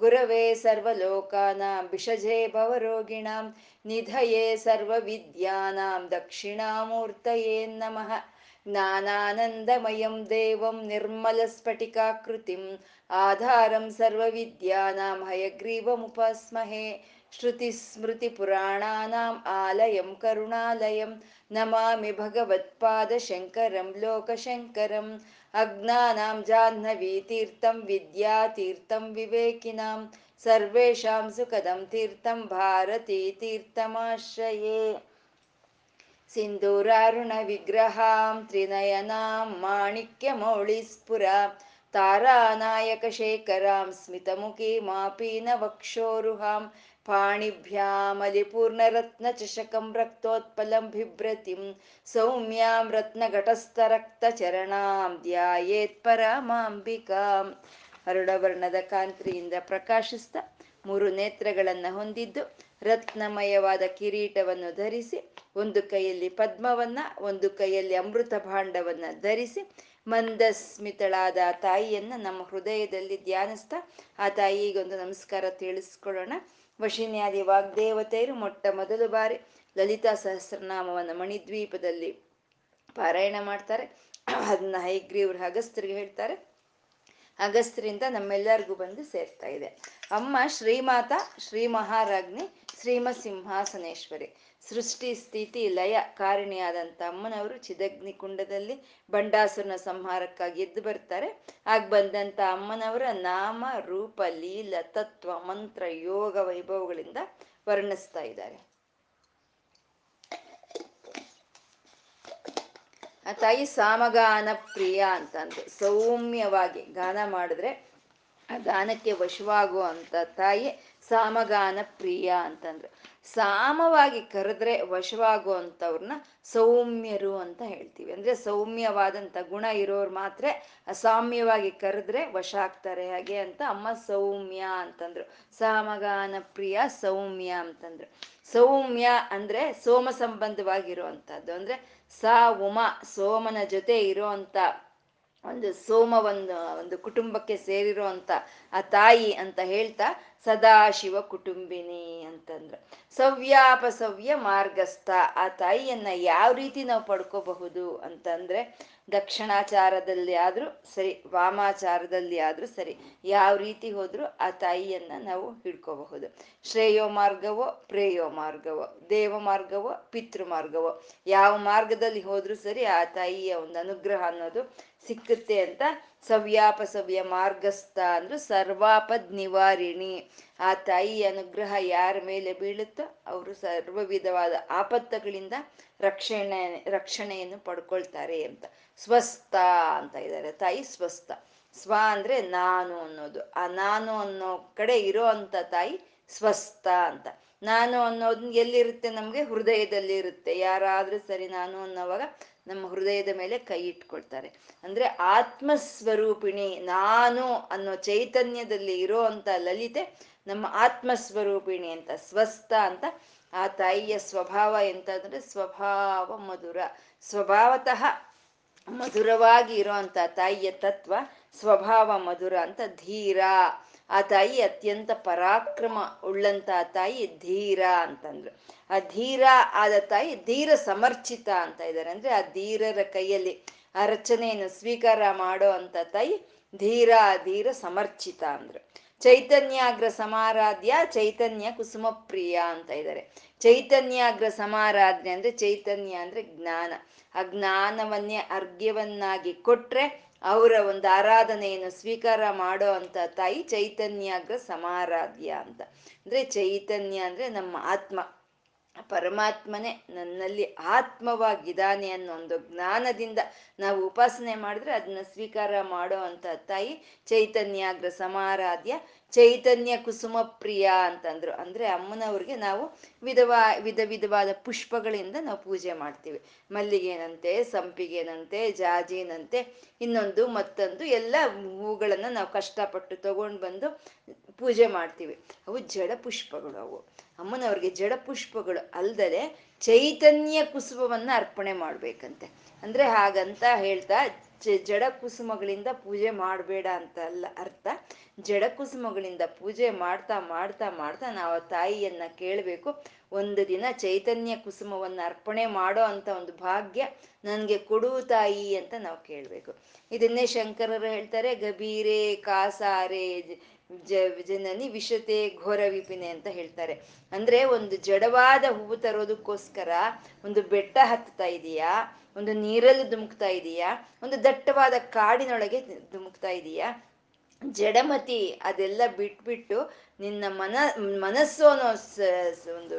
गुरवे सर्वलोकानां भिषजे भवरोगिणां निधये सर्वविद्यानां दक्षिणामूर्तये नमः ज्ञानानन्दमयं देवं निर्मलस्फटिकाकृतिम् आधारं सर्वविद्यानां हयग्रीवमुपस्महे श्रुतिस्मृतिपुराणानाम् आलयं करुणालयं नमामि भगवत्पादशङ्करं लोकशङ्करम् अज्ञानां जाह्नवीतीर्थं विद्यातीर्थं विवेकिनां सर्वेषां सुखदं तीर्थं भारतीतीर्थमाश्रये सिन्दूरारुणविग्रहां त्रिनयनां माणिक्यमौळिस्फुरा तारानायकशेखरां स्मितमुखीमापीनवक्षोरुहां पाणिभ्यामलिपूर्णरत्नचषकं रक्तोत्पलं बिभ्रतिं सौम्यां रत्नघटस्थरक्तचरणां ಧ್ಯಾಯೇತ್ಪರಮಾಂಬಿಕಾಂ ಹರಡವರ್ಣದ ಕಾಂತ್ರಿಯಿಂದ ಪ್ರಕಾಶಿಸ್ತ ಮೂರು ನೇತ್ರಗಳನ್ನು ಹೊಂದಿದ್ದು ರತ್ನಮಯವಾದ ಕಿರೀಟವನ್ನು ಧರಿಸಿ ಒಂದು ಕೈಯಲ್ಲಿ ಪದ್ಮವನ್ನ ಒಂದು ಕೈಯಲ್ಲಿ ಅಮೃತ ಭಾಂಡವನ್ನ ಧರಿಸಿ ಮಂದಸ್ಮಿತಳಾದ ಆ ತಾಯಿಯನ್ನ ನಮ್ಮ ಹೃದಯದಲ್ಲಿ ಧ್ಯಾನಿಸ್ತಾ ಆ ತಾಯಿಗೊಂದು ನಮಸ್ಕಾರ ತಿಳಿಸ್ಕೊಳ್ಳೋಣ ವಶಿನ್ಯಾದಿ ವಾಗ್ದೇವತೆಯರು ಮೊಟ್ಟ ಮೊದಲು ಬಾರಿ ಲಲಿತಾ ಸಹಸ್ರನಾಮವನ್ನು ಮಣಿದ್ವೀಪದಲ್ಲಿ ಪಾರಾಯಣ ಮಾಡ್ತಾರೆ. ಅದನ್ನ ಹೈಗ್ರೀವ್ರ ಅಗಸ್ತ್ರಿಗೆ ಹೇಳ್ತಾರೆ. ಅಗಸ್ತ್ರಿಂದ ನಮ್ಮೆಲ್ಲರಿಗೂ ಬಂದು ಸೇರ್ತಾ ಇದೆ. ಅಮ್ಮ ಶ್ರೀಮಾತ ಶ್ರೀ ಮಹಾರಾಜ್ನಿ ಶ್ರೀಮ ಸಿಂಹಾಸನೇಶ್ವರಿ ಸೃಷ್ಟಿ, ಸ್ಥಿತಿ, ಲಯ ಕಾರಣಿಯಾದಂಥ ಅಮ್ಮನವರು ಚಿದಗ್ನಿ ಕುಂಡದಲ್ಲಿ ಬಂಡಾಸುರನ ಸಂಹಾರಕ್ಕಾಗಿ ಎದ್ದು ಬರ್ತಾರೆ. ಆಗ ಬಂದಂಥ ಅಮ್ಮನವರ ನಾಮ, ರೂಪ, ಲೀಲ, ತತ್ವ, ಮಂತ್ರ, ಯೋಗ, ವೈಭವಗಳಿಂದ ವರ್ಣಿಸ್ತಾ ಇದ್ದಾರೆ. ತಾಯಿ ಸಾಮಗಾನ ಪ್ರಿಯ ಅಂತಂದ್ರು ಸೌಮ್ಯವಾಗಿ ಗಾನ ಮಾಡಿದ್ರೆ ಆ ಗಾನಕ್ಕೆ ವಶವಾಗುವಂತ ತಾಯಿ ಸಾಮಗಾನ ಪ್ರಿಯ ಅಂತಂದ್ರು. ಸಾಮವಾಗಿ ಕರೆದ್ರೆ ವಶವಾಗುವಂಥವ್ರನ್ನ ಸೌಮ್ಯರು ಅಂತ ಹೇಳ್ತೀವಿ. ಅಂದ್ರೆ ಸೌಮ್ಯವಾದಂಥ ಗುಣ ಇರೋರು ಮಾತ್ರ ಅಸಾಮ್ಯವಾಗಿ ಕರೆದ್ರೆ ವಶ ಆಗ್ತಾರೆ ಹಾಗೆ ಅಂತ ಅಮ್ಮ ಸೌಮ್ಯ ಅಂತಂದ್ರು. ಸಾಮಗಾನ ಪ್ರಿಯ ಸೌಮ್ಯ ಅಂತಂದ್ರು. ಸೌಮ್ಯ ಅಂದ್ರೆ ಸೋಮ ಸಂಬಂಧವಾಗಿರುವಂಥದ್ದು. ಅಂದ್ರೆ ಸಾ, ಉಮಾ, ಸೋಮನ ಜೊತೆ ಇರುವಂತ ಒಂದು ಸೋಮ ಒಂದು ಕುಟುಂಬಕ್ಕೆ ಸೇರಿರುವಂತ ಆ ತಾಯಿ ಅಂತ ಹೇಳ್ತಾ ಸದಾಶಿವ ಕುಟುಂಬಿನಿ ಅಂತಂದ್ರು. ಸವ್ಯಾಪಸವ್ಯ ಮಾರ್ಗಸ್ಥ, ಆ ತಾಯಿಯನ್ನ ಯಾವ ರೀತಿ ನಾವು ಪಡ್ಕೋಬಹುದು ಅಂತಂದ್ರೆ ದಕ್ಷಿಣಾಚಾರದಲ್ಲಿ ಆದರೂ ಸರಿ, ವಾಮಾಚಾರದಲ್ಲಿ ಆದರೂ ಸರಿ, ಯಾವ ರೀತಿ ಹೋದರೂ ಆ ತಾಯಿಯನ್ನ ನಾವು ಹಿಡ್ಕೋಬಹುದು. ಶ್ರೇಯೋ ಮಾರ್ಗವೋ, ಪ್ರೇಯೋ ಮಾರ್ಗವೋ, ದೇವ ಮಾರ್ಗವೋ, ಪಿತೃ ಮಾರ್ಗವೋ, ಯಾವ ಮಾರ್ಗದಲ್ಲಿ ಹೋದ್ರೂ ಸರಿ ಆ ತಾಯಿಯ ಒಂದು ಅನುಗ್ರಹ ಅನ್ನೋದು ಸಿಕ್ಕುತ್ತೆ ಅಂತ ಸವ್ಯಾಪ ಸವ್ಯ ಮಾರ್ಗಸ್ಥ ಅಂದ್ರೆ ಸರ್ವಾಪದ್ ನಿವಾರಿಣಿ. ಆ ತಾಯಿ ಅನುಗ್ರಹ ಯಾರ ಮೇಲೆ ಬೀಳುತ್ತೋ? ಅವರು ಸರ್ವ ವಿಧವಾದ ಆಪತ್ತುಗಳಿಂದ ರಕ್ಷಣೆ, ರಕ್ಷಣೆಯನ್ನು ಪಡ್ಕೊಳ್ತಾರೆ ಅಂತ. ಸ್ವಸ್ಥ ಅಂತ ಇದ್ದಾರೆ. ತಾಯಿ ಸ್ವಸ್ಥ. ಸ್ವ ಅಂದ್ರೆ ನಾನು ಅನ್ನೋದು. ಆ ನಾನು ಅನ್ನೋ ಕಡೆ ಇರೋ ಅಂತ ತಾಯಿ ಸ್ವಸ್ಥ ಅಂತ. ನಾನು ಅನ್ನೋದು ಎಲ್ಲಿರುತ್ತೆ ನಮ್ಗೆ? ಹೃದಯದಲ್ಲಿ ಇರುತ್ತೆ ಯಾರಾದ್ರೂ ಸರಿ ನಾನು ಅನ್ನೋವಾಗ ನಮ್ಮ ಹೃದಯದ ಮೇಲೆ ಕೈ ಇಟ್ಕೊಳ್ತಾರೆ. ಅಂದ್ರೆ ಆತ್ಮಸ್ವರೂಪಿಣಿ, ನಾನು ಅನ್ನೋ ಚೈತನ್ಯದಲ್ಲಿ ಇರೋ ಅಂತ ಲಲಿತೆ ನಮ್ಮ ಆತ್ಮಸ್ವರೂಪಿಣಿ ಅಂತ, ಸ್ವಸ್ಥ ಅಂತ, ಆ ತಾಯಿಯ ಸ್ವಭಾವ ಎಂತಂದ್ರೆ ಸ್ವಭಾವ ಮಧುರ, ಸ್ವಭಾವತಃ ಮಧುರವಾಗಿ ಇರೋಂಥ ತಾಯಿಯ ತತ್ವ ಸ್ವಭಾವ ಮಧುರ ಅಂತ ಧೀರ. ಆ ತಾಯಿ ಅತ್ಯಂತ ಪರಾಕ್ರಮ ಉಳ್ಳಂತ ತಾಯಿ ಧೀರ ಅಂತಂದ್ರು. ಆ ಧೀರ ಆದ ತಾಯಿ ಧೀರ ಸಮರ್ಚಿತ ಅಂತ ಇದ್ದಾರೆ. ಅಂದ್ರೆ ಆ ಧೀರರ ಕೈಯಲ್ಲಿ ಆ ರಚನೆಯನ್ನು ಸ್ವೀಕಾರ ಮಾಡೋ ಅಂತ ತಾಯಿ ಧೀರ ಧೀರ ಸಮರ್ಚಿತ ಅಂದ್ರು. ಚೈತನ್ಯಾಗ್ರ ಸಮಾರಾಧ್ಯ, ಚೈತನ್ಯ ಕುಸುಮ ಪ್ರಿಯ ಅಂತ ಇದ್ದಾರೆ. ಚೈತನ್ಯಾಗ್ರ ಸಮಾರಾಧನೆ ಅಂದ್ರೆ ಚೈತನ್ಯ ಅಂದ್ರೆ ಜ್ಞಾನ. ಆ ಜ್ಞಾನವನ್ನೇ ಅರ್ಘ್ಯವನ್ನಾಗಿ ಕೊಟ್ರೆ ಅವರ ಒಂದು ಆರಾಧನೆಯನ್ನು ಸ್ವೀಕಾರ ಮಾಡೋ ಅಂತ ತಾಯಿ ಚೈತನ್ಯಾಗ್ರ ಸಮಾರಾಧ್ಯ ಅಂತ. ಅಂದ್ರೆ ಚೈತನ್ಯ ಅಂದ್ರೆ ನಮ್ಮ ಆತ್ಮ. ಪರಮಾತ್ಮನೇ ನನ್ನಲ್ಲಿ ಆತ್ಮವಾಗಿದ್ದಾನೆ ಅನ್ನೋ ಒಂದು ಜ್ಞಾನದಿಂದ ನಾವು ಉಪಾಸನೆ ಮಾಡಿದ್ರೆ ಅದನ್ನ ಸ್ವೀಕಾರ ಮಾಡೋ ಅಂತ ತಾಯಿ ಚೈತನ್ಯಾಗ್ರ ಸಮಾರಾಧ್ಯ. ಚೈತನ್ಯ ಕುಸುಮ ಪ್ರಿಯ ಅಂತಂದ್ರು. ಅಂದ್ರೆ ಅಮ್ಮನವ್ರಿಗೆ ನಾವು ವಿಧವಾ, ವಿಧ ವಿಧವಾದ ಪುಷ್ಪಗಳಿಂದ ನಾವು ಪೂಜೆ ಮಾಡ್ತೀವಿ. ಮಲ್ಲಿಗೆನಂತೆ, ಸಂಪಿಗೆನಂತೆ, ಜಾಜಿನಂತೆ, ಇನ್ನೊಂದು ಮತ್ತೊಂದು ಎಲ್ಲ ಹೂಗಳನ್ನ ನಾವು ಕಷ್ಟಪಟ್ಟು ತಗೊಂಡು ಬಂದು ಪೂಜೆ ಮಾಡ್ತೀವಿ. ಅವು ಜಡ ಪುಷ್ಪಗಳು ಅವು. ಅಮ್ಮನವ್ರಿಗೆ ಜಡ ಪುಷ್ಪಗಳು ಅಲ್ದಲೆ ಚೈತನ್ಯ ಕುಸುಮವನ್ನ ಅರ್ಪಣೆ ಮಾಡ್ಬೇಕಂತೆ. ಅಂದ್ರೆ ಹಾಗಂತ ಹೇಳ್ತಾ ಜಡ ಕುಸುಮಗಳಿಂದ ಪೂಜೆ ಮಾಡಬೇಡ ಅಂತ ಅಲ್ಲ ಅರ್ಥ. ಜಡ ಕುಸುಮಗಳಿಂದ ಪೂಜೆ ಮಾಡ್ತಾ ಮಾಡ್ತಾ ಮಾಡ್ತಾ ನಾವು ತಾಯಿಯನ್ನ ಕೇಳಬೇಕು, ಒಂದು ದಿನ ಚೈತನ್ಯ ಕುಸುಮವನ್ನ ಅರ್ಪಣೆ ಮಾಡೋ ಅಂತ ಒಂದು ಭಾಗ್ಯ ನನಗೆ ಕೊಡು ತಾಯಿ ಅಂತ ನಾವು ಕೇಳಬೇಕು. ಇದನ್ನೇ ಶಂಕರರು ಹೇಳ್ತಾರೆ, ಗಭೀರೆ ಕಾಸಾರೆ ಜ ಜನನಿ ವಿಷತೆ ಘೋರ ವಿಪಿನೆ ಅಂತ ಹೇಳ್ತಾರೆ. ಅಂದ್ರೆ ಒಂದು ಜಡವಾದ ಹೂವು ತರೋದಕ್ಕೋಸ್ಕರ ಒಂದು ಬೆಟ್ಟ ಹತ್ತುತ್ತಾ ಇದೆಯಾ? ಒಂದು ನೀರಲ್ಲಿ ಧುಮುಕ್ತಾ ಇದೆಯಾ? ಒಂದು ದಟ್ಟವಾದ ಕಾಡಿನೊಳಗೆ ಧುಮುಕ್ತಾ ಇದೆಯಾ? ಜಡಮತಿ, ಅದೆಲ್ಲ ಬಿಟ್ಬಿಟ್ಟು ನಿನ್ನ ಮನ, ಮನಸ್ಸು ಅನ್ನೋ ಒಂದು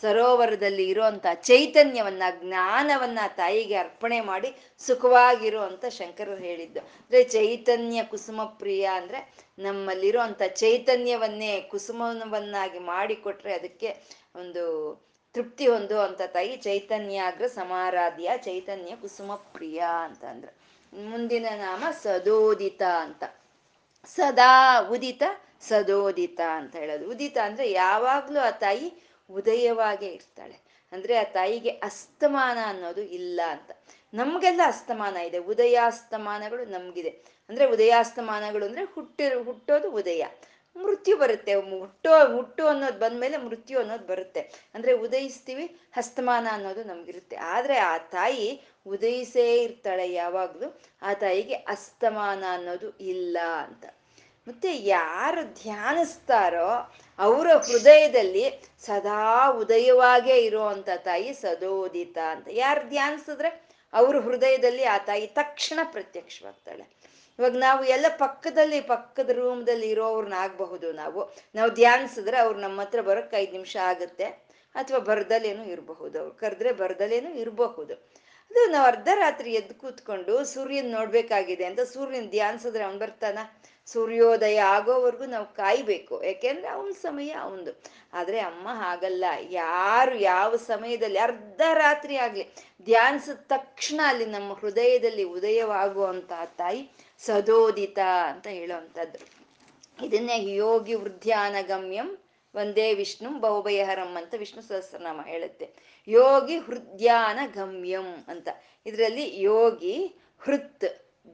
ಸರೋವರದಲ್ಲಿ ಇರುವಂತ ಚೈತನ್ಯವನ್ನ, ಜ್ಞಾನವನ್ನ ತಾಯಿಗೆ ಅರ್ಪಣೆ ಮಾಡಿ ಸುಖವಾಗಿರು ಅಂತ ಶಂಕರರು ಹೇಳಿದ್ದು. ಅಂದ್ರೆ ಚೈತನ್ಯ ಕುಸುಮ ಪ್ರಿಯ ಅಂದ್ರೆ ನಮ್ಮಲ್ಲಿರುವಂತ ಚೈತನ್ಯವನ್ನೇ ಕುಸುಮವನ್ನಾಗಿ ಮಾಡಿಕೊಟ್ರೆ ಅದಕ್ಕೆ ಒಂದು ತೃಪ್ತಿ ಹೊಂದು ಅಂತ ತಾಯಿ ಚೈತನ್ಯಾಗ್ರ ಸಮಾರಾಧ್ಯ, ಚೈತನ್ಯ ಕುಸುಮ ಪ್ರಿಯ ಅಂತ ಅಂದ್ರೆ. ಮುಂದಿನ ನಾಮ ಸದೋದಿತ ಅಂತ. ಸದಾ ಉದಿತ, ಸದೋದಿತ ಅಂತ ಹೇಳೋದು. ಉದಿತ ಅಂದ್ರೆ ಯಾವಾಗ್ಲೂ ಆ ತಾಯಿ ಉದಯವಾಗೇ ಇರ್ತಾಳೆ. ಅಂದ್ರೆ ಆ ತಾಯಿಗೆ ಅಸ್ತಮಾನ ಅನ್ನೋದು ಇಲ್ಲ ಅಂತ. ನಮ್ಗೆಲ್ಲ ಅಸ್ತಮಾನ ಇದೆ. ಉದಯಾಸ್ತಮಾನಗಳು ನಮ್ಗಿದೆ. ಅಂದ್ರೆ ಉದಯಾಸ್ತಮಾನಗಳು ಅಂದ್ರೆ ಹುಟ್ಟಿರೋ, ಹುಟ್ಟೋದು ಉದಯ. ಮೃತ್ಯು ಬರುತ್ತೆ. ಹುಟ್ಟು ಹುಟ್ಟು ಅನ್ನೋದು ಬಂದ್ಮೇಲೆ ಮೃತ್ಯು ಅನ್ನೋದು ಬರುತ್ತೆ. ಅಂದ್ರೆ ಉದಯಿಸ್ತೀವಿ, ಹಸ್ತಮಾನ ಅನ್ನೋದು ನಮ್ಗಿರುತ್ತೆ. ಆದ್ರೆ ಆ ತಾಯಿ ಉದಯಿಸೇ ಇರ್ತಾಳೆ ಯಾವಾಗ್ಲೂ. ಆ ತಾಯಿಗೆ ಅಸ್ತಮಾನ ಅನ್ನೋದು ಇಲ್ಲ ಅಂತ. ಮತ್ತೆ ಯಾರು ಧ್ಯಾನಿಸ್ತಾರೋ ಅವರ ಹೃದಯದಲ್ಲಿ ಸದಾ ಉದಯವಾಗೇ ಇರುವಂತ ತಾಯಿ ಸದೋದಿತ ಅಂತ. ಯಾರು ಧ್ಯಾನಿಸಿದ್ರೆ ಅವ್ರ ಹೃದಯದಲ್ಲಿ ಆ ತಾಯಿ ತಕ್ಷಣ ಪ್ರತ್ಯಕ್ಷವಾಗ್ತಾಳೆ. ಇವಾಗ ನಾವು ಎಲ್ಲ ಪಕ್ಕದಲ್ಲಿ, ಪಕ್ಕದ ರೂಮ್ದಲ್ಲಿ ಇರೋವ್ರನ್ನ ಆಗಬಹುದು ನಾವು. ನಾವು ಧ್ಯಾನಿಸಿದ್ರೆ ಅವ್ರು ನಮ್ಮ ಹತ್ರ ಬರೋಕ್ಕೆ ಐದು ನಿಮಿಷ ಆಗುತ್ತೆ, ಅಥವಾ ಬರ್ದಲ್ಲೇನು ಇರಬಹುದು. ಅವ್ರು ಕರೆದ್ರೆ ಬರ್ದಲ್ಲೇನು ಇರಬಹುದು. ಅದು ನಾವು ಅರ್ಧ ರಾತ್ರಿ ಎದ್ದು ಕೂತ್ಕೊಂಡು ಸೂರ್ಯನ ನೋಡ್ಬೇಕಾಗಿದೆ ಅಂತ ಸೂರ್ಯನ ಧ್ಯಾನಿಸಿದ್ರೆ ಅವ್ನು ಬರ್ತಾನ? ಸೂರ್ಯೋದಯ ಆಗೋವರೆಗೂ ನಾವು ಕಾಯ್ಬೇಕು. ಯಾಕೆಂದ್ರೆ ಅವನ ಸಮಯ ಅವನದು. ಆದ್ರೆ ಅಮ್ಮ ಹಾಗಲ್ಲ. ಯಾರು ಯಾವ ಸಮಯದಲ್ಲಿ ಅರ್ಧ ರಾತ್ರಿ ಆಗ್ಲಿ ಧ್ಯಾನಿಸಿದ ತಕ್ಷಣ ಅಲ್ಲಿ ನಮ್ಮ ಹೃದಯದಲ್ಲಿ ಉದಯವಾಗುವಂತ ತಾಯಿ ಸದೋದಿತ ಅಂತ ಹೇಳುವಂಥದ್ದು. ಇದನ್ನೇ ಯೋಗಿ ವೃದ್ಧಾನಗಮ್ಯಂ ಒಂದೇ ವಿಷ್ಣು ಬಹುಭಯಹರಂ ಅಂತ ವಿಷ್ಣು ಸಹಸ್ರನಾಮ ಹೇಳುತ್ತೆ. ಯೋಗಿ ಹೃದ್ಯಾನ ಗಮ್ಯಂ ಅಂತ. ಇದರಲ್ಲಿ ಯೋಗಿ ಹೃತ್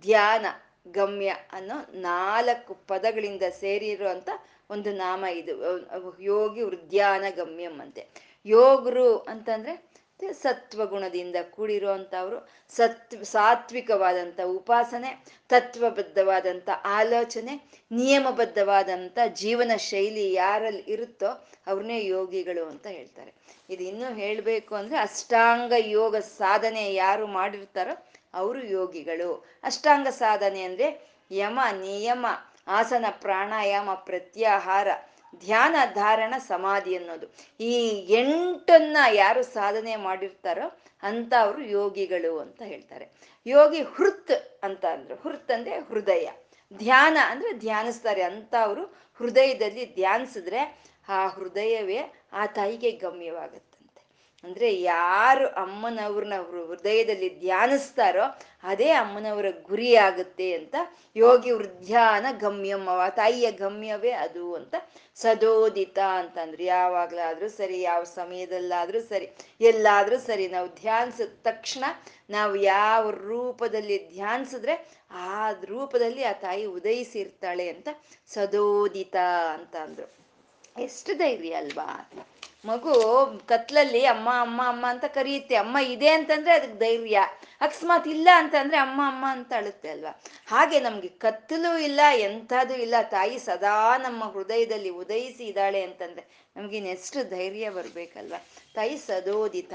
ಧ್ಯಾನ ಗಮ್ಯ ಅನ್ನೋ ನಾಲ್ಕು ಪದಗಳಿಂದ ಸೇರಿರುವಂತ ಒಂದು ನಾಮ ಇದು. ಯೋಗಿ ವೃದ್ಧಾನ ಗಮ್ಯಂ ಅಂತೆ. ಯೋಗರು ಅಂತಂದ್ರೆ ಸತ್ವಗುಣದಿಂದ ಕೂಡಿರುವಂಥವ್ರು ಸತ್ವ ಸಾತ್ವಿಕವಾದಂಥ ಉಪಾಸನೆ, ತತ್ವಬದ್ಧವಾದಂಥ ಆಲೋಚನೆ, ನಿಯಮಬದ್ಧವಾದಂಥ ಜೀವನ ಶೈಲಿ ಯಾರಲ್ಲಿ ಇರುತ್ತೋ ಅವ್ರನ್ನೇ ಯೋಗಿಗಳು ಅಂತ ಹೇಳ್ತಾರೆ. ಇದು ಇನ್ನೂ ಹೇಳಬೇಕು ಅಂದರೆ ಅಷ್ಟಾಂಗ ಯೋಗ ಸಾಧನೆ ಯಾರು ಮಾಡಿರ್ತಾರೋ ಅವರು ಯೋಗಿಗಳು. ಅಷ್ಟಾಂಗ ಸಾಧನೆ ಅಂದರೆ ಯಮ, ನಿಯಮ, ಆಸನ, ಪ್ರಾಣಾಯಾಮ, ಪ್ರತ್ಯಾಹಾರ ಧ್ಯಾನ, ಧಾರಣ, ಸಮಾಧಿ ಅನ್ನೋದು. ಈ ಎಂಟನ್ನ ಯಾರು ಸಾಧನೆ ಮಾಡಿರ್ತಾರೋ ಅಂತ ಅವರು ಯೋಗಿಗಳು ಅಂತ ಹೇಳ್ತಾರೆ. ಯೋಗಿ ಹೃತ್ ಅಂತ ಅಂದ್ರು. ಹೃತ್ ಅಂದ್ರೆ ಹೃದಯ. ಧ್ಯಾನ ಅಂದ್ರೆ ಧ್ಯಾನಿಸ್ತಾರೆ. ಅಂತ ಅವರು ಹೃದಯದಲ್ಲಿ ಧ್ಯಾನಿಸಿದ್ರೆ ಆ ಹೃದಯವೇ ಆ ತಾಯಿಗೆ ಗಮ್ಯವಾಗುತ್ತೆ. ಅಂದ್ರೆ ಯಾರು ಅಮ್ಮನವ್ರನ್ನ ಹೃದಯದಲ್ಲಿ ಧ್ಯಾನಿಸ್ತಾರೋ ಅದೇ ಅಮ್ಮನವರ ಗುರಿ ಆಗುತ್ತೆ ಅಂತ ಯೋಗಿ ವೃದ್ಧಾನ ಗಮ್ಯಮ್ಮವ ತಾಯಿಯ ಗಮ್ಯವೇ ಅದು ಅಂತ ಸದೋದಿತ ಅಂತಂದ್ರೆ. ಯಾವಾಗ್ಲಾದ್ರೂ ಸರಿ, ಯಾವ ಸಮಯದಲ್ಲಾದ್ರೂ ಸರಿ, ಎಲ್ಲಾದ್ರೂ ಸರಿ ನಾವು ಧ್ಯಾನಿಸಿದ ತಕ್ಷಣ ನಾವು ಯಾವ ರೂಪದಲ್ಲಿ ಧ್ಯಾನಿಸಿದ್ರೆ ಆ ರೂಪದಲ್ಲಿ ಆ ತಾಯಿ ಉದಯಿಸಿರ್ತಾಳೆ ಅಂತ ಸದೋದಿತ ಅಂತ ಅಂದ್ರು ಎಷ್ಟು ಧೈರ್ಯ ಅಲ್ವಾ? ಮಗು ಕತ್ಲಲ್ಲಿ ಅಮ್ಮ ಅಮ್ಮ ಅಮ್ಮ ಅಂತ ಕರೆಯುತ್ತೆ. ಅಮ್ಮ ಇದೆ ಅಂತಂದ್ರೆ ಅದಕ್ಕೆ ಧೈರ್ಯ. ಅಕಸ್ಮಾತ್ ಇಲ್ಲ ಅಂತಂದ್ರೆ ಅಮ್ಮ ಅಮ್ಮ ಅಂತ ಅಳುತ್ತೆ ಅಲ್ವಾ? ಹಾಗೆ ನಮ್ಗೆ ಕತ್ತಲು ಇಲ್ಲ, ಎಂಥದ್ದು ಇಲ್ಲ. ತಾಯಿ ಸದಾ ನಮ್ಮ ಹೃದಯದಲ್ಲಿ ಉದಯಿಸಿ ಇದ್ದಾಳೆ ಅಂತಂದ್ರೆ ನಮ್ಗಿನ್ನೆಷ್ಟು ಧೈರ್ಯ ಬರ್ಬೇಕಲ್ವಾ? ತಾಯಿ ಸದೋದಿತ,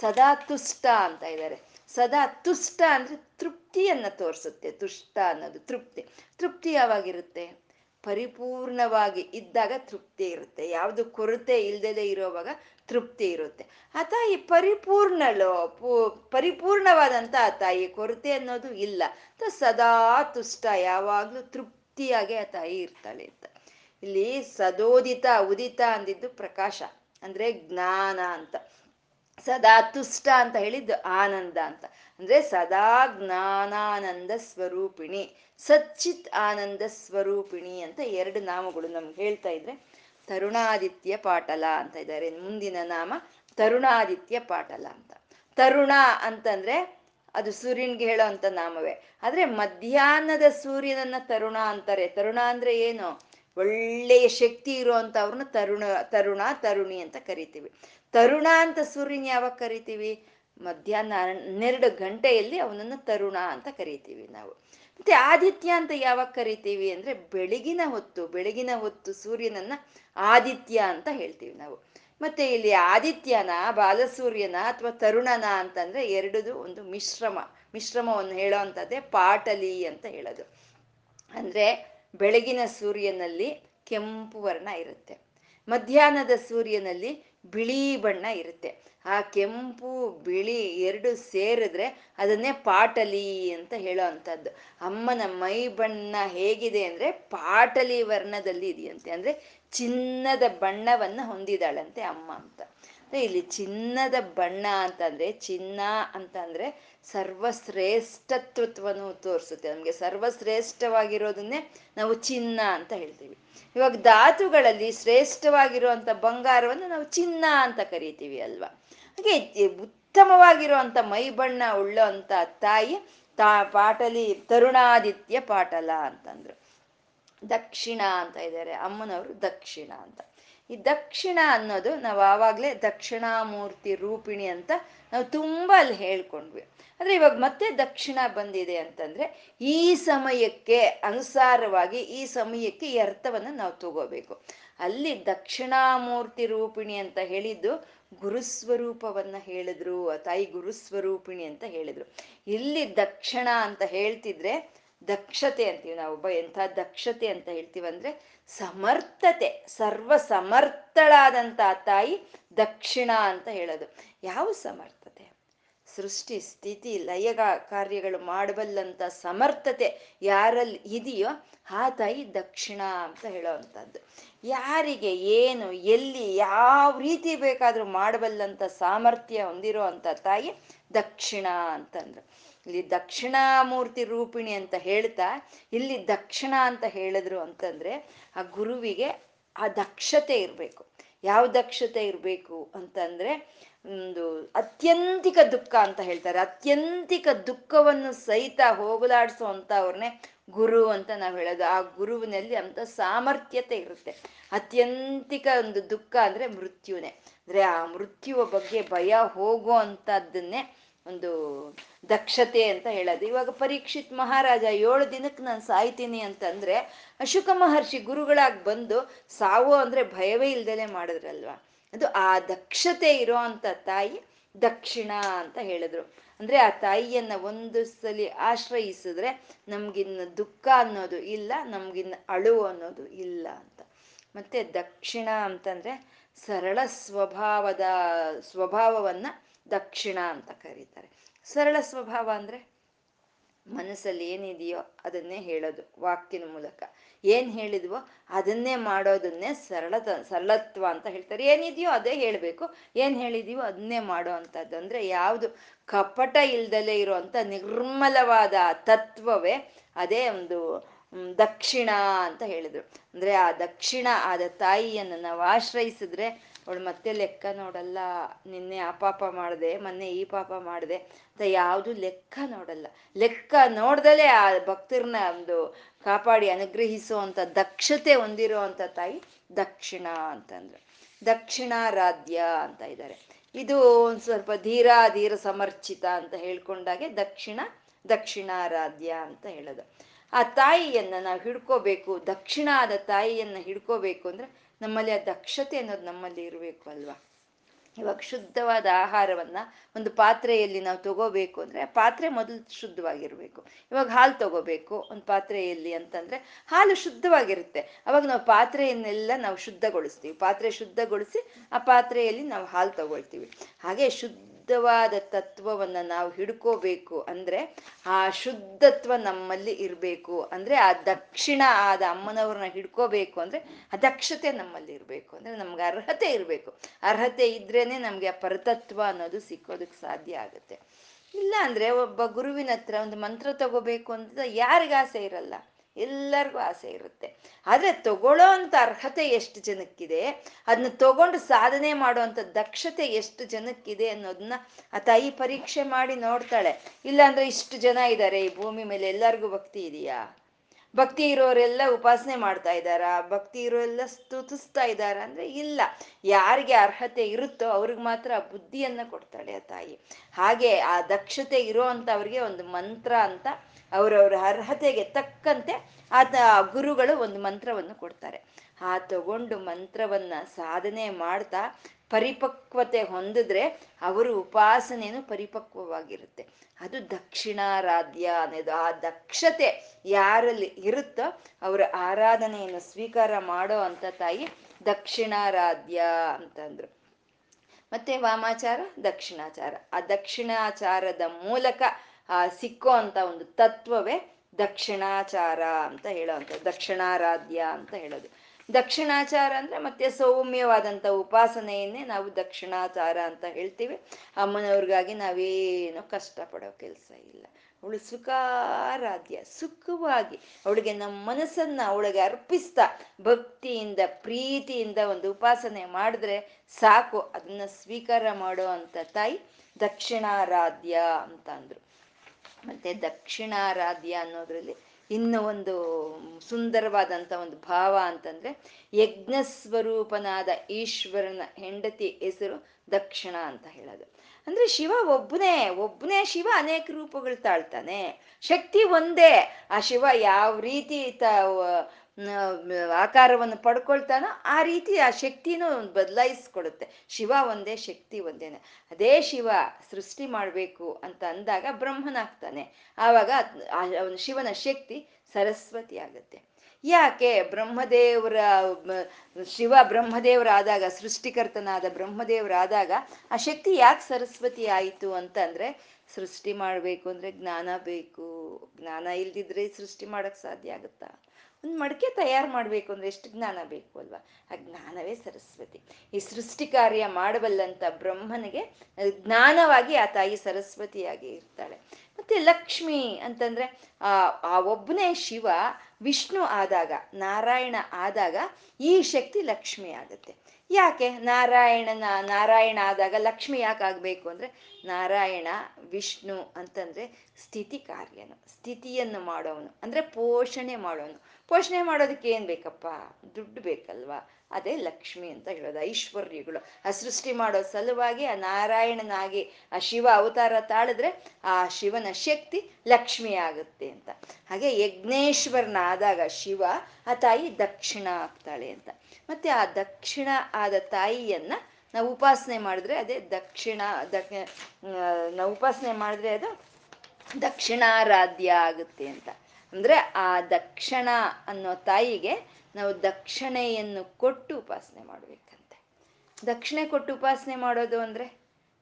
ಸದಾ ತುಷ್ಟ ಅಂತ ಇದ್ದಾರೆ. ಸದಾ ತುಷ್ಟ ಅಂದ್ರೆ ತೃಪ್ತಿಯನ್ನ ತೋರಿಸುತ್ತೆ. ತುಷ್ಟ ಅನ್ನೋದು ತೃಪ್ತಿ. ತೃಪ್ತಿ ಯಾವಾಗಿರುತ್ತೆ? ಪರಿಪೂರ್ಣವಾಗಿ ಇದ್ದಾಗ ತೃಪ್ತಿ ಇರುತ್ತೆ. ಯಾವುದು ಕೊರತೆ ಇಲ್ದದೆ ಇರೋವಾಗ ತೃಪ್ತಿ ಇರುತ್ತೆ. ಆ ತಾಯಿ ಪರಿಪೂರ್ಣಳು ಪೂ, ಪರಿಪೂರ್ಣವಾದಂಥ ಆ ತಾಯಿ, ಕೊರತೆ ಅನ್ನೋದು ಇಲ್ಲ. ಸದಾ ತುಷ್ಟ, ಯಾವಾಗ್ಲೂ ತೃಪ್ತಿಯಾಗಿ ಆ ತಾಯಿ ಇರ್ತಾಳೆ ಅಂತ. ಇಲ್ಲಿ ಸದೋದಿತ, ಉದಿತ ಅಂದಿದ್ದು ಪ್ರಕಾಶ, ಅಂದ್ರೆ ಜ್ಞಾನ ಅಂತ. ಸದಾ ತುಷ್ಟ ಅಂತ ಹೇಳಿದ್ದು ಆನಂದ ಅಂತ. ಅಂದ್ರೆ ಸದಾ ಜ್ಞಾನಾನಂದ ಸ್ವರೂಪಿಣಿ, ಸಚ್ಚಿತ್ ಆನಂದ ಸ್ವರೂಪಿಣಿ ಅಂತ ಎರಡು ನಾಮಗಳು ನಮ್ಗೆ ಹೇಳ್ತಾ ಇದ್ರೆ ತರುಣಾದಿತ್ಯ ಪಾಟಲ ಅಂತ ಇದ್ದಾರೆ. ಮುಂದಿನ ನಾಮ ತರುಣಾದಿತ್ಯ ಪಾಟಲ ಅಂತ. ತರುಣ ಅಂತಂದ್ರೆ ಅದು ಸೂರ್ಯನ್ಗೆ ಹೇಳೋ ಅಂತ ನಾಮವೇ. ಆದ್ರೆ ಮಧ್ಯಾಹ್ನದ ಸೂರ್ಯನನ್ನ ತರುಣ ಅಂತಾರೆ. ತರುಣ ಅಂದ್ರೆ ಏನು? ಒಳ್ಳೆಯ ಶಕ್ತಿ ಇರುವಂತವ್ರನ್ನ ತರುಣ ತರುಣ, ತರುಣಿ ಅಂತ ಕರಿತೀವಿ. ತರುಣ ಅಂತ ಸೂರ್ಯನ ಯಾವಾಗ ಕರಿತೀವಿ? ಮಧ್ಯಾಹ್ನ ಹನ್ನೆರಡು ಗಂಟೆಯಲ್ಲಿ ಅವನನ್ನು ತರುಣ ಅಂತ ಕರಿತೀವಿ ನಾವು. ಮತ್ತೆ ಆದಿತ್ಯ ಅಂತ ಯಾವಾಗ ಕರಿತೀವಿ ಅಂದ್ರೆ ಬೆಳಗಿನ ಹೊತ್ತು ಬೆಳಗಿನ ಹೊತ್ತು ಸೂರ್ಯನನ್ನ ಆದಿತ್ಯ ಅಂತ ಹೇಳ್ತೀವಿ ನಾವು. ಮತ್ತೆ ಇಲ್ಲಿ ಆದಿತ್ಯನ, ಬಾಲಸೂರ್ಯನ ಅಥವಾ ತರುಣನ ಅಂತಂದ್ರೆ ಎರಡುದು ಒಂದು ಮಿಶ್ರಮ, ಮಿಶ್ರಮವನ್ನು ಹೇಳೋ ಅಂತದ್ದೇ ಪಾಟಲಿ ಅಂತ ಹೇಳೋದು. ಅಂದ್ರೆ ಬೆಳಗಿನ ಸೂರ್ಯನಲ್ಲಿ ಕೆಂಪು ವರ್ಣ ಇರುತ್ತೆ. ಮಧ್ಯಾಹ್ನದ ಸೂರ್ಯನಲ್ಲಿ ಬಿಳಿ ಬಣ್ಣ ಇರುತ್ತೆ. ಆ ಕೆಂಪು, ಬಿಳಿ ಎರಡು ಸೇರಿದ್ರೆ ಅದನ್ನೇ ಪಾಟಲಿ ಅಂತ ಹೇಳೋ ಅಂಥದ್ದು. ಅಮ್ಮನ ಮೈ ಬಣ್ಣ ಹೇಗಿದೆ ಅಂದ್ರೆ ಪಾಟಲಿ ವರ್ಣದಲ್ಲಿ ಇದೆಯಂತೆ. ಅಂದ್ರೆ ಚಿನ್ನದ ಬಣ್ಣವನ್ನ ಹೊಂದಿದಾಳಂತೆ ಅಮ್ಮ ಅಂತ. ಇಲ್ಲಿ ಚಿನ್ನದ ಬಣ್ಣ ಅಂತಂದ್ರೆ ಚಿನ್ನ ಅಂತಂದ್ರೆ ಸರ್ವಶ್ರೇಷ್ಠತ್ವವನ್ನು ತೋರಿಸುತ್ತೆ. ನಮಗೆ ಸರ್ವಶ್ರೇಷ್ಠವಾಗಿರೋದನ್ನೇ ನಾವು ಚಿನ್ನ ಅಂತ ಹೇಳ್ತೀವಿ. ಇವಾಗ ಧಾತುಗಳಲ್ಲಿ ಶ್ರೇಷ್ಠವಾಗಿರುವಂತ ಬಂಗಾರವನ್ನು ನಾವು ಚಿನ್ನ ಅಂತ ಕರಿತೀವಿ ಅಲ್ವಾ? ಹಾಗೆ ಉತ್ತಮವಾಗಿರುವಂತ ಮೈ ಬಣ್ಣ ಉಳ್ಳೋ ತಾಯಿ ತಾ ಪಾಟಲಿ ತರುಣಾದಿತ್ಯ ಪಾಟಲ ಅಂತಂದ್ರು. ದಕ್ಷಿಣ ಅಂತ ಇದ್ದಾರೆ, ಅಮ್ಮನವರು ದಕ್ಷಿಣ ಅಂತ. ಈ ದಕ್ಷಿಣ ಅನ್ನೋದು ನಾವು ಆವಾಗಲೇ ದಕ್ಷಿಣಾಮೂರ್ತಿ ರೂಪಿಣಿ ಅಂತ ನಾವು ತುಂಬ ಅಲ್ಲಿ ಹೇಳ್ಕೊಂಡ್ವಿ. ಆದರೆ ಇವಾಗ ಮತ್ತೆ ದಕ್ಷಿಣ ಬಂದಿದೆ ಅಂತಂದ್ರೆ ಈ ಸಮಯಕ್ಕೆ ಅನುಸಾರವಾಗಿ ಈ ಸಮಯಕ್ಕೆ ಈ ಅರ್ಥವನ್ನು ನಾವು ತಗೋಬೇಕು. ಅಲ್ಲಿ ದಕ್ಷಿಣಾಮೂರ್ತಿ ರೂಪಿಣಿ ಅಂತ ಹೇಳಿದ್ದು ಗುರುಸ್ವರೂಪವನ್ನ ಹೇಳಿದ್ರು, ತಾಯಿ ಗುರುಸ್ವರೂಪಿಣಿ ಅಂತ ಹೇಳಿದ್ರು. ಇಲ್ಲಿ ದಕ್ಷಿಣ ಅಂತ ಹೇಳ್ತಿದ್ರೆ ದಕ್ಷತೆ ಅಂತೀವಿ ನಾವು, ಒಬ್ಬ ಎಂಥ ದಕ್ಷತೆ ಅಂತ ಹೇಳ್ತೀವಂದ್ರೆ ಸಮರ್ಥತೆ, ಸರ್ವ ಸಮರ್ಥಳಾದಂಥ ತಾಯಿ ದಕ್ಷಿಣ ಅಂತ ಹೇಳೋದು. ಯಾವ ಸಮರ್ಥತೆ? ಸೃಷ್ಟಿ, ಸ್ಥಿತಿ, ಲಯಗ ಕಾರ್ಯಗಳು ಮಾಡಬಲ್ಲಂತ ಸಮರ್ಥತೆ ಯಾರಲ್ಲಿ ಇದೆಯೋ ಆ ತಾಯಿ ದಕ್ಷಿಣ ಅಂತ ಹೇಳೋವಂಥದ್ದು. ಯಾರಿಗೆ ಏನು, ಎಲ್ಲಿ, ಯಾವ ರೀತಿ ಬೇಕಾದ್ರೂ ಮಾಡಬಲ್ಲಂತ ಸಾಮರ್ಥ್ಯ ಹೊಂದಿರೋ ತಾಯಿ ದಕ್ಷಿಣ ಅಂತಂದ್ರು. ಇಲ್ಲಿ ದಕ್ಷಿಣಾಮೂರ್ತಿ ರೂಪಿಣಿ ಅಂತ ಹೇಳ್ತಾ, ಇಲ್ಲಿ ದಕ್ಷಿಣ ಅಂತ ಹೇಳಿದ್ರು ಅಂತಂದ್ರೆ ಆ ಗುರುವಿಗೆ ಆ ದಕ್ಷತೆ ಇರಬೇಕು. ಯಾವ ದಕ್ಷತೆ ಇರಬೇಕು ಅಂತಂದ್ರೆ ಒಂದು ಅತ್ಯಂತಿಕ ದುಃಖ ಅಂತ ಹೇಳ್ತಾರೆ. ಅತ್ಯಂತಿಕ ದುಃಖವನ್ನು ಸಹಿತ ಹೋಗಲಾಡಿಸೋ ಅವ್ರನ್ನೇ ಗುರು ಅಂತ ನಾವು ಹೇಳೋದು. ಆ ಗುರುವಿನಲ್ಲಿ ಅಂತ ಸಾಮರ್ಥ್ಯತೆ ಇರುತ್ತೆ. ಅತ್ಯಂತಿಕ ಒಂದು ದುಃಖ ಅಂದ್ರೆ ಮೃತ್ಯುನೇ. ಅಂದ್ರೆ ಆ ಮೃತ್ಯುವ ಬಗ್ಗೆ ಭಯ ಹೋಗೋ ಒಂದು ದಕ್ಷತೆ ಅಂತ ಹೇಳೋದು. ಇವಾಗ ಪರೀಕ್ಷಿತ್ ಮಹಾರಾಜ, ಏಳು ದಿನಕ್ಕೆ ನಾನು ಸಾಯ್ತೀನಿ ಅಂತಂದ್ರೆ ಅಶೋಕ ಮಹರ್ಷಿ ಗುರುಗಳಾಗಿ ಬಂದು ಸಾವು ಅಂದ್ರೆ ಭಯವೇ ಇಲ್ದಲೆ ಮಾಡಿದ್ರಲ್ವಾ? ಅದು ಆ ದಕ್ಷತೆ ಇರೋ ಅಂತ ತಾಯಿ ದಕ್ಷಿಣ ಅಂತ ಹೇಳಿದ್ರು. ಅಂದ್ರೆ ಆ ತಾಯಿಯನ್ನ ಒಂದು ಸಲಿ ಆಶ್ರಯಿಸಿದ್ರೆ ನಮ್ಗಿನ್ನ ದುಃಖ ಅನ್ನೋದು ಇಲ್ಲ, ನಮ್ಗಿನ್ನ ಅಳು ಅನ್ನೋದು ಇಲ್ಲ ಅಂತ. ಮತ್ತೆ ದಕ್ಷಿಣ ಅಂತಂದ್ರೆ ಸರಳ ಸ್ವಭಾವದ, ಸ್ವಭಾವವನ್ನ ದಕ್ಷಿಣ ಅಂತ ಕರೀತಾರೆ. ಸರಳ ಸ್ವಭಾವ ಅಂದ್ರೆ ಮನಸ್ಸಲ್ಲಿ ಏನಿದೆಯೋ ಅದನ್ನೇ ಹೇಳೋದು ವಾಕ್ಯನ ಮೂಲಕ. ಏನ್ ಹೇಳಿದ್ವೋ ಅದನ್ನೇ ಮಾಡೋದನ್ನೇ ಸರಳತ ಸರಳತ್ವ ಅಂತ ಹೇಳ್ತಾರೆ. ಏನಿದೆಯೋ ಅದೇ ಹೇಳಬೇಕು. ಏನ್ ಹೇಳಿದೀವೋ ಅದನ್ನೇ ಮಾಡೋ ಅಂಥದ್ದು. ಅಂದ್ರೆ ಯಾವುದು ಕಪಟ ಇಲ್ದಲೇ ಇರುವಂತ ನಿರ್ಮಲವಾದ ತತ್ವವೇ ಅದೇ ಒಂದು ದಕ್ಷಿಣ ಅಂತ ಹೇಳಿದ್ರು. ಅಂದ್ರೆ ಆ ದಕ್ಷಿಣ ಆದ ತಾಯಿಯನ್ನು ನಾವು ಆಶ್ರಯಿಸಿದ್ರೆ ಅವಳು ಮತ್ತೆ ಲೆಕ್ಕ ನೋಡಲ್ಲ, ನಿನ್ನೆ ಆ ಪಾಪ ಮಾಡಿದೆ, ಮೊನ್ನೆ ಈ ಪಾಪ ಮಾಡಿದೆ ಅಂತ ಯಾವುದು ಲೆಕ್ಕ ನೋಡಲ್ಲ. ಲೆಕ್ಕ ನೋಡ್ದಲೇ ಆ ಭಕ್ತರನ್ನ ಒಂದು ಕಾಪಾಡಿ ಅನುಗ್ರಹಿಸುವಂತ ದಕ್ಷತೆ ಹೊಂದಿರೋ ಅಂತ ತಾಯಿ ದಕ್ಷಿಣ ಅಂತಂದ್ರು. ದಕ್ಷಿಣಾರಾಧ್ಯ ಅಂತ ಇದ್ದಾರೆ. ಇದು ಒಂದು ಸ್ವಲ್ಪ ಧೀರ ಧೀರ ಸಮರ್ಚಿತ ಅಂತ ಹೇಳ್ಕೊಂಡಾಗೆ ದಕ್ಷಿಣ, ದಕ್ಷಿಣಾರಾಧ್ಯ ಅಂತ ಹೇಳೋದು. ಆ ತಾಯಿಯನ್ನ ನಾವು ಹಿಡ್ಕೋಬೇಕು ದಕ್ಷಿಣ ಆದ ತಾಯಿಯನ್ನ ಹಿಡ್ಕೋಬೇಕು ಅಂದ್ರೆ ನಮ್ಮಲ್ಲಿ ಆ ದಕ್ಷತೆ ಅನ್ನೋದು ನಮ್ಮಲ್ಲಿ ಇರಬೇಕು ಅಲ್ವಾ? ಇವಾಗ ಶುದ್ಧವಾದ ಆಹಾರವನ್ನ ಒಂದು ಪಾತ್ರೆಯಲ್ಲಿ ನಾವು ತಗೋಬೇಕು ಅಂದ್ರೆ ಪಾತ್ರೆ ಮೊದಲು ಶುದ್ಧವಾಗಿರ್ಬೇಕು. ಇವಾಗ ಹಾಲು ತಗೋಬೇಕು ಒಂದು ಪಾತ್ರೆಯಲ್ಲಿ ಅಂತಂದ್ರೆ ಹಾಲು ಶುದ್ಧವಾಗಿರುತ್ತೆ. ಅವಾಗ ನಾವು ಪಾತ್ರೆಯನ್ನೆಲ್ಲ ನಾವು ಶುದ್ಧಗೊಳಿಸ್ತೀವಿ. ಪಾತ್ರೆ ಶುದ್ಧಗೊಳಿಸಿ ಆ ಪಾತ್ರೆಯಲ್ಲಿ ನಾವು ಹಾಲು ತಗೊಳ್ತೀವಿ. ಹಾಗೆ ಶುದ್ಧ ಶುದ್ಧವಾದ ತತ್ವವನ್ನ ನಾವು ಹಿಡ್ಕೋಬೇಕು ಅಂದ್ರೆ ಆ ಶುದ್ಧತ್ವ ನಮ್ಮಲ್ಲಿ ಇರಬೇಕು ಅಂದ್ರೆ ಆ ದಕ್ಷಿಣ ಆದ ಅಮ್ಮನವ್ರನ್ನ ಹಿಡ್ಕೋಬೇಕು ಅಂದ್ರೆ ಆ ದಕ್ಷತೆ ನಮ್ಮಲ್ಲಿ ಇರಬೇಕು ಅಂದ್ರೆ ನಮ್ಗೆ ಅರ್ಹತೆ ಇರಬೇಕು. ಅರ್ಹತೆ ಇದ್ರೇನೆ ನಮ್ಗೆ ಆ ಪರತತ್ವ ಅನ್ನೋದು ಸಿಕ್ಕೋದಕ್ಕೆ ಸಾಧ್ಯ ಆಗುತ್ತೆ. ಇಲ್ಲ ಅಂದ್ರೆ ಒಬ್ಬ ಗುರುವಿನ ಹತ್ರ ಒಂದು ಮಂತ್ರ ತಗೋಬೇಕು ಅಂತ ಯಾರಿಗ ಆಸೆ ಇರಲ್ಲ. ಎಲ್ಲರಿಗೂ ಆಸೆ ಇರುತ್ತೆ. ಆದ್ರೆ ತಗೊಳ್ಳೋ ಅಂತ ಅರ್ಹತೆ ಎಷ್ಟು ಜನಕ್ಕಿದೆ? ಅದನ್ನ ತಗೊಂಡು ಸಾಧನೆ ಮಾಡುವಂತ ದಕ್ಷತೆ ಎಷ್ಟು ಜನಕ್ಕಿದೆ ಅನ್ನೋದನ್ನ ಆ ತಾಯಿ ಪರೀಕ್ಷೆ ಮಾಡಿ ನೋಡ್ತಾಳೆ. ಇಲ್ಲಾಂದ್ರೆ ಇಷ್ಟು ಜನ ಇದ್ದಾರೆ ಈ ಭೂಮಿ ಮೇಲೆ ಎಲ್ಲರಿಗೂ ಭಕ್ತಿ ಇದೆಯಾ? ಭಕ್ತಿ ಇರೋರೆಲ್ಲ ಉಪಾಸನೆ ಮಾಡ್ತಾ ಇದ್ದಾರ? ಭಕ್ತಿ ಇರೋರೆಲ್ಲ ಸ್ತುತಿಸ್ತಾ ಇದ್ದಾರ ಅಂದ್ರೆ ಇಲ್ಲ. ಯಾರಿಗೆ ಅರ್ಹತೆ ಇರುತ್ತೋ ಅವ್ರಿಗೆ ಮಾತ್ರ ಬುದ್ಧಿಯನ್ನ ಕೊಡ್ತಾಳೆ ಆ ತಾಯಿ. ಹಾಗೆ ಆ ದಕ್ಷತೆ ಇರೋ ಅವ್ರಿಗೆ ಒಂದು ಮಂತ್ರ ಅಂತ ಅವರವ್ರ ಅರ್ಹತೆಗೆ ತಕ್ಕಂತೆ ಆತ ಗುರುಗಳು ಒಂದು ಮಂತ್ರವನ್ನು ಕೊಡ್ತಾರೆ. ಆ ತಗೊಂಡು ಮಂತ್ರವನ್ನ ಸಾಧನೆ ಮಾಡ್ತಾ ಪರಿಪಕ್ವತೆ ಹೊಂದಿದ್ರೆ ಅವರು ಉಪಾಸನೆಯೂ ಪರಿಪಕ್ವವಾಗಿರುತ್ತೆ. ಅದು ದಕ್ಷಿಣಾರಾಧ್ಯ ಅನ್ನೋದು. ಆ ದಕ್ಷತೆ ಯಾರಲ್ಲಿ ಇರುತ್ತೋ ಅವರ ಆರಾಧನೆಯನ್ನು ಸ್ವೀಕಾರ ಮಾಡೋ ಅಂತ ತಾಯಿ ದಕ್ಷಿಣಾರಾಧ್ಯ ಅಂತಂದ್ರು. ಮತ್ತೆ ವಾಮಾಚಾರ, ದಕ್ಷಿಣಾಚಾರ. ಆ ದಕ್ಷಿಣಾಚಾರದ ಮೂಲಕ, ಆ, ಸಿಕ್ಕೋ ಅಂತ ಒಂದು ತತ್ವವೇ ದಕ್ಷಿಣಾಚಾರ ಅಂತ ಹೇಳೋವಂಥ ದಕ್ಷಿಣಾರಾಧ್ಯ ಅಂತ ಹೇಳೋದು. ದಕ್ಷಿಣಾಚಾರ ಅಂದ್ರೆ ಮತ್ತೆ ಸೌಮ್ಯವಾದಂಥ ಉಪಾಸನೆಯನ್ನೇ ನಾವು ದಕ್ಷಿಣಾಚಾರ ಅಂತ ಹೇಳ್ತೀವಿ. ಅಮ್ಮನವ್ರಿಗಾಗಿ ನಾವೇನೋ ಕಷ್ಟಪಡೋ ಕೆಲಸ ಇಲ್ಲ. ಅವಳು ಸುಖಾರಾಧ್ಯ, ಸುಖವಾಗಿ ಅವಳಿಗೆ ನಮ್ಮ ಮನಸ್ಸನ್ನ ಅವಳಿಗೆ ಅರ್ಪಿಸ್ತಾ ಭಕ್ತಿಯಿಂದ, ಪ್ರೀತಿಯಿಂದ ಒಂದು ಉಪಾಸನೆ ಮಾಡಿದ್ರೆ ಸಾಕು. ಅದನ್ನ ಸ್ವೀಕಾರ ಮಾಡೋ ಅಂತ ತಾಯಿ ದಕ್ಷಿಣಾರಾಧ್ಯ ಅಂತ ಅಂದ್ರು. ಮತ್ತೆ ದಕ್ಷಿಣಾರಾಧ್ಯ ಅನ್ನೋದ್ರಲ್ಲಿ ಇನ್ನು ಒಂದು ಸುಂದರವಾದಂಥ ಒಂದು ಭಾವ ಅಂತಂದ್ರೆ ಯಜ್ಞ ಸ್ವರೂಪನಾದ ಈಶ್ವರನ ಹೆಂಡತಿ ಹೆಸರು ದಕ್ಷಿಣ ಅಂತ ಹೇಳೋದು. ಅಂದ್ರೆ ಶಿವ ಒಬ್ಬನೇ ಒಬ್ಬನೇ ಶಿವ ಅನೇಕ ರೂಪಗಳು ತಾಳ್ತಾನೆ. ಶಕ್ತಿ ಒಂದೇ. ಆ ಶಿವ ಯಾವ ರೀತಿ ತ ಆಕಾರವನ್ನು ಪಡ್ಕೊಳ್ತಾನೋ ಆ ರೀತಿ ಆ ಶಕ್ತಿನೂ ಬದಲಾಯಿಸ್ಕೊಡುತ್ತೆ. ಶಿವ ಒಂದೇ, ಶಕ್ತಿ ಒಂದೇನೆ ಅದೇ ಶಿವ ಸೃಷ್ಟಿ ಮಾಡಬೇಕು ಅಂತ ಅಂದಾಗ ಬ್ರಹ್ಮನಾಗ್ತಾನೆ ಆವಾಗ ಶಿವನ ಶಕ್ತಿ ಸರಸ್ವತಿ ಆಗುತ್ತೆ. ಯಾಕೆ? ಬ್ರಹ್ಮದೇವರ ಶಿವ ಬ್ರಹ್ಮದೇವರಾದಾಗ, ಸೃಷ್ಟಿಕರ್ತನಾದ ಬ್ರಹ್ಮದೇವರಾದಾಗ ಆ ಶಕ್ತಿ ಯಾಕೆ ಸರಸ್ವತಿ ಆಯಿತು ಅಂತಂದ್ರೆ ಸೃಷ್ಟಿ ಮಾಡಬೇಕು ಅಂದ್ರೆ ಜ್ಞಾನ ಬೇಕು. ಜ್ಞಾನ ಇಲ್ದಿದ್ರೆ ಸೃಷ್ಟಿ ಮಾಡೋಕ್ಕೆ ಸಾಧ್ಯ ಆಗುತ್ತಾ? ಒಂದು ಮಡಿಕೆ ತಯಾರು ಮಾಡಬೇಕು ಅಂದ್ರೆ ಎಷ್ಟು ಜ್ಞಾನ ಬೇಕು ಅಲ್ವಾ? ಆ ಜ್ಞಾನವೇ ಸರಸ್ವತಿ. ಈ ಸೃಷ್ಟಿ ಕಾರ್ಯ ಮಾಡಬಲ್ಲಂತ ಬ್ರಹ್ಮನಿಗೆ ಜ್ಞಾನವಾಗಿ ಆ ತಾಯಿ ಸರಸ್ವತಿಯಾಗಿ ಇರ್ತಾಳೆ. ಮತ್ತೆ ಲಕ್ಷ್ಮಿ ಅಂತಂದ್ರೆ, ಆ ಆ ಒಬ್ಬನೇ ಶಿವ, ವಿಷ್ಣು ಆದಾಗ, ನಾರಾಯಣ ಆದಾಗ ಈ ಶಕ್ತಿ ಲಕ್ಷ್ಮಿ ಆಗುತ್ತೆ. ಯಾಕೆ? ನಾರಾಯಣನ, ನಾರಾಯಣ ಆದಾಗ ಲಕ್ಷ್ಮಿ ಯಾಕೆ ಆಗಬೇಕು ಅಂದ್ರೆ, ನಾರಾಯಣ, ವಿಷ್ಣು ಅಂತಂದ್ರೆ ಸ್ಥಿತಿ ಕಾರ್ಯನು, ಸ್ಥಿತಿಯನ್ನು ಮಾಡೋವನು, ಅಂದರೆ ಪೋಷಣೆ ಮಾಡೋನು. ಪೋಷಣೆ ಮಾಡೋದಕ್ಕೆ ಏನ್ ಬೇಕಪ್ಪ? ದುಡ್ಡು ಬೇಕಲ್ವಾ? ಅದೇ ಲಕ್ಷ್ಮಿ ಅಂತ ಹೇಳೋದು, ಐಶ್ವರ್ಯಗಳು. ಆ ಸೃಷ್ಟಿ ಮಾಡೋ ಸಲುವಾಗಿ ಆ ನಾರಾಯಣನಾಗಿ ಆ ಶಿವ ಅವತಾರ ತಾಳಿದ್ರೆ ಆ ಶಿವನ ಶಕ್ತಿ ಲಕ್ಷ್ಮಿ ಆಗುತ್ತೆ ಅಂತ. ಹಾಗೆ ಯಜ್ಞೇಶ್ವರನಾದಾಗ ಶಿವ, ಆ ತಾಯಿ ದಕ್ಷಿಣ ಆಗ್ತಾಳೆ ಅಂತ. ಮತ್ತೆ ಆ ದಕ್ಷಿಣ ಆದ ತಾಯಿಯನ್ನ ನಾವು ಉಪಾಸನೆ ಮಾಡಿದ್ರೆ ಅದೇ ದಕ್ಷಿಣ ದಕ್ ನಾವು ಉಪಾಸನೆ ಮಾಡಿದ್ರೆ ಅದು ದಕ್ಷಿಣಾರಾಧ್ಯ ಆಗುತ್ತೆ ಅಂತ. ಅಂದ್ರೆ ಆ ದಕ್ಷಿಣ ಅನ್ನೋ ತಾಯಿಗೆ ನಾವು ದಕ್ಷಿಣೆಯನ್ನು ಕೊಟ್ಟು ಉಪಾಸನೆ ಮಾಡ್ಬೇಕಂತೆ. ದಕ್ಷಿಣೆ ಕೊಟ್ಟು ಉಪಾಸನೆ ಮಾಡೋದು ಅಂದ್ರೆ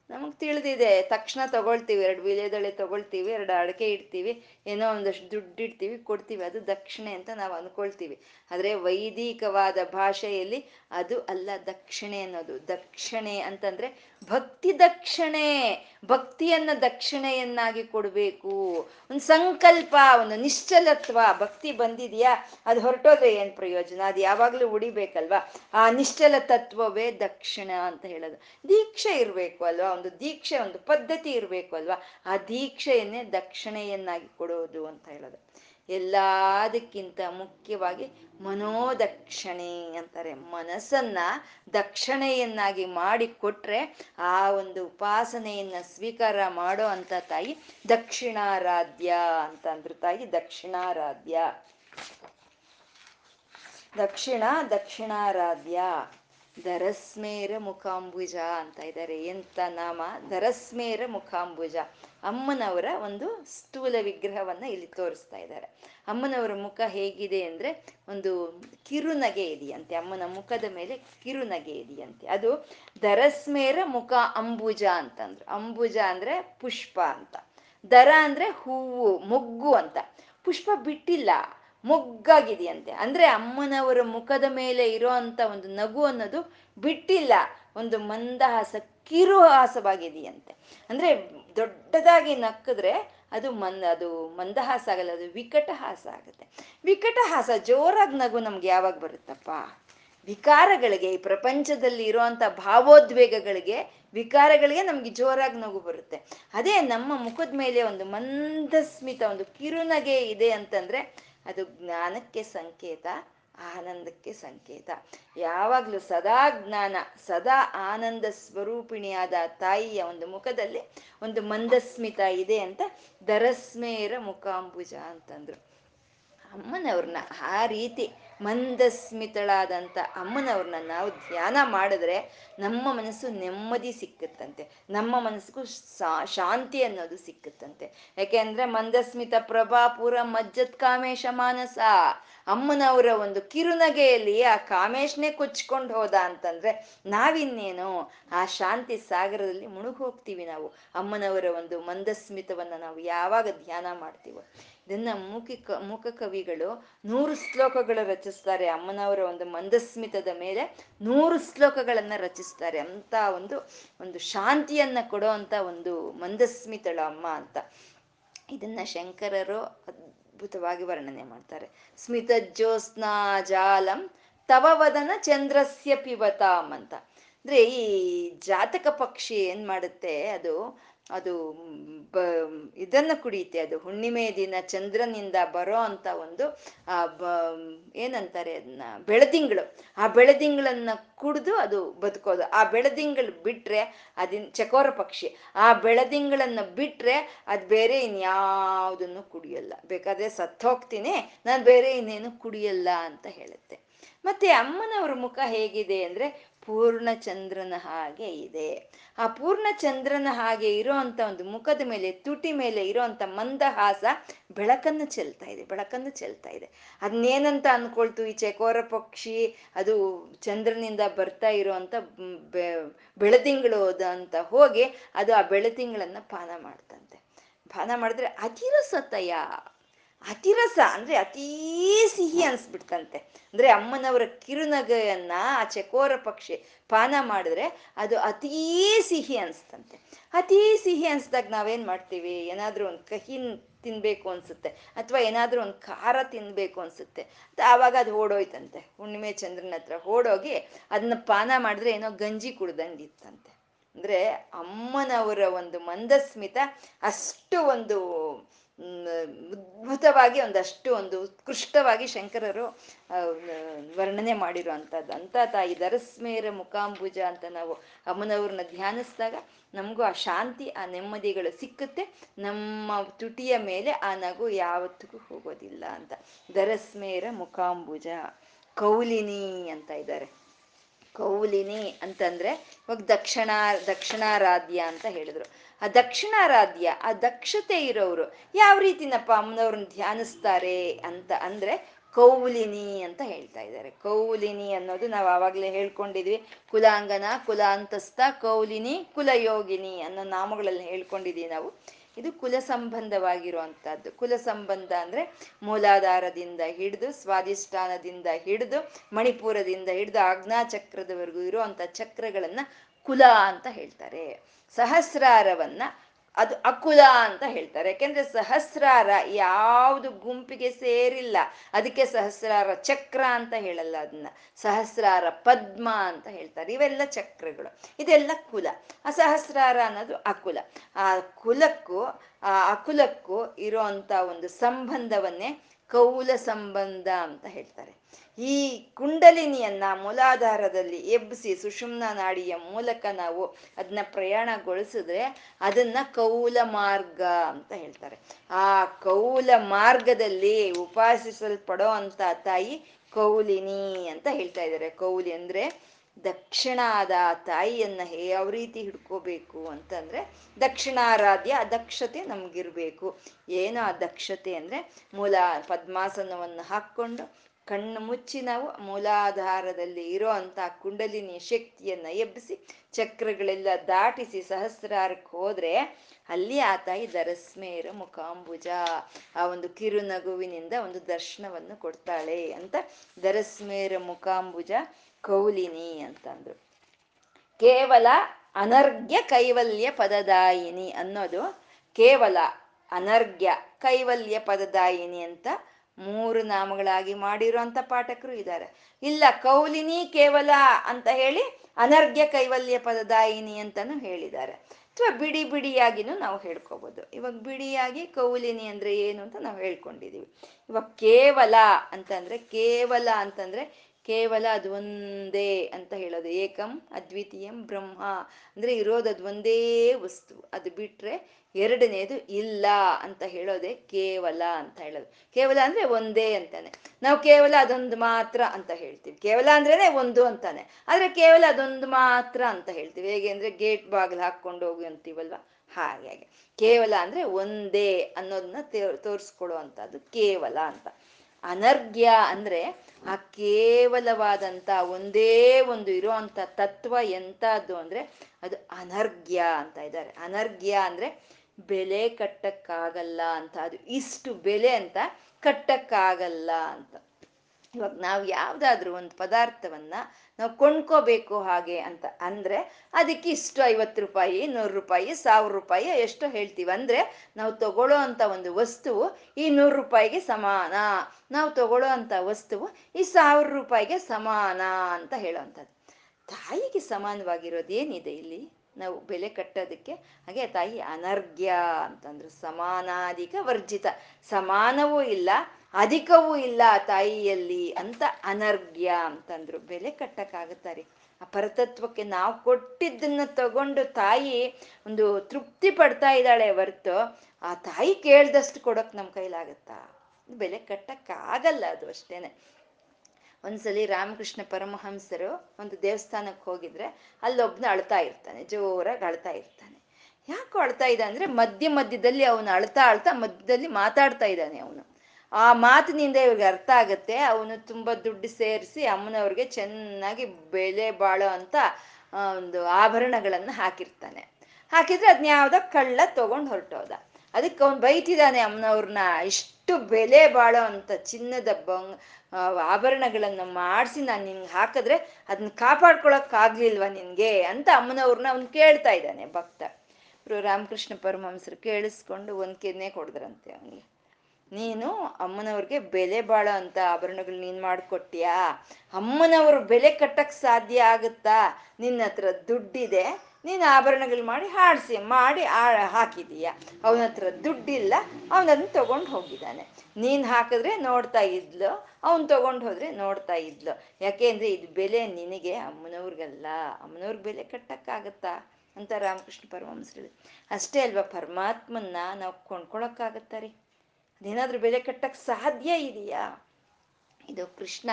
ನಮಗೆ ತಿಳಿದಿದೆ, ತಕ್ಷಣ ತಗೊಳ್ತೀವಿ, ಎರಡು ವೀಳ್ಯದಳೆ ತಗೊಳ್ತೀವಿ, ಎರಡು ಅಡಕೆ ಇಡ್ತೀವಿ, ಏನೋ ಒಂದಷ್ಟು ದುಡ್ಡು ಇಡ್ತೀವಿ, ಕೊಡ್ತೀವಿ, ಅದು ದಕ್ಷಿಣೆ ಅಂತ ನಾವು ಅನ್ಕೊಳ್ತೀವಿ. ಆದರೆ ವೈದಿಕವಾದ ಭಾಷೆಯಲ್ಲಿ ಅದು ಅಲ್ಲ ದಕ್ಷಿಣೆ ಅನ್ನೋದು. ದಕ್ಷಿಣೆ ಅಂತಂದ್ರೆ ಭಕ್ತಿ ದಕ್ಷಿಣೆ, ಭಕ್ತಿಯನ್ನ ದಕ್ಷಿಣೆಯನ್ನಾಗಿ ಕೊಡಬೇಕು. ಒಂದು ಸಂಕಲ್ಪ, ಒಂದು ನಿಶ್ಚಲತ್ವ, ಭಕ್ತಿ ಬಂದಿದೆಯಾ, ಅದು ಹೊರಟೋದ್ರೆ ಏನ್ ಪ್ರಯೋಜನ? ಅದು ಯಾವಾಗ್ಲೂ ಉಡಿಬೇಕಲ್ವಾ? ಆ ನಿಶ್ಚಲ ತತ್ವವೇ ದಕ್ಷಿಣ ಅಂತ ಹೇಳೋದು. ದೀಕ್ಷೆ ಇರಬೇಕು ಅಲ್ವಾ? ಒಂದು ದೀಕ್ಷೆ, ಒಂದು ಪದ್ಧತಿ ಇರಬೇಕು ಅಲ್ವಾ? ಆ ದೀಕ್ಷೆಯನ್ನೇ ದಕ್ಷಿಣೆಯನ್ನಾಗಿ ಕೊಡೋದು ಅಂತ ಹೇಳೋದು. ಎಲ್ಲದಕ್ಕಿಂತ ಮುಖ್ಯವಾಗಿ ಮನೋದಕ್ಷಿಣೆ ಅಂತಾರೆ. ಮನಸ್ಸನ್ನ ದಕ್ಷಿಣೆಯನ್ನಾಗಿ ಮಾಡಿ ಕೊಟ್ರೆ ಆ ಒಂದು ಉಪಾಸನೆಯನ್ನ ಸ್ವೀಕಾರ ಮಾಡೋ ಅಂತ ತಾಯಿ ದಕ್ಷಿಣಾರಾಧ್ಯ ಅಂತ ಅಂದ್ರು ತಾಯಿ, ದಕ್ಷಿಣಾರಾಧ್ಯ. ದಕ್ಷಿಣ, ದಕ್ಷಿಣಾರಾಧ್ಯ. ಧರಸ್ಮೇರ ಮುಖಾಂಬುಜ ಅಂತ ಇದ್ದಾರೆ ಎಂತ ನಾಮ? ಧರಸ್ಮೇರ ಮುಖಾಂಬುಜ. ಅಮ್ಮನವರ ಒಂದು ಸ್ಥೂಲ ವಿಗ್ರಹವನ್ನ ಇಲ್ಲಿ ತೋರಿಸ್ತಾ ಇದ್ದಾರೆ ಅಮ್ಮನವರ ಮುಖ ಹೇಗಿದೆ ಅಂದ್ರೆ ಒಂದು ಕಿರುನಗೆ ಇದೆಯಂತೆ. ಅಮ್ಮನ ಮುಖದ ಮೇಲೆ ಕಿರುನಗೆ ಇದೆಯಂತೆ. ಅದು ದರಸ್ಮೇರ ಮುಖ ಅಂಬುಜ ಅಂತಂದ್ರು. ಅಂಬುಜ ಅಂದ್ರೆ ಪುಷ್ಪ ಅಂತ. ದರ ಅಂದ್ರೆ ಹೂವು, ಮೊಗ್ಗು ಅಂತ. ಪುಷ್ಪ ಬಿಟ್ಟಿಲ್ಲ. ಮೊಗ್ಗಾಗಿದೆಯಂತೆ. ಅಂದ್ರೆ ಅಮ್ಮನವರ ಮುಖದ ಮೇಲೆ ಇರೋ ಒಂದು ನಗು ಅನ್ನೋದು ಬಿಟ್ಟಿಲ್ಲ, ಒಂದು ಮಂದಹಾಸ, ಕಿರುಹಾಸವಾಗಿದೆಯಂತೆ. ಅಂದ್ರೆ ದೊಡ್ಡದಾಗಿ ನಕ್ಕಿದ್ರೆ ಅದು ಮಂದ, ಅದು ಮಂದಹಾಸ ಆಗಲ್ಲ, ಅದು ವಿಕಟ ಹಾಸ ಆಗುತ್ತೆ. ವಿಕಟಹಾಸ ಜೋರಾಗಿ ನಗು ನಮ್ಗೆ ಯಾವಾಗ ಬರುತ್ತಪ್ಪ? ವಿಕಾರಗಳಿಗೆ, ಈ ಪ್ರಪಂಚದಲ್ಲಿ ಇರುವಂತ ಭಾವೋದ್ವೇಗಗಳಿಗೆ ವಿಕಾರಗಳಿಗೆ ನಮ್ಗೆ ಜೋರಾಗಿ ನಗು ಬರುತ್ತೆ. ಅದೇ ನಮ್ಮ ಮುಖದ ಮೇಲೆ ಒಂದು ಮಂದಸ್ಮಿತ, ಒಂದು ಕಿರುನಗೆ ಇದೆ ಅಂತಂದ್ರೆ ಅದು ಜ್ಞಾನಕ್ಕೆ ಸಂಕೇತ, ಆನಂದಕ್ಕೆ ಸಂಕೇತ. ಯಾವಾಗ್ಲೂ ಸದಾ ಜ್ಞಾನ, ಸದಾ ಆನಂದ ಸ್ವರೂಪಿಣಿಯಾದ ತಾಯಿಯ ಒಂದು ಮುಖದಲ್ಲಿ ಒಂದು ಮಂದಸ್ಮಿತ ಇದೆ ಅಂತ ದರಸ್ಮೇರ ಮುಖಾಂಬುಜ ಅಂತಂದ್ರು. ಅಮ್ಮನವ್ರನ್ನ ಆ ರೀತಿ ಮಂದಸ್ಮಿತಳಾದಂಥ ಅಮ್ಮನವ್ರನ್ನ ನಾವು ಧ್ಯಾನ ಮಾಡಿದ್ರೆ ನಮ್ಮ ಮನಸ್ಸು ನೆಮ್ಮದಿ ಸಿಕ್ಕುತ್ತಂತೆ. ನಮ್ಮ ಮನಸ್ಸಿಗೂ ಶಾಂತಿ ಅನ್ನೋದು ಸಿಕ್ಕುತ್ತಂತೆ. ಯಾಕೆಂದ್ರೆ ಮಂದಸ್ಮಿತ ಪ್ರಭಾ ಪೂರ ಮಜ್ಜತ್ ಕಾಮೇಶ ಮಾನಸ. ಅಮ್ಮನವರ ಒಂದು ಕಿರುನಗೆಯಲ್ಲಿ ಆ ಕಾಮೇಶ್ನೇ ಕೊಚ್ಕೊಂಡು ಹೋದ ಅಂತಂದ್ರೆ ನಾವಿನ್ನೇನು ಆ ಶಾಂತಿ ಸಾಗರದಲ್ಲಿ ಮುಳುಗೋಗ್ತೀವಿ ನಾವು. ಅಮ್ಮನವರ ಒಂದು ಮಂದಸ್ಮಿತವನ್ನ ನಾವು ಯಾವಾಗ ಧ್ಯಾನ ಮಾಡ್ತೀವೋ. ಇದನ್ನ ಮೂಕಿಕ ಮೂಕ ಕವಿಗಳು ನೂರು ಶ್ಲೋಕಗಳು ರಚಿಸ್ತಾರೆ. ಅಮ್ಮನವರ ಒಂದು ಮಂದಸ್ಮಿತದ ಮೇಲೆ ನೂರು ಶ್ಲೋಕಗಳನ್ನ ರಚಿಸ್ತಾರೆ. ಅಂತ ಒಂದು ಒಂದು ಶಾಂತಿಯನ್ನ ಕೊಡೋ ಅಂತ ಒಂದು ಮಂದಸ್ಮಿತಳು ಅಮ್ಮ ಅಂತ. ಇದನ್ನ ಶಂಕರರು ಅದ್ಭುತವಾಗಿ ವರ್ಣನೆ ಮಾಡ್ತಾರೆ. ಸ್ಮಿತ ಜ್ಯೋತ್ಸ್ನಾ ಜಾಲಂ ತವವದನ ಚಂದ್ರಸ್ಯ ಪಿಬತಾಮ್ ಅಂತ. ಅಂದ್ರೆ ಈ ಜಾತಕ ಪಕ್ಷಿ ಏನ್ ಮಾಡುತ್ತೆ ಅದು ಅದು, ಬ, ಇದನ್ನ ಕುಡಿಯುತ್ತೆ, ಅದು ಹುಣ್ಣಿಮೆ ದಿನ ಚಂದ್ರನಿಂದ ಬರೋ ಅಂತ ಒಂದು, ಆ, ಬ, ಏನಂತಾರೆ ಅದನ್ನ ಬೆಳದಿಂಗಳು. ಆ ಬೆಳದಿಂಗಳನ್ನ ಕುಡಿದು ಅದು ಬದುಕೋದು. ಆ ಬೆಳದಿಂಗಳು ಬಿಟ್ರೆ ಅದಿನ್, ಚಕೋರ ಪಕ್ಷಿ. ಆ ಬೆಳದಿಂಗಳನ್ನ ಬಿಟ್ರೆ ಅದು ಬೇರೆ ಇನ್ಯಾವುದನ್ನು ಕುಡಿಯಲ್ಲ. ಬೇಕಾದ್ರೆ ಸತ್ತೋಗ್ತೀನಿ, ನಾನು ಬೇರೆ ಇನ್ನೇನು ಕುಡಿಯಲ್ಲ ಅಂತ ಹೇಳುತ್ತೆ. ಮತ್ತೆ ಅಮ್ಮನವ್ರ ಮುಖ ಹೇಗಿದೆ ಅಂದ್ರೆ ಪೂರ್ಣ ಚಂದ್ರನ ಹಾಗೆ ಇದೆ. ಆ ಪೂರ್ಣ ಚಂದ್ರನ ಹಾಗೆ ಇರೋ ಅಂತ ಒಂದು ಮುಖದ ಮೇಲೆ, ತುಟಿ ಮೇಲೆ ಇರೋ ಅಂತ ಮಂದಹಾಸ ಬೆಳಕನ್ನು ಚೆಲ್ತಾ ಇದೆ, ಬೆಳಕನ್ನು ಚೆಲ್ತಾ ಇದೆ. ಅದನ್ನೇನಂತ ಅನ್ಕೊಳ್ತು ಈ ಚಕೋರ ಪಕ್ಷಿ ಅದು ಚಂದ್ರನಿಂದ ಬರ್ತಾ ಇರೋಂಥ ಬೆಳದಿಂಗಳು ಅಂತ ಹೋಗಿ ಅದು ಆ ಬೆಳದಿಂಗಳನ್ನ ಪಾನ ಮಾಡ್ತಂತೆ. ಪಾನ ಮಾಡಿದ್ರೆ ಅತಿರಸತಯ. ಅತಿರಸ ಅಂದ್ರೆ ಅತೀ ಸಿಹಿ ಅನ್ಸ್ಬಿಡ್ತಂತೆ. ಅಂದ್ರೆ ಅಮ್ಮನವರ ಕಿರುನಗೆಯನ್ನ ಆ ಚಕೋರ ಪಕ್ಷಿ ಪಾನ ಮಾಡಿದ್ರೆ ಅದು ಅತೀ ಸಿಹಿ ಅನ್ಸ್ತಂತೆ. ಅತೀ ಸಿಹಿ ಅನ್ಸ್ದಾಗ ನಾವೇನ್ ಮಾಡ್ತೀವಿ? ಏನಾದ್ರೂ ಒಂದು ಕಹಿ ತಿನ್ಬೇಕು ಅನ್ಸುತ್ತೆ. ಅಥವಾ ಏನಾದ್ರೂ ಒಂದು ಖಾರ ತಿನ್ಬೇಕು ಅನ್ಸುತ್ತೆ. ಆವಾಗ ಅದು ಓಡೋಯ್ತಂತೆ ಹುಣ್ಣಿಮೆ ಚಂದ್ರನ ಹತ್ರ ಓಡೋಗಿ ಅದನ್ನ ಪಾನ ಮಾಡಿದ್ರೆ ಏನೋ ಗಂಜಿ ಕುಡ್ದಂಗಿತ್ತಂತೆ ಅಂದ್ರೆ ಅಮ್ಮನವರ ಒಂದು ಮಂದಸ್ಮಿತ ಅಷ್ಟು ಒಂದು ಅದ್ಭುತವಾಗಿ ಒಂದಷ್ಟು ಒಂದು ಉತ್ಕೃಷ್ಟವಾಗಿ ಶಂಕರರು ವರ್ಣನೆ ಮಾಡಿರೋ ಅಂಥದ್ದು ಅಂತ ತಾಯಿ ದರಸ್ಮೇರ ಮುಖಾಂಬುಜ ಅಂತ ನಾವು ಅಮ್ಮನವ್ರನ್ನ ಧ್ಯಾನಿಸಿದಾಗ ನಮಗೂ ಆ ಶಾಂತಿ, ಆ ನೆಮ್ಮದಿಗಳು ಸಿಕ್ಕುತ್ತೆ. ನಮ್ಮ ತುಟಿಯ ಮೇಲೆ ಆ ನಗು ಯಾವತ್ತಿಗೂ ಹೋಗೋದಿಲ್ಲ ಅಂತ. ದರಸ್ಮೇರ ಮುಖಾಂಬುಜ, ಕೌಲಿನಿ ಅಂತ ಇದ್ದಾರೆ. ಕೌಲಿನಿ ಅಂತಂದ್ರೆ ಇವಾಗ ದಕ್ಷಿಣ, ದಕ್ಷಿಣಾರಾಧ್ಯ ಅಂತ ಹೇಳಿದ್ರು. ಆ ದಕ್ಷಿಣಾರಾಧ್ಯ, ಆ ದಕ್ಷತೆ ಇರೋರು ಯಾವ ರೀತಿನಪ್ಪ ಅಮ್ಮನವ್ರನ್ನ ಧ್ಯಾನಿಸ್ತಾರೆ ಅಂತ ಅಂದ್ರೆ ಕೌಲಿನಿ ಅಂತ ಹೇಳ್ತಾ ಇದ್ದಾರೆ. ಕೌಲಿನಿ ಅನ್ನೋದು ನಾವು ಆವಾಗಲೇ ಹೇಳ್ಕೊಂಡಿದ್ವಿ. ಕುಲಾಂಗನ ಕುಲಾಂತಸ್ಥ ಕೌಲಿನಿ, ಕುಲಯೋಗಿನಿ ಅನ್ನೋ ನಾಮಗಳಲ್ಲಿ ಹೇಳ್ಕೊಂಡಿದ್ದೀವಿ ನಾವು. ಇದು ಕುಲ ಸಂಬಂಧವಾಗಿರುವಂತಹದ್ದು. ಕುಲ ಸಂಬಂಧ ಅಂದ್ರೆ ಮೂಲಾಧಾರದಿಂದ ಹಿಡಿದು, ಸ್ವಾಧಿಷ್ಠಾನದಿಂದ ಹಿಡಿದು, ಮಣಿಪುರದಿಂದ ಹಿಡಿದು ಆಜ್ಞಾ ಚಕ್ರದವರೆಗೂ ಇರುವಂತ ಚಕ್ರಗಳನ್ನ ಕುಲ ಅಂತ ಹೇಳ್ತಾರೆ. ಸಹಸ್ರಾರವನ್ನ ಅದು ಅಕುಲ ಅಂತ ಹೇಳ್ತಾರೆ. ಯಾಕೆಂದ್ರೆ ಸಹಸ್ರಾರ ಯಾವುದು ಗುಂಪಿಗೆ ಸೇರಿಲ್ಲ. ಅದಕ್ಕೆ ಸಹಸ್ರಾರ ಚಕ್ರ ಅಂತ ಹೇಳಲ್ಲ ಅದನ್ನ. ಸಹಸ್ರಾರ ಪದ್ಮ ಅಂತ ಹೇಳ್ತಾರೆ. ಇವೆಲ್ಲ ಚಕ್ರಗಳು. ಇದೆಲ್ಲ ಕುಲ. ಆ ಸಹಸ್ರಾರ ಅನ್ನೋದು ಅಕುಲ. ಆ ಕುಲಕ್ಕೂ, ಆ ಅಕುಲಕ್ಕೂ ಇರೋ ಒಂದು ಸಂಬಂಧವನ್ನೇ ಕೌಲ ಸಂಬಂಧ ಅಂತ ಹೇಳ್ತಾರೆ. ಈ ಕುಂಡಲಿನಿಯನ್ನ ಮೂಲಾಧಾರದಲ್ಲಿ ಎಬ್ಬಿಸಿ ಸುಷುಮ್ನ ನಾಡಿಯ ಮೂಲಕ ನಾವು ಅದನ್ನ ಪ್ರಯಾಣಗೊಳಿಸಿದ್ರೆ ಅದನ್ನ ಕೌಲ ಮಾರ್ಗ ಅಂತ ಹೇಳ್ತಾರೆ. ಆ ಕೌಲ ಮಾರ್ಗದಲ್ಲಿ ಉಪಾಸಿಸಲ್ಪಡೋ ಅಂತ ತಾಯಿ ಕೌಲಿನಿ ಅಂತ ಹೇಳ್ತಾ ಇದ್ದಾರೆ. ಕೌಲಿ ಅಂದ್ರೆ ದಕ್ಷಿಣಾದ ತಾಯಿಯನ್ನ ಯಾವ ರೀತಿ ಹಿಡ್ಕೋಬೇಕು ಅಂತಂದ್ರೆ ದಕ್ಷಿಣಾರಾಧ್ಯ ಅದಕ್ಷತೆ ನಮ್ಗಿರ್ಬೇಕು. ಏನು ಆ ದಕ್ಷತೆ ಅಂದ್ರೆ ಮೂಲ ಪದ್ಮಾಸನವನ್ನು ಹಾಕ್ಕೊಂಡು ಕಣ್ಣು ಮುಚ್ಚಿ ನಾವು ಮೂಲಾಧಾರದಲ್ಲಿ ಇರೋ ಅಂತ ಕುಂಡಲಿನಿ ಶಕ್ತಿಯನ್ನ ಎಬ್ಬಿಸಿ ಚಕ್ರಗಳೆಲ್ಲ ದಾಟಿಸಿ ಸಹಸ್ರಾರಕ್ಕೆ ಹೋದ್ರೆ ಅಲ್ಲಿ ಆ ತಾಯಿ ದರಸ್ಮೇರ ಮುಖಾಂಬುಜ, ಆ ಒಂದು ಕಿರುನಗುವಿನಿಂದ ಒಂದು ದರ್ಶನವನ್ನು ಕೊಡ್ತಾಳೆ ಅಂತ ದರಸ್ಮೇರ ಮುಖಾಂಬುಜ ಕೌಲಿನಿ ಅಂತಂದ್ರು. ಕೇವಲ ಅನರ್ಘ್ಯ ಕೈವಲ್ಯ ಪದದಾಯಿನಿ ಅನ್ನೋದು ಕೇವಲ ಅನರ್ಘ್ಯ ಕೈವಲ್ಯ ಪದದಾಯಿನಿ ಅಂತ ಮೂರು ನಾಮಗಳಾಗಿ ಮಾಡಿರುವಂತ ಪಾಠಕರು ಇದ್ದಾರೆ ಇಲ್ಲ, ಕೌಲಿನಿ ಕೇವಲ ಅಂತ ಹೇಳಿ ಅನರ್ಘ್ಯ ಕೈವಲ್ಯ ಪದದಾಯಿನಿ ಅಂತಾನು ಹೇಳಿದ್ದಾರೆ. ಅಥವಾ ಬಿಡಿ ಬಿಡಿಯಾಗಿನೂ ನಾವು ಹೇಳ್ಕೋಬಹುದು ಇವಾಗ ಬಿಡಿಯಾಗಿ ಕೌಲಿನಿ ಅಂದ್ರೆ ಏನು ಅಂತ ನಾವು ಹೇಳ್ಕೊಂಡಿದೀವಿ. ಇವಾಗ ಕೇವಲ ಅಂತಂದ್ರೆ ಕೇವಲ ಅಂತಂದ್ರೆ ಕೇವಲ ಅದು ಒಂದೇ ಅಂತ ಹೇಳೋದು. ಏಕಂ ಅದ್ವಿತೀಯಂ ಬ್ರಹ್ಮ. ಅಂದ್ರೆ ಇರೋದು ಒಂದೇ ವಸ್ತು. ಅದು ಬಿಟ್ರೆ ಎರಡನೇದು ಇಲ್ಲ ಅಂತ ಹೇಳೋದೆ ಕೇವಲ ಅಂತ ಹೇಳೋದು. ಕೇವಲ ಅಂದ್ರೆ ಒಂದೇ ಅಂತಾನೆ. ನಾವು ಕೇವಲ ಅದೊಂದು ಮಾತ್ರ ಅಂತ ಹೇಳ್ತೀವಿ. ಕೇವಲ ಅಂದ್ರೇನೆ ಒಂದು ಅಂತಾನೆ. ಆದ್ರೆ ಕೇವಲ ಅದೊಂದು ಮಾತ್ರ ಅಂತ ಹೇಳ್ತೀವಿ. ಹೇಗೆ ಅಂದ್ರೆ ಗೇಟ್ ಬಾಗಿಲು ಹಾಕೊಂಡು ಹೋಗಿ ಅಂತೀವಲ್ವಾ? ಹಾಗೆ ಹಾಗೆ. ಕೇವಲ ಅಂದ್ರೆ ಒಂದೇ ಅನ್ನೋದನ್ನ ತೋರಿಸ್ಕೊಡೋ ಕೇವಲ ಅಂತ. ಅನರ್ಘ್ಯ ಅಂದ್ರೆ ಆ ಕೇವಲವಾದಂತ ಒಂದೇ ಒಂದು ಇರುವಂತ ತತ್ವ ಎಂತದ್ದು ಅಂದ್ರೆ ಅದು ಅನರ್ಘ್ಯ ಅಂತ ಇದ್ದಾರೆ. ಅನರ್ಘ್ಯ ಅಂದ್ರೆ ಬೆಲೆ ಕಟ್ಟಕ್ಕಾಗಲ್ಲ ಅಂತ, ಅದು ಇಷ್ಟು ಬೆಲೆ ಅಂತ ಕಟ್ಟಕ್ಕಾಗಲ್ಲ ಅಂತ. ಇವಾಗ ನಾವು ಯಾವ್ದಾದ್ರು ಒಂದು ಪದಾರ್ಥವನ್ನ ನಾವು ಕೊಂಡ್ಕೋಬೇಕು ಹಾಗೆ ಅಂತ ಅಂದ್ರೆ ಅದಕ್ಕೆ ಇಷ್ಟು ಐವತ್ತು ರೂಪಾಯಿ ನೂರು ರೂಪಾಯಿ, ಸಾವಿರ ರೂಪಾಯಿ ಎಷ್ಟು ಹೇಳ್ತೀವಿ. ಅಂದ್ರೆ ನಾವು ತಗೊಳ್ಳೋ ಅಂತ ಒಂದು ವಸ್ತುವು ಈ ನೂರು ರೂಪಾಯಿಗೆ ಸಮಾನ. ನಾವು ತಗೊಳ್ಳೋ ಅಂತ ವಸ್ತುವು ಈ ಸಾವಿರ ರೂಪಾಯಿಗೆ ಸಮಾನ ಅಂತ ಹೇಳೋವಂಥದ್ದು. ತಾಯಿಗೆ ಸಮಾನವಾಗಿರೋದು ಏನಿದೆ ಇಲ್ಲಿ? ನಾವು ಬೆಲೆ ಕಟ್ಟೋದಕ್ಕೆ ಹಾಗೆ ತಾಯಿ ಅನರ್ಘ್ಯ ಅಂತಂದ್ರು ಸಮಾನಾಧಿಕ ವರ್ಜಿತ. ಸಮಾನವೂ ಇಲ್ಲ ಅಧಿಕವೂ ಇಲ್ಲ ತಾಯಿಯಲ್ಲಿ ಅಂತ ಅನರ್ಘ್ಯ ಅಂತಂದ್ರು. ಬೆಲೆ ಕಟ್ಟಕ್ಕಾಗುತ್ತಾರೆ. ಆ ಪರತತ್ವಕ್ಕೆ ನಾವು ಕೊಟ್ಟಿದ್ದನ್ನ ತಗೊಂಡು ತಾಯಿ ಒಂದು ತೃಪ್ತಿ ಪಡ್ತಾ ಇದ್ದಾಳೆ ಹೊರ್ತು ಆ ತಾಯಿ ಕೇಳ್ದಷ್ಟು ಕೊಡೋಕೆ ನಮ್ಮ ಕೈಲಾಗತ್ತಾ? ಬೆಲೆ ಕಟ್ಟಕ್ಕಾಗಲ್ಲ ಅದು ಅಷ್ಟೇನೆ. ಒಂದ್ಸಲಿ ರಾಮಕೃಷ್ಣ ಪರಮಹಂಸರು ಒಂದು ದೇವಸ್ಥಾನಕ್ಕೆ ಹೋಗಿದ್ರೆ ಅಲ್ಲೊಬ್ನ ಅಳ್ತಾ ಇರ್ತಾನೆ, ಜೋರಾಗಿ ಅಳ್ತಾ ಇರ್ತಾನೆ. ಯಾಕೋ ಅಳ್ತಾ ಇದ್ದ ಅಂದ್ರೆ ಮಧ್ಯ ಮಧ್ಯದಲ್ಲಿ ಅವನು ಅಳ್ತಾ ಅಳ್ತಾ ಮಧ್ಯದಲ್ಲಿ ಮಾತಾಡ್ತಾ ಇದ್ದಾನೆ ಅವನು. ಆ ಮಾತಿನಿಂದ ಇವ್ರಿಗೆ ಅರ್ಥ ಆಗುತ್ತೆ. ಅವನು ತುಂಬಾ ದುಡ್ಡು ಸೇರಿಸಿ ಅಮ್ಮನವ್ರಿಗೆ ಚೆನ್ನಾಗಿ ಬೆಲೆ ಬಾಳೋ ಅಂತ ಒಂದು ಆಭರಣಗಳನ್ನ ಹಾಕಿರ್ತಾನೆ. ಹಾಕಿದ್ರೆ ಅದನ್ನ ಯಾವ್ದೋ ಕಳ್ಳ ತಗೊಂಡು ಹೊರಟೋದ. ಅದಕ್ಕೆ ಅವ್ನು ಬೈತಿದ್ದಾನೆ ಅಮ್ಮನವ್ರನ್ನ, ಇಷ್ಟು ಬೆಲೆ ಬಾಳೋ ಅಂತ ಚಿನ್ನದ ಬಂಗ್ ಆಭರಣಗಳನ್ನು ಮಾಡಿಸಿ ನಾನು ನಿನ್ಗೆ ಹಾಕಿದ್ರೆ ಅದನ್ನ ಕಾಪಾಡ್ಕೊಳಕ್ ಆಗ್ಲಿಲ್ವಾ ನಿನ್ಗೆ? ಅಂತ ಅಮ್ಮನವ್ರನ್ನ ಅವ್ನು ಕೇಳ್ತಾ ಇದ್ದಾನೆ ಭಕ್ತ. ರಾಮಕೃಷ್ಣ ಪರಮಹಂಸರು ಕೇಳಿಸ್ಕೊಂಡು ಒಂದ್ ಕೆನ್ನೆ ಕೊಡಿದ್ರಂತೆ ಅವನಿಗೆ. ನೀನು ಅಮ್ಮನವ್ರಿಗೆ ಬೆಲೆ ಬಾಳೋ ಅಂತ ಆಭರಣಗಳು ನೀನ್ ಮಾಡ್ಕೊಟ್ಟಿಯಾ? ಅಮ್ಮನವ್ರು ಬೆಲೆ ಕಟ್ಟಕ್ ಸಾಧ್ಯ ಆಗುತ್ತಾ? ನಿನ್ನ ಹತ್ರ ದುಡ್ಡಿದೆ, ನೀನು ಆಭರಣಗಳು ಮಾಡಿ ಹಾಡಿಸಿ, ಮಾಡಿ ಹಾಕಿದೀಯ? ಅವನ ಹತ್ರ ದುಡ್ಡಿಲ್ಲ ಅವನದನ್ನ ತಗೊಂಡು ಹೋಗಿದ್ದಾನೆ. ನೀನ್ ಹಾಕಿದ್ರೆ ನೋಡ್ತಾ ಇದ್ಲು, ಅವನ್ ತಗೊಂಡು ಹೋದ್ರೆ ನೋಡ್ತಾ ಇದ್ಲು. ಯಾಕೆ ಅಂದ್ರೆ ಇದು ಬೆಲೆ ನಿನಗೆ, ಅಮ್ಮನವ್ರಿಗಲ್ಲ. ಅಮ್ಮನವ್ರಿಗೆ ಬೆಲೆ ಕಟ್ಟಕ್ಕಾಗತ್ತಾ ಅಂತ ರಾಮಕೃಷ್ಣ ಪರಮಹಂಸರು ಅಷ್ಟೇ ಅಲ್ವಾ, ಪರಮಾತ್ಮನ್ನ ನಾವು ಕೊಂಡ್ಕೊಳಕ್ಕಾಗತ್ತಾರೆ ಅದೇನಾದ್ರೂ ಬೆಲೆ ಕಟ್ಟಕ್ ಸಾಧ್ಯ ಇದೆಯಾ? ಇದು ಕೃಷ್ಣ,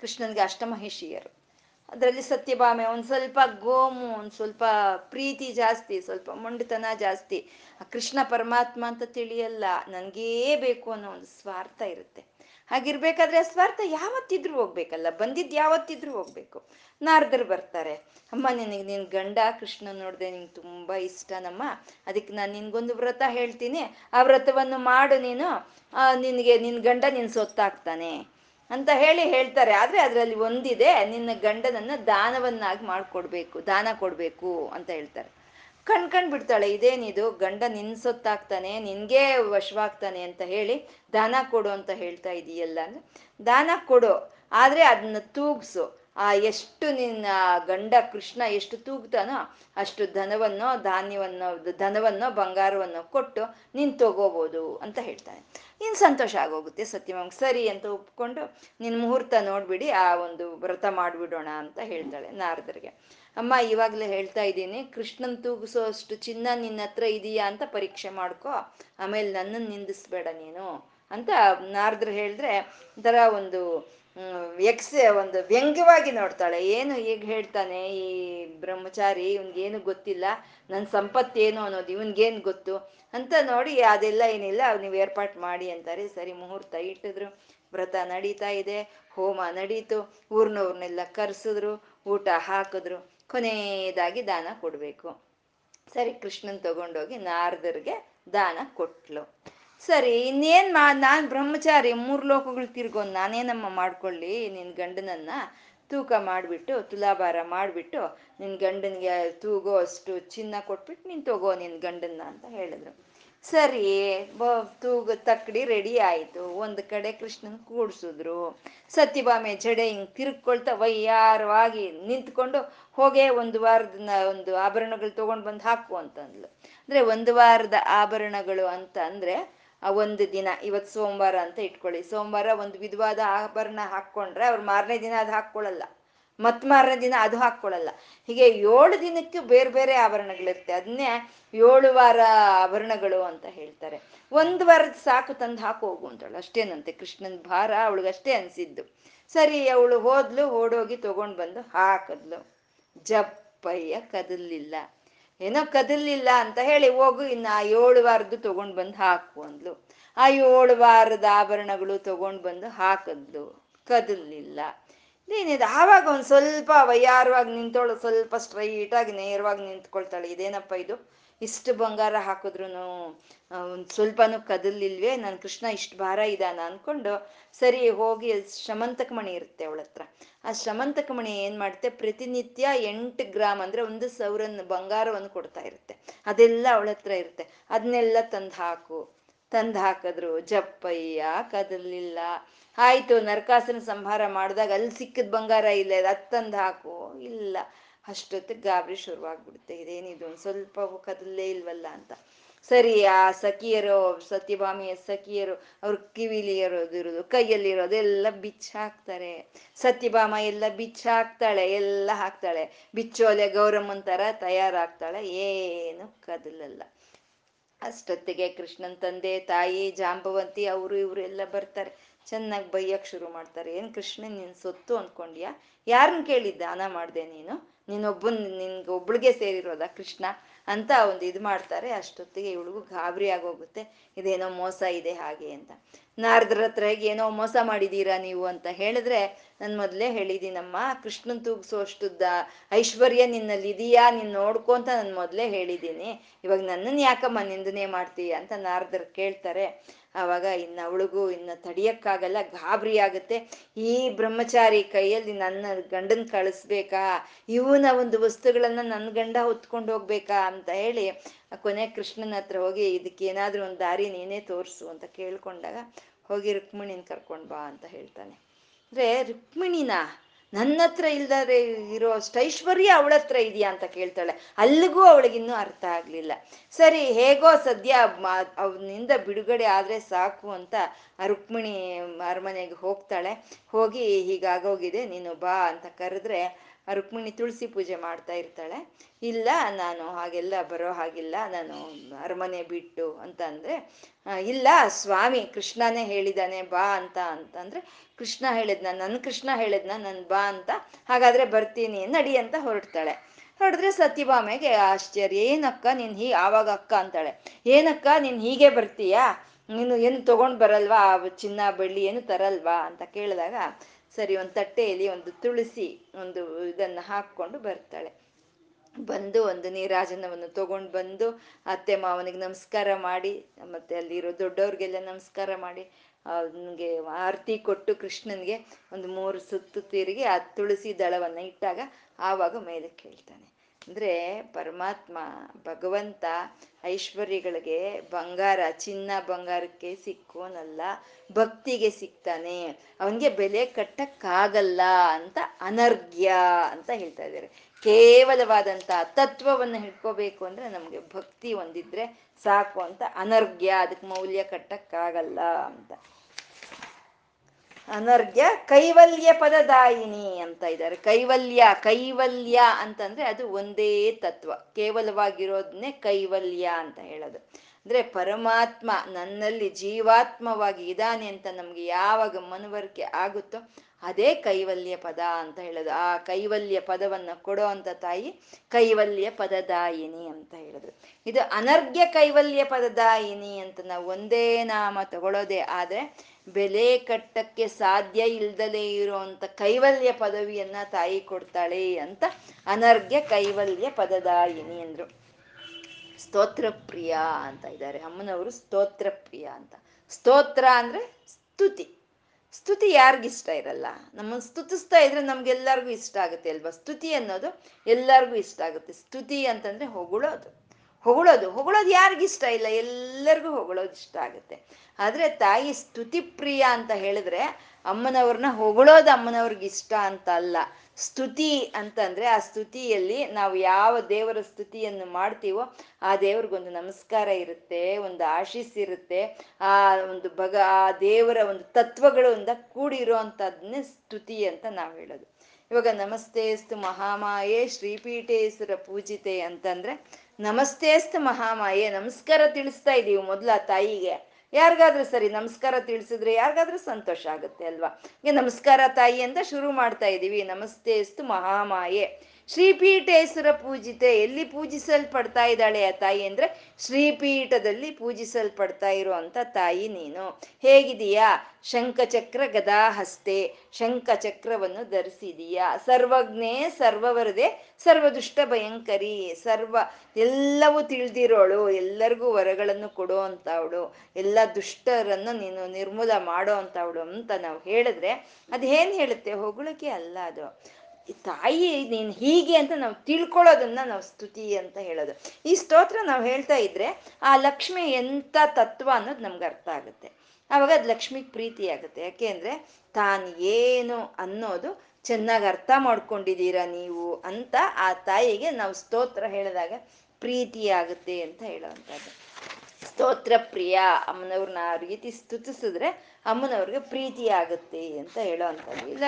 ಕೃಷ್ಣನ್ಗೆ ಅಷ್ಟಮಹಿಷಿಯರು. ಅದರಲ್ಲಿ ಸತ್ಯಭಾಮೆ, ಒಂದು ಸ್ವಲ್ಪ ಗೋಮು, ಒಂದು ಸ್ವಲ್ಪ ಪ್ರೀತಿ ಜಾಸ್ತಿ, ಸ್ವಲ್ಪ ಮೊಂಡತನ ಜಾಸ್ತಿ. ಆ ಕೃಷ್ಣ ಪರಮಾತ್ಮ ಅಂತ ತಿಳಿಯಲ್ಲ, ನನಗೇ ಬೇಕು ಅನ್ನೋ ಒಂದು ಸ್ವಾರ್ಥ ಇರುತ್ತೆ. ಹಾಗಿರ್ಬೇಕಾದ್ರೆ ಸ್ವಾರ್ಥ ಯಾವತ್ತಿದ್ರು ಹೋಗ್ಬೇಕಲ್ಲ, ಬಂದಿದ್ ಯಾವತ್ತಿದ್ರು ಹೋಗ್ಬೇಕು. ನಾರದರು ಬರ್ತಾರೆ, ಅಮ್ಮ, ನಿನಗೆ ನಿನ್ ಗಂಡ ಕೃಷ್ಣ ನೋಡ್ದೆ ನಿಂಗೆ ತುಂಬಾ ಇಷ್ಟನಮ್ಮ ಅದಕ್ಕೆ ನಾನು ನಿನ್ಗೊಂದು ವ್ರತ ಹೇಳ್ತೀನಿ, ಆ ವ್ರತವನ್ನು ಮಾಡು ನೀನು ನಿನಗೆ ನಿನ್ ಗಂಡ ನಿನ್ ಸೊತ್ತಾಗ್ತಾನೆ. ಅಂತ ಹೇಳಿ ಹೇಳ್ತಾರೆ. ಆದ್ರೆ ಅದರಲ್ಲಿ ಒಂದಿದೆ, ನಿನ್ನ ಗಂಡನನ್ನ ದಾನವನ್ನಾಗಿ ಮಾಡ್ಕೊಡ್ಬೇಕು, ದಾನ ಕೊಡ್ಬೇಕು ಅಂತ ಹೇಳ್ತಾರೆ. ಕಣ್ ಬಿಡ್ತಾಳೆ ಇದೇನಿದು ಗಂಡ ನಿನ್ ಸೊತ್ತಾಗ್ತಾನೆ, ನಿನ್ಗೆ ವಶವಾಗ್ತಾನೆ ಅಂತ ಹೇಳಿ ದಾನ ಕೊಡು ಅಂತ ಹೇಳ್ತಾ ಇದೀಯಲ್ಲ ಅಂದ್ರೆ, ದಾನ ಕೊಡು, ಆದ್ರೆ ಅದನ್ನ ತೂಗ್ಸು. ಆ ಎಷ್ಟು ನಿನ್ನ ಗಂಡ ಕೃಷ್ಣ ಎಷ್ಟು ತೂಗ್ತಾನೋ ಅಷ್ಟು ಧನವನ್ನೋ, ಧಾನ್ಯವನ್ನೋ, ಧನವನ್ನೋ, ಬಂಗಾರವನ್ನೋ ಕೊಟ್ಟು ನೀನ್ ತಗೋಬೋದು ಅಂತ ಹೇಳ್ತಾನೆ. ಇನ್ ಸಂತೋಷ ಆಗೋಗುತ್ತೆ ಸತ್ಯಮಂಗ್ ಸರಿ ಅಂತ ಒಪ್ಕೊಂಡು ನಿನ್ ಮುಹೂರ್ತ ನೋಡ್ಬಿಡಿ, ಆ ಒಂದು ವ್ರತ ಮಾಡ್ಬಿಡೋಣ ಅಂತ ಹೇಳ್ತಾಳೆ ನಾರದರಿಗೆ. ಅಮ್ಮ, ಇವಾಗ್ಲೇ ಹೇಳ್ತಾ ಇದ್ದೀನಿ ಕೃಷ್ಣನ್ ತೂಗಿಸೋ ಅಷ್ಟು ಚಿನ್ನ ನಿನ್ನ ಹತ್ರ ಇದೆಯಾ ಅಂತ ಪರೀಕ್ಷೆ ಮಾಡ್ಕೊ, ಆಮೇಲೆ ನನ್ನನ್ನು ನಿಂದಿಸ್ಬೇಡ ನೀನು ಅಂತ ನಾರದ್ರು ಹೇಳಿದ್ರೆ ಒಂಥರ ಒಂದು ಎಕ್ಸ್ ಒಂದು ವ್ಯಂಗ್ಯವಾಗಿ ನೋಡ್ತಾಳೆ. ಏನು ಈಗ ಹೇಳ್ತಾನೆ ಈ ಬ್ರಹ್ಮಚಾರಿ, ಇವನ್ಗೇನು ಗೊತ್ತಿಲ್ಲ ನನ್ನ ಸಂಪತ್ತೇನು ಅನ್ನೋದು ಇವನ್ಗೇನು ಗೊತ್ತು ಅಂತ ನೋಡಿ ಅದೆಲ್ಲ ಏನಿಲ್ಲ ನೀವು ಏರ್ಪಾಟ್ ಮಾಡಿ ಅಂತಾರೆ. ಸರಿ, ಮುಹೂರ್ತ ಇಟ್ಟಿದ್ರು, ವ್ರತ ನಡೀತಾ ಇದೆ, ಹೋಮ ನಡೀತು ಊರ್ನವ್ರನ್ನೆಲ್ಲ ಕರೆಸಿದ್ರು, ಊಟ ಹಾಕಿದ್ರು. ಕೊನೆಯದಾಗಿ ದಾನ ಕೊಡಬೇಕು. ಸರಿ, ಕೃಷ್ಣನ್ ತಗೊಂಡೋಗಿ ನಾರದರಿಗೆ ದಾನ ಕೊಟ್ಲು. ಸರಿ, ಇನ್ನೇನ್ ಮಾ, ನಾನ್ ಬ್ರಹ್ಮಚಾರಿ, ಮೂರು ಲೋಕಗಳು ತಿರ್ಗೊಂಡು ನಾನೇನಮ್ಮ ಮಾಡ್ಕೊಳ್ಳಿ? ನಿನ್ ಗಂಡನನ್ನ ತೂಕ ಮಾಡಿಬಿಟ್ಟು, ತುಲಾಭಾರ ಮಾಡಿಬಿಟ್ಟು ನಿನ್ನ ಗಂಡನಿಗೆ ತೂಗೋ ಅಷ್ಟು ಚಿನ್ನ ಕೊಟ್ಬಿಟ್ಟು ನೀನು ತಗೋ ನಿನ್ನ ಗಂಡನ್ನ ಅಂತ ಹೇಳಿದ್ರು. ಸರಿ, ಬ ತೂಗ ತಕ್ಕಡಿ ರೆಡಿ ಆಯಿತು. ಒಂದು ಕಡೆ ಕೃಷ್ಣನ್ ಕೂಡ್ಸಿದ್ರು. ಸತ್ಯಭಾಮೆ ಜಡೆ ಹಿಂಗೆ ತಿರುಗ್ಕೊಳ್ತಾ ವಯ್ಯಾರವಾಗಿ ನಿಂತ್ಕೊಂಡು ಹೋಗೇ ಒಂದು ವಾರದ ಒಂದು ಆಭರಣಗಳು ತೊಗೊಂಡು ಬಂದು ಹಾಕು ಅಂತಂದ್ಲು. ಅಂದರೆ ಒಂದು ವಾರದ ಆಭರಣಗಳು ಅಂತ ಅಂದರೆ, ಆ ಒಂದು ದಿನ ಇವತ್ತು ಸೋಮವಾರ ಅಂತ ಇಟ್ಕೊಳ್ಳಿ. ಸೋಮವಾರ ಒಂದು ವಿಧವಾದ ಆಭರಣ ಹಾಕ್ಕೊಂಡ್ರೆ ಅವ್ರು ಮಾರನೇ ದಿನ ಅದು ಹಾಕ್ಕೊಳ್ಳಲ್ಲ ಮತ್ ಮಾರನೇ ದಿನ ಅದು ಹಾಕ್ಕೊಳ್ಳಲ್ಲ ಹೀಗೆ ಏಳು ದಿನಕ್ಕೆ ಬೇರೆ ಬೇರೆ ಆಭರಣಗಳಿರುತ್ತೆ. ಅದನ್ನೇ ಏಳು ವಾರ ಆಭರಣಗಳು ಅಂತ ಹೇಳ್ತಾರೆ. ಒಂದು ವಾರದ ಸಾಕು ತಂದು ಹಾಕು ಹೋಗು ಅಂತೇಳು ಅಷ್ಟೇನಂತೆ. ಕೃಷ್ಣನ್ ಭಾರ ಅವಳಿಗಷ್ಟೇ ಅನ್ಸಿದ್ದು. ಸರಿ, ಅವಳು ಹೋದ್ಲು, ಓಡೋಗಿ ತಗೊಂಡು ಬಂದು ಹಾಕದ್ಲು. ಜಪ್ಪಯ್ಯ ಕದಲಿಲ್ಲ. ಏನೋ ಕದಲಿಲ್ಲ ಅಂತ ಹೇಳಿ ಹೋಗು, ಇನ್ನು ಆ ಏಳು ವಾರದ್ದು ತಗೊಂಡು ಬಂದು ಹಾಕು ಅಂದ್ಲು. ಆ ಏಳು ವಾರದ ಆಭರಣಗಳು ತಗೊಂಡು ಬಂದು ಹಾಕಿದ್ಲು. ಕದಲಿಲ್ಲ. ಏನಿದೆ ಆವಾಗ ಒಂದು ಸ್ವಲ್ಪ ವಯ್ಯಾರವಾಗಿ ನಿಂತೋಳು, ಸ್ವಲ್ಪ ಸ್ಟ್ರೈಟಾಗಿ ನೇರವಾಗಿ ನಿಂತ್ಕೊಳ್ತಾಳೆ. ಇದೇನಪ್ಪ ಇದು? ಇಷ್ಟು ಬಂಗಾರ ಹಾಕಿದ್ರು ಒಂದು ಸ್ವಲ್ಪನೂ ಕದಲಿಲ್ವೇ? ನಾನು ಕೃಷ್ಣ ಇಷ್ಟು ಭಾರ ಇದಾನ ಅಂದ್ಕೊಂಡು ಸರಿ ಹೋಗಿ ಶ್ರಮಂತಕ ಮಣಿ ಇರುತ್ತೆ ಅವಳ ಹತ್ರ. ಆ ಶ್ರಮಂತಕ ಮಣಿ ಏನು ಮಾಡುತ್ತೆ ಪ್ರತಿನಿತ್ಯ ಎಂಟು ಗ್ರಾಮ್ ಅಂದರೆ ಒಂದು ಸಾವಿರ ಬಂಗಾರವನ್ನು ಕೊಡ್ತಾ ಇರುತ್ತೆ. ಅದೆಲ್ಲ ಅವಳ ಹತ್ರ ಇರುತ್ತೆ. ಅದನ್ನೆಲ್ಲ ತಂದು ಹಾಕು. ತಂದು ಹಾಕಿದ್ರು, ಜಪ್ಪಯ್ಯ ಕದಲಿಲ್ಲ ಆಯ್ತು ನರಕಾಸನ ಸಂಹಾರ ಮಾಡಿದಾಗ ಅಲ್ಲಿ ಸಿಕ್ಕಿದ ಬಂಗಾರ ಇಲ್ಲ, ಅದು ತಂದು ಹಾಕು. ಇಲ್ಲ, ಅಷ್ಟೊತ್ತಿಗೆ ಗಾಬರಿ ಶುರುವಾಗ್ಬಿಡುತ್ತೆ. ಇದೇನಿದು ಒಂದು ಸ್ವಲ್ಪ ಕದಲೇ ಇಲ್ವಲ್ಲ ಅಂತ. ಸರಿ, ಆ ಸಖಿಯರು, ಸತ್ಯಭಾಮಿಯ ಸಖಿಯರು, ಅವ್ರ ಕಿವಿಲಿ ಇರೋದು, ಕೈಯಲ್ಲಿ ಇರೋದು, ಎಲ್ಲ ಬಿಚ್ಚ ಹಾಕ್ತಾರೆ. ಸತ್ಯಭಾಮ ಎಲ್ಲ ಬಿಚ್ಚ ಹಾಕ್ತಾಳೆ, ಎಲ್ಲ ಹಾಕ್ತಾಳೆ. ಬಿಚ್ಚೋಲೆ ಗೌರಮ್ಮನ್ ತರ ತಯಾರಾಗ್ತಾಳೆ. ಏನು ಕದಲಲ್ಲ. ಅಷ್ಟೊತ್ತಿಗೆ ಕೃಷ್ಣನ್ ತಂದೆ, ತಾಯಿ, ಜಾಂಬವಂತಿ, ಅವರು ಇವರು ಎಲ್ಲ ಬರ್ತಾರೆ. ಚೆನ್ನಾಗಿ ಬೈಯಕ್ ಶುರು ಮಾಡ್ತಾರೆ. ಏನು ಕೃಷ್ಣನ್ ನಿನ್ ಸೊತ್ತು ಅನ್ಕೊಂಡ್ಯಾ? ಯಾರನ್ನ ಕೇಳಿದ್ದ? ದಾನ ಮಾಡ್ದೆ ನೀನು. ನೀನೊಬ್ಬನ್, ನಿನ್ಗೆ ಒಬ್ಳಿಗೆ ಸೇರಿರೋದ ಕೃಷ್ಣ? ಅಂತ ಒಂದು ಇದು ಮಾಡ್ತಾರೆ. ಅಷ್ಟೊತ್ತಿಗೆ ಇವಳಿಗೂ ಗಾಬರಿ ಆಗೋಗುತ್ತೆ. ಇದೇನೋ ಮೋಸ ಇದೆ ಹಾಗೆ ಅಂತ. ನಾರದ್ರ ಹತ್ರ ಏನೋ ಮೋಸ ಮಾಡಿದೀರಾ ನೀವು ಅಂತ ಹೇಳಿದ್ರೆ, ನಾನು ಮೊದಲೇ ಹೇಳಿದ್ದೀನಮ್ಮ. ಕೃಷ್ಣನ್ ತೂಗಿಸೋ ಅಷ್ಟುದ್ದ ಐಶ್ವರ್ಯ ನಿನ್ನಲ್ಲಿ ಇದೆಯಾ? ನೀನ್ ನೋಡ್ಕೊ ಅಂತ ನಾನು ಮೊದಲೇ ಹೇಳಿದ್ದೀನಿ. ಇವಾಗ ನನ್ನನ್ನು ಯಾಕಮ್ಮ ನಿಂದನೆ ಮಾಡ್ತೀಯ? ಅಂತ ನಾರದ್ರ ಕೇಳ್ತಾರೆ. ಆವಾಗ ಇನ್ನು ಅವಳಿಗೂ ಇನ್ನು ತಡಿಯಕ್ಕಾಗಲ್ಲ ಗಾಬರಿ ಆಗುತ್ತೆ ಈ ಬ್ರಹ್ಮಚಾರಿ ಕೈಯಲ್ಲಿ ನನ್ನ ಗಂಡನ್ ಕಳಿಸ್ಬೇಕಾ? ಇವನ ಒಂದು ವಸ್ತುಗಳನ್ನ ನನ್ನ ಗಂಡ ಹೊತ್ಕೊಂಡು ಹೋಗ್ಬೇಕಾ ಅಂತ ಹೇಳಿ ಕೊನೆ ಕೃಷ್ಣನ ಹತ್ರ ಹೋಗಿ ಇದಕ್ಕೆ ಏನಾದ್ರೂ ಒಂದು ದಾರಿ ನೀನೇ ತೋರಿಸು ಅಂತ ಕೇಳ್ಕೊಂಡಾಗ ಹೋಗಿ ರುಕ್ಮಿಣಿನ ಕರ್ಕೊಂಡ್ ಬಾ ಅಂತ ಹೇಳ್ತಾನೆ. ಅಂದ್ರೆ ರುಕ್ಮಿಣಿನ? ನನ್ನ ಹತ್ರ ಇಲ್ದಾರೆ ಇರೋ ಅಷ್ಟು ಐಶ್ವರ್ಯ ಅವಳ ಹತ್ರ ಇದೆಯಾ ಅಂತ ಕೇಳ್ತಾಳೆ. ಅಲ್ಲಿಗೂ ಅವಳಿಗಿನ್ನೂ ಅರ್ಥ ಆಗ್ಲಿಲ್ಲ. ಸರಿ, ಹೇಗೋ ಸದ್ಯ ಅವನಿಂದ ಬಿಡುಗಡೆ ಆದ್ರೆ ಸಾಕು ಅಂತ ರುಕ್ಮಿಣಿ ಅರಮನೆಗೆ ಹೋಗ್ತಾಳೆ. ಹೋಗಿ ಹೀಗಾಗೋಗಿದೆ, ನೀನು ಬಾ ಅಂತ ಕರೆದ್ರೆ ರುಕ್ಮಿಣಿ ತುಳಸಿ ಪೂಜೆ ಮಾಡ್ತಾ ಇರ್ತಾಳೆ. ಇಲ್ಲ, ನಾನು ಹಾಗೆಲ್ಲ ಬರೋ ಹಾಗಿಲ್ಲ, ನಾನು ಅರಮನೆ ಬಿಟ್ಟು ಅಂತ ಅಂದ್ರೆ ಇಲ್ಲ, ಸ್ವಾಮಿ ಕೃಷ್ಣನೇ ಹೇಳಿದಾನೆ, ಬಾ ಅಂತ ಅಂತಂದ್ರೆ ಕೃಷ್ಣ ಹೇಳಿದ್ನ ನನ್ನ ಕೃಷ್ಣ ಹೇಳಿದ್ನ, ನನ್ ಬಾ ಅಂತ, ಹಾಗಾದ್ರೆ ಬರ್ತೀನಿ, ನಡಿ ಅಂತ ಹೊರಡ್ತಾಳೆ. ಹೊರಡಿದ್ರೆ ಸತ್ಯಭಾಮೆಗೆ ಆಶ್ಚರ್ಯ, ಏನಕ್ಕ ನೀನ್ ಹೀ, ಆವಾಗ ಅಕ್ಕ ಅಂತಾಳೆ. ಏನಕ್ಕ, ನೀನ್ ಹೀಗೆ ಬರ್ತೀಯಾ? ನೀನು ಏನು ತಗೊಂಡ್ ಬರಲ್ವಾ? ಚಿನ್ನ, ಬೆಳ್ಳಿ ಏನು ತರಲ್ವಾ? ಅಂತ ಕೇಳಿದಾಗ ಸರಿ, ಒಂದು ತಟ್ಟೆಯಲ್ಲಿ ಒಂದು ತುಳಸಿ ಒಂದು ಇದನ್ನ ಹಾಕ್ಕೊಂಡು ಬರ್ತಾಳೆ. ಬಂದು ಒಂದು ನೀರಾಜನವನ್ನು ತಗೊಂಡು ಬಂದು ಅತ್ತೆ ಮಾವನಿಗೆ ನಮಸ್ಕಾರ ಮಾಡಿ, ಮತ್ತೆ ಅಲ್ಲಿರೋ ದೊಡ್ಡವ್ರಿಗೆಲ್ಲ ನಮಸ್ಕಾರ ಮಾಡಿ, ಅವನಿಗೆ ಆರತಿ ಕೊಟ್ಟು ಕೃಷ್ಣನ್ಗೆ ಒಂದು ಮೂರು ಸುತ್ತು ತಿರುಗಿ ಆ ತುಳಸಿ ದಳವನ್ನ ಇಟ್ಟಾಗ ಆವಾಗ ಮೇಲೆ ಕೇಳ್ತಾನೆ. ಅಂದ್ರೆ ಪರಮಾತ್ಮ, ಭಗವಂತ ಐಶ್ವರ್ಯಗಳಿಗೆ ಬಂಗಾರ, ಚಿನ್ನ ಬಂಗಾರಕ್ಕೆ ಸಿಕ್ಕೋನಲ್ಲ ಭಕ್ತಿಗೆ ಸಿಗ್ತಾನೆ. ಅವನಿಗೆ ಬೆಲೆ ಕಟ್ಟಕ್ಕಾಗಲ್ಲ ಅಂತ ಅನರ್ಘ್ಯ ಅಂತ ಹೇಳ್ತಾ ಇದ್ದಾರೆ. ಕೇವಲವಾದಂತ ತತ್ವವನ್ನು ಹಿಡ್ಕೋಬೇಕು ಅಂದ್ರೆ ನಮ್ಗೆ ಭಕ್ತಿ ಒಂದಿದ್ರೆ ಸಾಕು ಅಂತ ಅನರ್ಘ್ಯ, ಅದಕ್ಕೆ ಮೌಲ್ಯ ಕಟ್ಟಕ್ಕಾಗಲ್ಲ ಅಂತ. ಅನರ್ಘ್ಯ ಕೈವಲ್ಯ ಪದದಾಯಿನಿ ಅಂತ ಇದ್ದಾರೆ. ಕೈವಲ್ಯ ಕೈವಲ್ಯ ಅಂತಂದ್ರೆ ಅದು ಒಂದೇ ತತ್ವ. ಕೇವಲವಾಗಿರೋದನ್ನೇ ಕೈವಲ್ಯ ಅಂತ ಹೇಳೋದು. ಅಂದ್ರೆ ಪರಮಾತ್ಮ ನನ್ನಲ್ಲಿ ಜೀವಾತ್ಮವಾಗಿ ಇದ್ದಾನೆ ಅಂತ ನಮ್ಗೆ ಯಾವಾಗ ಮನವರಿಕೆ ಆಗುತ್ತೋ ಅದೇ ಕೈವಲ್ಯ ಪದ ಅಂತ ಹೇಳೋದು. ಆ ಕೈವಲ್ಯ ಪದವನ್ನು ಕೊಡೋ ಅಂತ ತಾಯಿ ಕೈವಲ್ಯ ಪದದಾಯಿನಿ ಅಂತ ಹೇಳಿದ್ರು ಇದು ಅನರ್ಘ್ಯ ಕೈವಲ್ಯ ಪದದಾಯಿನಿ ಅಂತ ನಾವು ಒಂದೇ ನಾಮ ತಗೊಳ್ಳೋದೇ ಆದ್ರೆ ಬೆಲೆ ಕಟ್ಟಕ್ಕೆ ಸಾಧ್ಯ ಇಲ್ದಲೇ ಇರುವಂತ ಕೈವಲ್ಯ ಪದವಿಯನ್ನ ತಾಯಿ ಕೊಡ್ತಾಳೆ ಅಂತ ಅನರ್ಘ್ಯ ಕೈವಲ್ಯ ಪದದಾಯಿನಿ ಅಂದ್ರು. ಸ್ತೋತ್ರ ಪ್ರಿಯ ಅಂತ ಇದ್ದಾರೆ. ಅಮ್ಮನವರು ಸ್ತೋತ್ರ ಪ್ರಿಯ ಅಂತ. ಸ್ತೋತ್ರ ಅಂದ್ರೆ ಸ್ತುತಿ. ಸ್ತುತಿ ಯಾರಿಗಿಷ್ಟ ಇರಲ್ಲ? ನಮ್ಮನ್ನು ಸ್ತುತಿಸ್ತಾ ಇದ್ರೆ ನಮ್ಗೆಲ್ಲರಿಗೂ ಇಷ್ಟ ಆಗುತ್ತೆ ಅಲ್ವಾ? ಸ್ತುತಿ ಅನ್ನೋದು ಎಲ್ಲರಿಗೂ ಇಷ್ಟ ಆಗುತ್ತೆ. ಸ್ತುತಿ ಅಂತಂದ್ರೆ ಹೊಗಳೋದು. ಹೊಗಳೋದು ಹೊಗಳೋದು ಯಾರಿಗಿಷ್ಟ ಇಲ್ಲ, ಎಲ್ಲರಿಗೂ ಹೊಗಳೋದು ಇಷ್ಟ ಆಗುತ್ತೆ. ಆದರೆ ತಾಯಿ ಸ್ತುತಿ ಪ್ರಿಯ ಅಂತ ಹೇಳಿದ್ರೆ ಅಮ್ಮನವ್ರನ್ನ ಹೊಗಳೋದು ಅಮ್ಮನವ್ರಿಗೆ ಇಷ್ಟ ಅಂತ ಅಲ್ಲ. ಸ್ತುತಿ ಅಂತಂದ್ರೆ ಆ ಸ್ತುತಿಯಲ್ಲಿ ನಾವು ಯಾವ ದೇವರ ಸ್ತುತಿಯನ್ನು ಮಾಡ್ತೀವೋ ಆ ದೇವ್ರಿಗೊಂದು ನಮಸ್ಕಾರ ಇರುತ್ತೆ, ಒಂದು ಆಶೀಸ್ ಇರುತ್ತೆ, ಆ ಒಂದು ಭಗ, ಆ ದೇವರ ಒಂದು ತತ್ವಗಳಿಂದ ಕೂಡಿರೋ ಅಂಥದ್ದನ್ನೇ ಸ್ತುತಿ ಅಂತ ನಾವು ಹೇಳೋದು. ಇವಾಗ ನಮಸ್ತೇಸ್ತು ಮಹಾಮಾಯೇ ಶ್ರೀಪೀಠೇಶ್ವರ ಪೂಜಿತೆ ಅಂತಂದ್ರೆ ನಮಸ್ತೇಸ್ತು ಮಹಾಮಾಯೆ. ನಮಸ್ಕಾರ ತಿಳಿಸ್ತಾ ಇದೀವಿ ಮೊದ್ಲ ತಾಯಿಗೆ. ಯಾರಿಗಾದ್ರೂ ಸರಿ ನಮಸ್ಕಾರ ತಿಳಿಸಿದ್ರೆ ಯಾರಿಗಾದ್ರೂ ಸಂತೋಷ ಆಗುತ್ತೆ ಅಲ್ವಾ? ನಮಸ್ಕಾರ ತಾಯಿ ಅಂತ ಶುರು ಮಾಡ್ತಾ ಇದೀವಿ. ನಮಸ್ತೇಸ್ತು ಮಹಾಮಾಯೆ. ಶ್ರೀಪೀಠೇಶ್ವರ ಪೂಜಿತೆ ಎಲ್ಲಿ ಪೂಜಿಸಲ್ಪಡ್ತಾ ಇದ್ದಾಳೆ ಆ ತಾಯಿ ಅಂದ್ರೆ ಶ್ರೀಪೀಠದಲ್ಲಿ ಪೂಜಿಸಲ್ಪಡ್ತಾ ಇರುವಂತ ತಾಯಿ ನೀನು. ಹೇಗಿದೀಯಾ? ಶಂಖಚಕ್ರ ಗದಾಹಸ್ತೆ, ಶಂಖಚಕ್ರವನ್ನು ಧರಿಸಿದೀಯಾ? ಸರ್ವಜ್ಞೆ ಸರ್ವವರದೆ, ಸರ್ವದುಷ್ಟ ಭಯಂಕರಿ, ಸರ್ವ ಎಲ್ಲವೂ ತಿಳಿದಿರೋಳು, ಎಲ್ಲರಿಗೂ ವರಗಳನ್ನು ಕೊಡೋ ಅಂತವಳು, ಎಲ್ಲ ದುಷ್ಟರನ್ನು ನೀನು ನಿರ್ಮೂಲ ಮಾಡೋ ಅಂತವಳು ಅಂತ ನಾವು ಹೇಳಿದ್ರೆ ಅದೇನ್ ಹೇಳುತ್ತೆ? ಹೊಗಳಕ್ಕೆ ಅಲ್ಲ ಅದು. ತಾಯಿ, ನೀನು ಹೀಗೆ ಅಂತ ನಾವು ತಿಳ್ಕೊಳ್ಳೋದನ್ನ ನಾವು ಸ್ತುತಿ ಅಂತ ಹೇಳೋದು. ಈ ಸ್ತೋತ್ರ ನಾವು ಹೇಳ್ತಾ ಇದ್ರೆ ಆ ಲಕ್ಷ್ಮಿ ಎಂತ ತತ್ವ ಅನ್ನೋದು ನಮ್ಗೆ ಅರ್ಥ ಆಗುತ್ತೆ. ಆವಾಗ ಅದು ಲಕ್ಷ್ಮಿಗೆ ಪ್ರೀತಿ ಆಗುತ್ತೆ. ಯಾಕೆ ಅಂದ್ರೆ ತಾನು ಏನು ಅನ್ನೋದು ಚೆನ್ನಾಗಿ ಅರ್ಥ ಮಾಡ್ಕೊಂಡಿದ್ದೀರಾ ನೀವು ಅಂತ ಆ ತಾಯಿಗೆ ನಾವು ಸ್ತೋತ್ರ ಹೇಳಿದಾಗ ಪ್ರೀತಿ ಆಗುತ್ತೆ ಅಂತ ಹೇಳೋವಂಥದ್ದು. ಸ್ತೋತ್ರ ಪ್ರಿಯ ಅಮ್ಮನವ್ರನ್ನ ಆ ರೀತಿ ಸ್ತುತಿಸಿದ್ರೆ ಅಮ್ಮನವ್ರಿಗೆ ಪ್ರೀತಿ ಆಗುತ್ತೆ ಅಂತ ಹೇಳೋ ಅಂಥದ್ದು ಇಲ್ಲ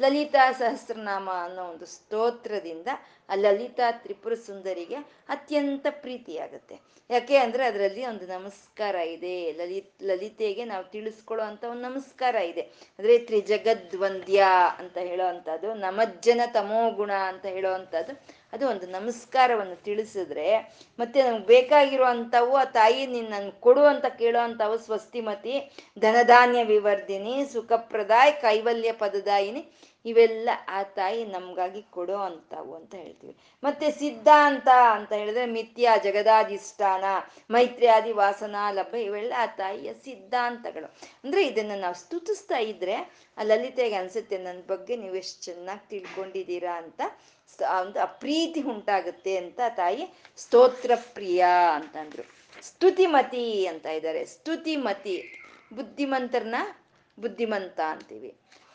ಲಲಿತಾ ಸಹಸ್ರನಾಮ ಅನ್ನೋ ಒಂದು ಸ್ತೋತ್ರದಿಂದ ಆ ಲಲಿತಾ ತ್ರಿಪುರ ಸುಂದರಿಗೆ ಅತ್ಯಂತ ಪ್ರೀತಿ ಆಗುತ್ತೆ ಯಾಕೆ ಅಂದ್ರೆ ಅದರಲ್ಲಿ ಒಂದು ನಮಸ್ಕಾರ ಇದೆ. ಲಲಿತ್ ಲಲಿತೆಗೆ ನಾವು ತಿಳಿಸ್ಕೊಳ್ಳೋ ಅಂತ ಒಂದು ನಮಸ್ಕಾರ ಇದೆ. ಅಂದ್ರೆ ತ್ರಿಜಗದ್ವಂದ್ಯ ಅಂತ ಹೇಳೋ ಅಂಥದ್ದು ನಮಜ್ಜನ ತಮೋಗುಣ ಅಂತ ಹೇಳೋ ಅಂಥದ್ದು ಅದು ಒಂದು ನಮಸ್ಕಾರವನ್ನು ತಿಳಿಸಿದ್ರೆ ಮತ್ತೆ ನಮ್ಗೆ ಬೇಕಾಗಿರುವಂಥವು ಆ ತಾಯಿ ನಿನ್ನ ನನ್ ಕೊಡು ಅಂತ ಕೇಳೋ ಸ್ವಸ್ತಿಮತಿ, ಧನಧಾನ್ಯ ವಿವರ್ಧಿನಿ, ಸುಖಪ್ರದಾಯ್, ಕೈವಲ್ಯ ಪದದಾಯಿನಿ ಇವೆಲ್ಲ ಆ ತಾಯಿ ನಮ್ಗಾಗಿ ಕೊಡೋ ಅಂಥವು ಅಂತ ಹೇಳ್ತೀವಿ. ಮತ್ತೆ ಸಿದ್ಧಾಂತ ಅಂತ ಹೇಳಿದ್ರೆ ಮಿಥ್ಯ, ಜಗದಾಧಿಷ್ಠಾನ, ಮೈತ್ರಿಯಾದಿ ವಾಸನಾ ಲಭ್ಯ ಇವೆಲ್ಲ ಆ ತಾಯಿಯ ಸಿದ್ಧಾಂತಗಳು. ಅಂದ್ರೆ ಇದನ್ನ ನಾವು ಸ್ತುತಿಸ್ತಾ ಇದ್ರೆ ಆ ಲಲಿತೆಗೆ ಅನ್ಸುತ್ತೆ ನನ್ನ ಬಗ್ಗೆ ನೀವು ಎಷ್ಟು ಚೆನ್ನಾಗಿ ತಿಳ್ಕೊಂಡಿದ್ದೀರಾ ಅಂತ ಒಂದು ಪ್ರೀತಿ ಉಂಟಾಗುತ್ತೆ ಅಂತ ತಾಯಿ ಸ್ತೋತ್ರ ಪ್ರಿಯ ಅಂತಂದ್ರು. ಸ್ತುತಿಮತಿ ಅಂತ ಇದ್ದಾರೆ ಸ್ತುತಿಮತಿ, ಬುದ್ಧಿಮಂತರನ್ನ ಬುದ್ಧಿಮಂತ ಅಂತೀವಿ.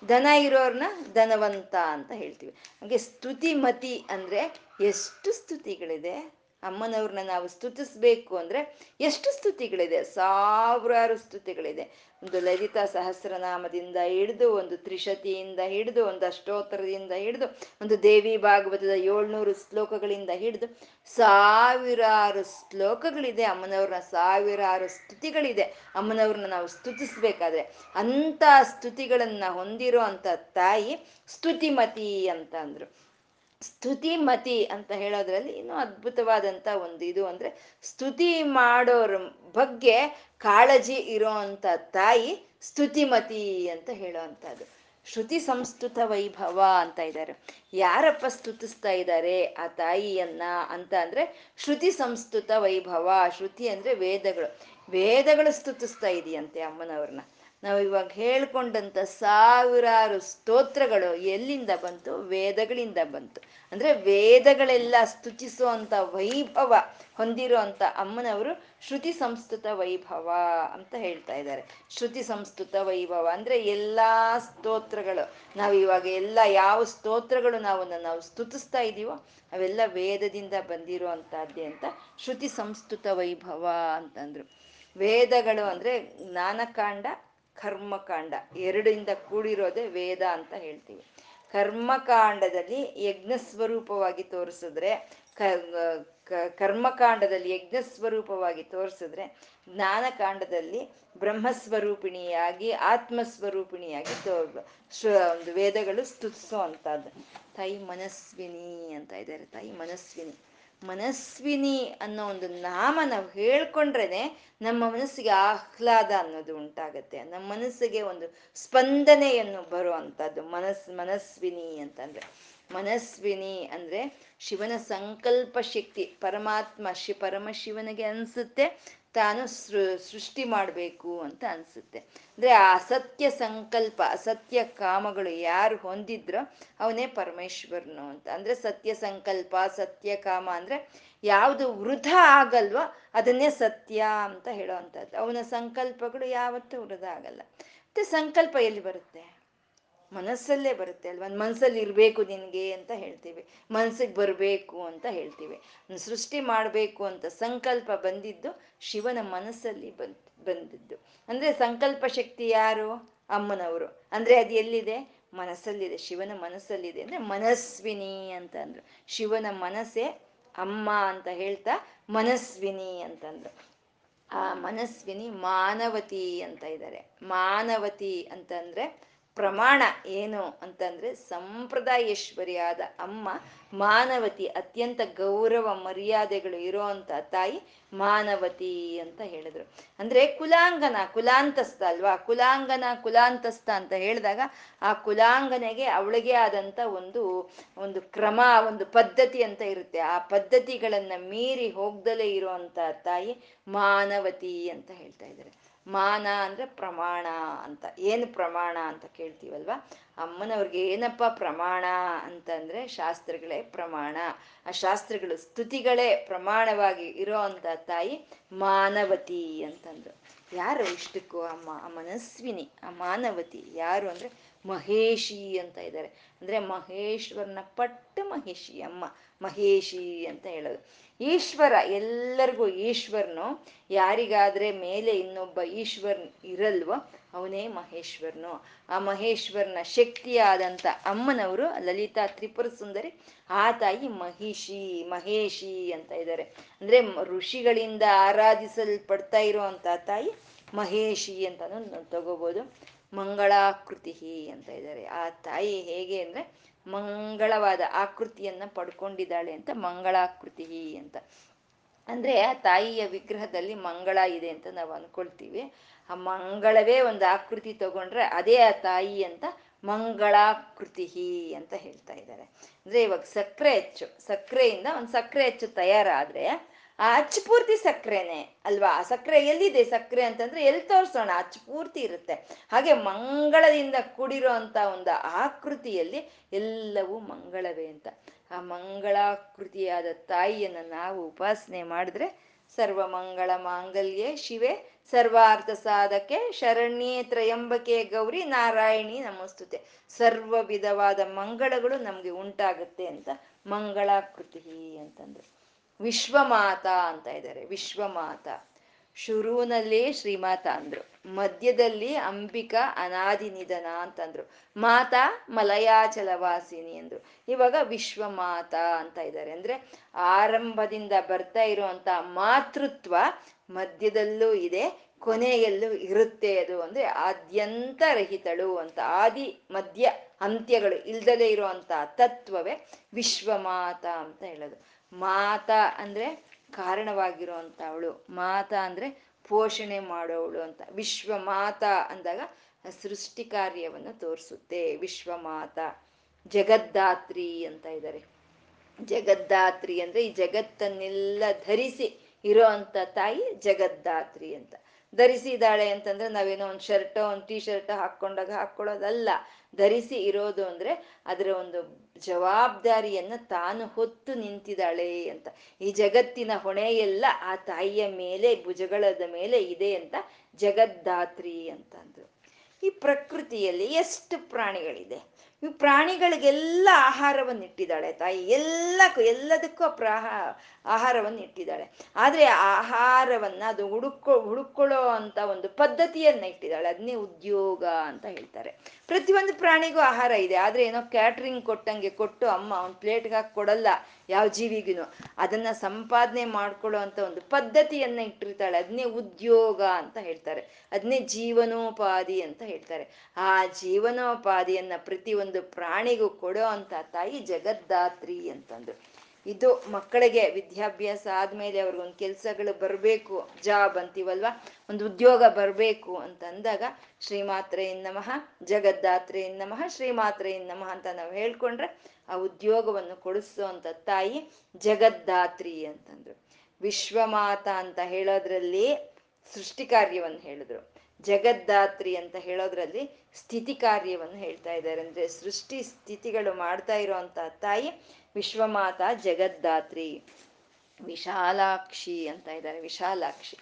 ದನ ಇರೋರ್ನ ಧನವಂತ ಅಂತ ಹೇಳ್ತೀವಿ. ಹಾಗೆ ಸ್ತುತಿಮತಿ ಅಂದ್ರೆ ಎಷ್ಟು ಸ್ತುತಿಗಳಿದೆ? ಅಮ್ಮನವ್ರನ್ನ ನಾವು ಸ್ತುತಿಸ್ಬೇಕು ಅಂದ್ರೆ ಎಷ್ಟು ಸ್ತುತಿಗಳಿದೆ? ಸಾವಿರಾರು ಸ್ತುತಿಗಳಿದೆ. ಒಂದು ಲಲಿತಾ ಸಹಸ್ರನಾಮದಿಂದ ಹಿಡಿದು, ಒಂದು ತ್ರಿಶತಿಯಿಂದ ಹಿಡಿದು, ಒಂದು ಅಷ್ಟೋತ್ತರದಿಂದ ಹಿಡಿದು, ಒಂದು ದೇವಿ ಭಾಗವತದ ಏಳ್ನೂರು ಶ್ಲೋಕಗಳಿಂದ ಹಿಡಿದು ಸಾವಿರಾರು ಶ್ಲೋಕಗಳಿದೆ. ಅಮ್ಮನವ್ರನ್ನ ಸಾವಿರಾರು ಸ್ತುತಿಗಳಿದೆ. ಅಮ್ಮನವ್ರನ್ನ ನಾವು ಸ್ತುತಿಸ್ಬೇಕಾದ್ರೆ ಅಂತ ಸ್ತುತಿಗಳನ್ನ ಹೊಂದಿರೋ ಅಂತ ತಾಯಿ ಸ್ತುತಿಮತಿ ಅಂತ ಅಂದ್ರು. ಸ್ತುತಿಮತಿ ಅಂತ ಹೇಳೋದ್ರಲ್ಲಿ ಇನ್ನೂ ಅದ್ಭುತವಾದಂತ ಒಂದು ಇದು ಅಂದ್ರೆ ಸ್ತುತಿ ಮಾಡೋರ ಬಗ್ಗೆ ಕಾಳಜಿ ಇರೋ ಅಂತ ತಾಯಿ ಸ್ತುತಿಮತಿ ಅಂತ ಹೇಳೋವಂಥದ್ದು. ಶ್ರುತಿ ಸಂಸ್ತುತ ವೈಭವ ಅಂತ ಇದ್ದಾರೆ. ಯಾರಪ್ಪ ಸ್ತುತಿಸ್ತಾ ಇದ್ದಾರೆ ಆ ತಾಯಿಯನ್ನ ಅಂತ ಅಂದ್ರೆ ಶ್ರುತಿ ಸಂಸ್ತುತ ವೈಭವ, ಶ್ರುತಿ ಅಂದ್ರೆ ವೇದಗಳು. ವೇದಗಳು ಸ್ತುತಿಸ್ತಾ ಇದೆಯಂತೆ ಅಮ್ಮನವ್ರನ್ನ. ನಾವು ಇವಾಗ ಹೇಳ್ಕೊಂಡಂತ ಸಾವಿರಾರು ಸ್ತೋತ್ರಗಳು ಎಲ್ಲಿಂದ ಬಂತು? ವೇದಗಳಿಂದ ಬಂತು. ಅಂದ್ರೆ ವೇದಗಳೆಲ್ಲ ಸ್ತುತಿಸುವಂತ ವೈಭವ ಹೊಂದಿರೋ ಅಂತ ಅಮ್ಮನವರು ಶ್ರುತಿ ಸಂಸ್ಕೃತ ವೈಭವ ಅಂತ ಹೇಳ್ತಾ ಇದ್ದಾರೆ. ಶ್ರುತಿ ಸಂಸ್ಕೃತ ವೈಭವ ಅಂದ್ರೆ ಎಲ್ಲಾ ಸ್ತೋತ್ರಗಳು. ನಾವು ಇವಾಗ ಎಲ್ಲ ಯಾವ ಸ್ತೋತ್ರಗಳು ನಾವು ನಾವು ಸ್ತುತಿಸ್ತಾ ಇದೀವೋ ಅವೆಲ್ಲ ವೇದದಿಂದ ಬಂದಿರೋ ಅಂತ ಶ್ರುತಿ ಸಂಸ್ಕೃತ ವೈಭವ ಅಂತಂದ್ರು. ವೇದಗಳು ಅಂದ್ರೆ ಜ್ಞಾನಕಾಂಡ ಕರ್ಮಕಾಂಡ. ಎರಡಿಂದ ಕೂಡಿರೋದೇ ವೇದ ಅಂತ ಹೇಳ್ತೀವಿ. ಕರ್ಮಕಾಂಡದಲ್ಲಿ ಯಜ್ಞ ಸ್ವರೂಪವಾಗಿ ತೋರಿಸಿದ್ರೆ ಕರ್ಮಕಾಂಡದಲ್ಲಿ ಯಜ್ಞ ಸ್ವರೂಪವಾಗಿ ತೋರಿಸಿದ್ರೆ, ಜ್ಞಾನಕಾಂಡದಲ್ಲಿ ಬ್ರಹ್ಮಸ್ವರೂಪಿಣಿಯಾಗಿ, ಆತ್ಮಸ್ವರೂಪಿಣಿಯಾಗಿ ತೋರ್ ಒಂದು ವೇದಗಳು ಸ್ತುತಿಸೋ ಅಂತದ್ದು ತಾಯಿ ಮನಸ್ವಿನಿ ಅಂತ ಇದ್ದಾರೆ ತಾಯಿ ಮನಸ್ವಿನಿ ಮನಸ್ವಿನಿ ಅನ್ನೋ ಒಂದು ನಾಮ ನಾವು ಹೇಳ್ಕೊಂಡ್ರೇನೆ ನಮ್ಮ ಮನಸ್ಸಿಗೆ ಆಹ್ಲಾದ ಅನ್ನೋದು ಉಂಟಾಗತ್ತೆ. ನಮ್ಮ ಮನಸ್ಸಿಗೆ ಒಂದು ಸ್ಪಂದನೆಯನ್ನು ಬರುವಂಥದ್ದು ಮನಸ್, ಮನಸ್ವಿನಿ ಅಂತಂದ್ರೆ. ಮನಸ್ವಿನಿ ಅಂದ್ರೆ ಶಿವನ ಸಂಕಲ್ಪ ಶಕ್ತಿ. ಪರಮಾತ್ಮ ಶಿ ಪರಮಶಿವನಿಗೆ ಅನ್ಸುತ್ತೆ. ತಾನು ಸೃಷ್ಟಿ ಮಾಡಬೇಕು ಅಂತ ಅನ್ಸುತ್ತೆ. ಅಂದ್ರೆ ಆ ಅಸತ್ಯ ಸಂಕಲ್ಪ, ಅಸತ್ಯ ಕಾಮಗಳು ಯಾರು ಹೊಂದಿದ್ರೋ ಅವನೇ ಪರಮೇಶ್ವರನು ಅಂತ. ಅಂದ್ರೆ ಸತ್ಯ ಸಂಕಲ್ಪ, ಸತ್ಯ ಕಾಮ ಅಂದ್ರೆ ಯಾವುದು ವೃಧ ಆಗಲ್ವೋ ಅದನ್ನೇ ಸತ್ಯ ಅಂತ ಹೇಳೋವಂಥದ್ದು ಅವನ ಸಂಕಲ್ಪಗಳು ಯಾವತ್ತೂ ವೃಧ ಆಗಲ್ಲ. ಮತ್ತು ಸಂಕಲ್ಪ ಎಲ್ಲಿ ಬರುತ್ತೆ? ಮನಸ್ಸಲ್ಲೇ ಬರುತ್ತೆ ಅಲ್ವಾ? ಮನಸ್ಸಲ್ಲಿ ಇರಬೇಕು ನಿನಗೆ ಅಂತ ಹೇಳ್ತೀವಿ. ಮನಸ್ಸಿಗೆ ಬರಬೇಕು ಅಂತ ಹೇಳ್ತೀವಿ. ಸೃಷ್ಟಿ ಮಾಡಬೇಕು ಅಂತ ಸಂಕಲ್ಪ ಬಂದಿದ್ದು ಶಿವನ ಮನಸ್ಸಲ್ಲಿ ಬಂದ್, ಬಂದಿದ್ದು. ಅಂದ್ರೆ ಸಂಕಲ್ಪ ಶಕ್ತಿ ಯಾರು? ಅಮ್ಮನವರು. ಅಂದ್ರೆ ಅದು ಎಲ್ಲಿದೆ? ಮನಸ್ಸಲ್ಲಿದೆ. ಶಿವನ ಮನಸ್ಸಲ್ಲಿದೆ. ಅಂದ್ರೆ ಮನಸ್ವಿನಿ ಅಂತ ಅಂದ್ರು ಶಿವನ ಮನಸ್ಸೇ ಅಮ್ಮ ಅಂತ ಹೇಳ್ತಾ ಮನಸ್ವಿನಿ ಅಂತಂದ್ರು. ಆ ಮನಸ್ವಿನಿ ಮಾನವತಿ ಅಂತ ಇದ್ದಾರೆ ಮಾನವತಿ ಅಂತಂದ್ರೆ ಪ್ರಮಾಣ ಏನು ಅಂತಂದ್ರೆ ಸಂಪ್ರದಾಯೇಶ್ವರಿಯಾದ ಅಮ್ಮ ಮಾನವತಿ, ಅತ್ಯಂತ ಗೌರವ ಮರ್ಯಾದೆಗಳು ಇರೋವಂಥ ತಾಯಿ ಮಾನವತಿ ಅಂತ ಹೇಳಿದ್ರು. ಅಂದ್ರೆ ಕುಲಾಂಗನ, ಕುಲಾಂತಸ್ಥ ಅಲ್ವಾ? ಕುಲಾಂಗನ, ಕುಲಾಂತಸ್ಥ ಅಂತ ಹೇಳಿದಾಗ ಆ ಕುಲಾಂಗನೆಗೆ ಅವಳಿಗೆ ಆದಂತ ಒಂದು ಒಂದು ಕ್ರಮ, ಒಂದು ಪದ್ಧತಿ ಅಂತ ಇರುತ್ತೆ. ಆ ಪದ್ಧತಿಗಳನ್ನ ಮೀರಿ ಹೋಗ್ದಲೇ ಇರುವಂತ ತಾಯಿ ಮಾನವತಿ ಅಂತ ಹೇಳ್ತಾ ಇದ್ದಾರೆ. ಮಾನ ಅಂದ್ರೆ ಪ್ರಮಾಣ ಅಂತ. ಏನು ಪ್ರಮಾಣ ಅಂತ ಕೇಳ್ತೀವಲ್ವಾ? ಅಮ್ಮನವ್ರಿಗೆ ಏನಪ್ಪ ಪ್ರಮಾಣ ಅಂತಂದ್ರೆ ಶಾಸ್ತ್ರಗಳೇ ಪ್ರಮಾಣ. ಆ ಶಾಸ್ತ್ರಗಳು, ಸ್ತುತಿಗಳೇ ಪ್ರಮಾಣವಾಗಿ ಇರೋ ತಾಯಿ ಮಾನವತಿ ಅಂತಂದ್ರು. ಯಾರು ಇಷ್ಟಕ್ಕೂ ಅಮ್ಮ? ಆ ಮನಸ್ವಿನಿ, ಆ ಮಾನವತಿ ಯಾರು ಅಂದ್ರೆ ಮಹೇಶಿ ಅಂತ ಇದ್ದಾರೆ. ಅಂದ್ರೆ ಮಹೇಶ್ವರನ ಪಟ್ಟ ಮಹೇಶಿ ಅಮ್ಮ, ಮಹೇಶಿ ಅಂತ ಹೇಳೋದು. ಈಶ್ವರ, ಎಲ್ಲರಿಗೂ ಈಶ್ವರನು. ಯಾರಿಗಾದ್ರೆ ಮೇಲೆ ಇನ್ನೊಬ್ಬ ಈಶ್ವರ್ ಇರಲ್ವೋ, ಅವನೇ ಮಹೇಶ್ವರನು. ಆ ಮಹೇಶ್ವರನ ಶಕ್ತಿಯಾದಂಥ ಅಮ್ಮನವರು ಲಲಿತಾ ತ್ರಿಪುರ ಸುಂದರಿ, ಆ ತಾಯಿ ಮಹಿಷಿ, ಮಹೇಶಿ ಅಂತ ಇದ್ದಾರೆ. ಅಂದ್ರೆ ಋಷಿಗಳಿಂದ ಆರಾಧಿಸಲ್ಪಡ್ತಾ ಇರುವಂತ ತಾಯಿ ಮಹೇಶಿ ಅಂತ ತಗೋಬಹುದು ಮಂಗಳಾಕೃತಿ ಅಂತ ಇದ್ದಾರೆ. ಆ ತಾಯಿ ಹೇಗೆ ಅಂದ್ರೆ ಮಂಗಳವಾದ ಆಕೃತಿಯನ್ನ ಪಡ್ಕೊಂಡಿದ್ದಾಳೆ ಅಂತ ಮಂಗಳಾಕೃತಿ ಅಂತ. ಅಂದ್ರೆ ಆ ತಾಯಿಯ ವಿಗ್ರಹದಲ್ಲಿ ಮಂಗಳ ಇದೆ ಅಂತ ನಾವು ಅನ್ಕೊಳ್ತೀವಿ. ಆ ಮಂಗಳವೇ ಒಂದು ಆಕೃತಿ ತಗೊಂಡ್ರೆ ಅದೇ ಆ ತಾಯಿ ಅಂತ ಮಂಗಳಾಕೃತಿ ಅಂತ ಹೇಳ್ತಾ ಇದ್ದಾರೆ. ಅಂದ್ರೆ ಇವಾಗ ಸಕ್ಕರೆ ಹೆಚ್ಚು. ಸಕ್ಕರೆಯಿಂದ ಒಂದು ಸಕ್ಕರೆ ಹೆಚ್ಚು ತಯಾರಾದ್ರೆ ಆ ಪೂರ್ತಿ ಸಕ್ಕರೆನೆ ಅಲ್ವಾ? ಆ ಸಕ್ಕರೆ ಎಲ್ಲಿದೆ? ಸಕ್ಕರೆ ಅಂತಂದ್ರೆ ಎಲ್ಲಿ ತೋರಿಸೋಣ? ಅಚ್ಚು ಪೂರ್ತಿ ಇರುತ್ತೆ. ಹಾಗೆ ಮಂಗಳದಿಂದ ಕೂಡಿರೋ ಒಂದು ಆಕೃತಿಯಲ್ಲಿ ಎಲ್ಲವೂ ಮಂಗಳವೇ ಅಂತ. ಆ ಮಂಗಳಾಕೃತಿಯಾದ ತಾಯಿಯನ್ನು ನಾವು ಉಪಾಸನೆ ಮಾಡಿದ್ರೆ ಸರ್ವ ಮಂಗಳ ಮಾಂಗಲ್ಯೆ ಶಿವೆ, ಸರ್ವಾರ್ಥ ಸಾಧಕೆ, ಶರಣ್ಯೇ ತ್ರಯಂಬಕೆ ಗೌರಿ ನಾರಾಯಣಿ ನಮಸ್ತುತೆ. ಸರ್ವ ವಿಧವಾದ ಮಂಗಳಗಳು ನಮಗೆ ಉಂಟಾಗುತ್ತೆ ಅಂತ ಮಂಗಳಾಕೃತಿ ಅಂತಂದ್ರು. ವಿಶ್ವಮಾತಾ ಅಂತ ಇದ್ದಾರೆ, ವಿಶ್ವಮಾತ. ಶುರುವಿನಲ್ಲೇ ಶ್ರೀಮಾತ ಅಂದ್ರು, ಮಧ್ಯದಲ್ಲಿ ಅಂಬಿಕಾ ಅನಾದಿ ನಿಧನ ಅಂತಂದ್ರು, ಮಾತಾ ಮಲಯಾಚಲವಾಸಿನಿ ಅಂದ್ರು. ಇವಾಗ ವಿಶ್ವಮಾತಾ ಅಂತ ಇದ್ದಾರೆ. ಅಂದ್ರೆ ಆರಂಭದಿಂದ ಬರ್ತಾ ಇರುವಂತ ಮಾತೃತ್ವ ಮಧ್ಯದಲ್ಲೂ ಇದೆ, ಕೊನೆಯಲ್ಲೂ ಇರುತ್ತೆ ಅದು. ಅಂದ್ರೆ ಆದ್ಯಂತ ರಹಿತಳು ಅಂತ, ಆದಿ, ಮಧ್ಯ ಅಂತ್ಯಗಳು ಇಲ್ದಲೇ ಇರುವಂತ ತತ್ವವೇ ವಿಶ್ವಮಾತಾ ಅಂತ ಹೇಳೋದು. ಮಾತಾ ಅಂದ್ರೆ ಕಾರಣವಾಗಿರುವಂತ ಅವಳು ಮಾತಾ ಅಂದ್ರೆ ಪೋಷಣೆ ಮಾಡೋವಳು ಅಂತ. ವಿಶ್ವ ಮಾತ ಅಂದಾಗ ಸೃಷ್ಟಿ ಕಾರ್ಯವನ್ನು ತೋರಿಸುತ್ತೆ. ವಿಶ್ವ ಮಾತ ಜಗದ್ದಾತ್ರಿ ಅಂತ ಇದ್ದಾರೆ. ಜಗದ್ದಾತ್ರಿ ಅಂದ್ರೆ ಈ ಜಗತ್ತನ್ನೆಲ್ಲ ಧರಿಸಿ ಇರೋ ಅಂತ ತಾಯಿ ಜಗದ್ದಾತ್ರಿ ಅಂತ. ಧರಿಸಿದಾಳೆ ಅಂತಂದ್ರೆ ನಾವೇನೋ ಒಂದು ಶರ್ಟ್, ಒಂದು ಟೀ ಶರ್ಟ್ ಹಾಕೊಂಡಾಗ ಹಾಕೊಳ್ಳೋದಲ್ಲ ಧರಿಸಿ ಇರೋದು ಅಂದ್ರೆ ಅದರ ಒಂದು ಜವಾಬ್ದಾರಿಯನ್ನ ತಾನು ಹೊತ್ತು ನಿಂತಿದ್ದಾಳೆ ಅಂತ. ಈ ಜಗತ್ತಿನ ಹೊಣೆ ಎಲ್ಲ ಆ ತಾಯಿಯ ಮೇಲೆ, ಭುಜಗಳದ ಮೇಲೆ ಇದೆ ಅಂತ ಜಗದ್ದಾತ್ರಿ ಅಂತಂದ್ರು. ಈ ಪ್ರಕೃತಿಯಲ್ಲಿ ಎಷ್ಟು ಪ್ರಾಣಿಗಳಿದೆ? ಇವು ಪ್ರಾಣಿಗಳಿಗೆಲ್ಲ ಆಹಾರವನ್ನು ಇಟ್ಟಿದ್ದಾಳೆ ತಾಯಿ. ಎಲ್ಲಕ್ಕೂ, ಎಲ್ಲದಕ್ಕೂ ಪ್ರಾಹ ಆಹಾರವನ್ನು ಇಟ್ಟಿದ್ದಾಳೆ ಆದರೆ ಆಹಾರವನ್ನ ಅದು ಹುಡುಕೊ, ಹುಡುಕೊಳ್ಳೋ ಅಂತ ಒಂದು ಪದ್ಧತಿಯನ್ನ ಇಟ್ಟಿದ್ದಾಳೆ. ಅದನ್ನೇ ಉದ್ಯೋಗ ಅಂತ ಹೇಳ್ತಾರೆ. ಪ್ರತಿಯೊಂದು ಪ್ರಾಣಿಗೂ ಆಹಾರ ಇದೆ. ಆದ್ರೆ ಏನೋ ಕ್ಯಾಟ್ರಿಂಗ್ ಕೊಟ್ಟಂಗೆ ಕೊಟ್ಟು ಅಮ್ಮ ಒಂದು ಪ್ಲೇಟ್ಗೆ ಹಾಕಿ ಕೊಡಲ್ಲ ಯಾವ ಜೀವಿಗೂ ಅದನ್ನ ಸಂಪಾದನೆ ಮಾಡ್ಕೊಳ್ಳೋ ಅಂತ ಒಂದು ಪದ್ಧತಿಯನ್ನ ಇಟ್ಟಿರ್ತಾಳೆ. ಅದನ್ನೇ ಉದ್ಯೋಗ ಅಂತ ಹೇಳ್ತಾರೆ. ಅದನ್ನೇ ಜೀವನೋಪಾಧಿ ಅಂತ ಹೇಳ್ತಾರೆ. ಆ ಜೀವನೋಪಾಧಿಯನ್ನ ಪ್ರತಿಯೊಂದು ಪ್ರಾಣಿಗೂ ಕೊಡೋ ಅಂತ ತಾಯಿ ಜಗದ್ದಾತ್ರಿ ಅಂತಂದ್ರು. ಇದು ಮಕ್ಕಳಿಗೆ ವಿದ್ಯಾಭ್ಯಾಸ ಆದ್ಮೇಲೆ ಅವ್ರಿಗೊಂದು ಕೆಲ್ಸಗಳು ಬರಬೇಕು, ಜಾಬ್ ಅಂತೀವಲ್ವಾ? ಒಂದು ಉದ್ಯೋಗ ಬರಬೇಕು ಅಂತ ಅಂದಾಗ ಶ್ರೀಮಾತ್ರೆ ನಮಃ ಜಗದ್ದಾತ್ರೆ ನಮಃ ಶ್ರೀಮಾತ್ರೆ ನಮಃ ಅಂತ ನಾವು ಹೇಳ್ಕೊಂಡ್ರೆ ಆ ಉದ್ಯೋಗವನ್ನು ಕೊಡಿಸೋ ತಾಯಿ ಜಗದ್ದಾತ್ರಿ ಅಂತಂದ್ರು. ವಿಶ್ವಮಾತ ಅಂತ ಹೇಳೋದ್ರಲ್ಲಿ ಸೃಷ್ಟಿ ಕಾರ್ಯವನ್ನು ಹೇಳಿದ್ರು. ಜಗದ್ದಾತ್ರಿ ಅಂತ ಹೇಳೋದ್ರಲ್ಲಿ ಸ್ಥಿತಿ ಕಾರ್ಯವನ್ನು ಹೇಳ್ತಾ ಇದ್ದಾರೆ. ಅಂದ್ರೆ ಸೃಷ್ಟಿ ಸ್ಥಿತಿಗಳು ಮಾಡ್ತಾ ಇರುವಂತ ತಾಯಿ ವಿಶ್ವಮಾತ ಜಗದ್ದಾತ್ರಿ ವಿಶಾಲಾಕ್ಷಿ ಅಂತ ಇದ್ದಾರೆ. ವಿಶಾಲಾಕ್ಷಿ.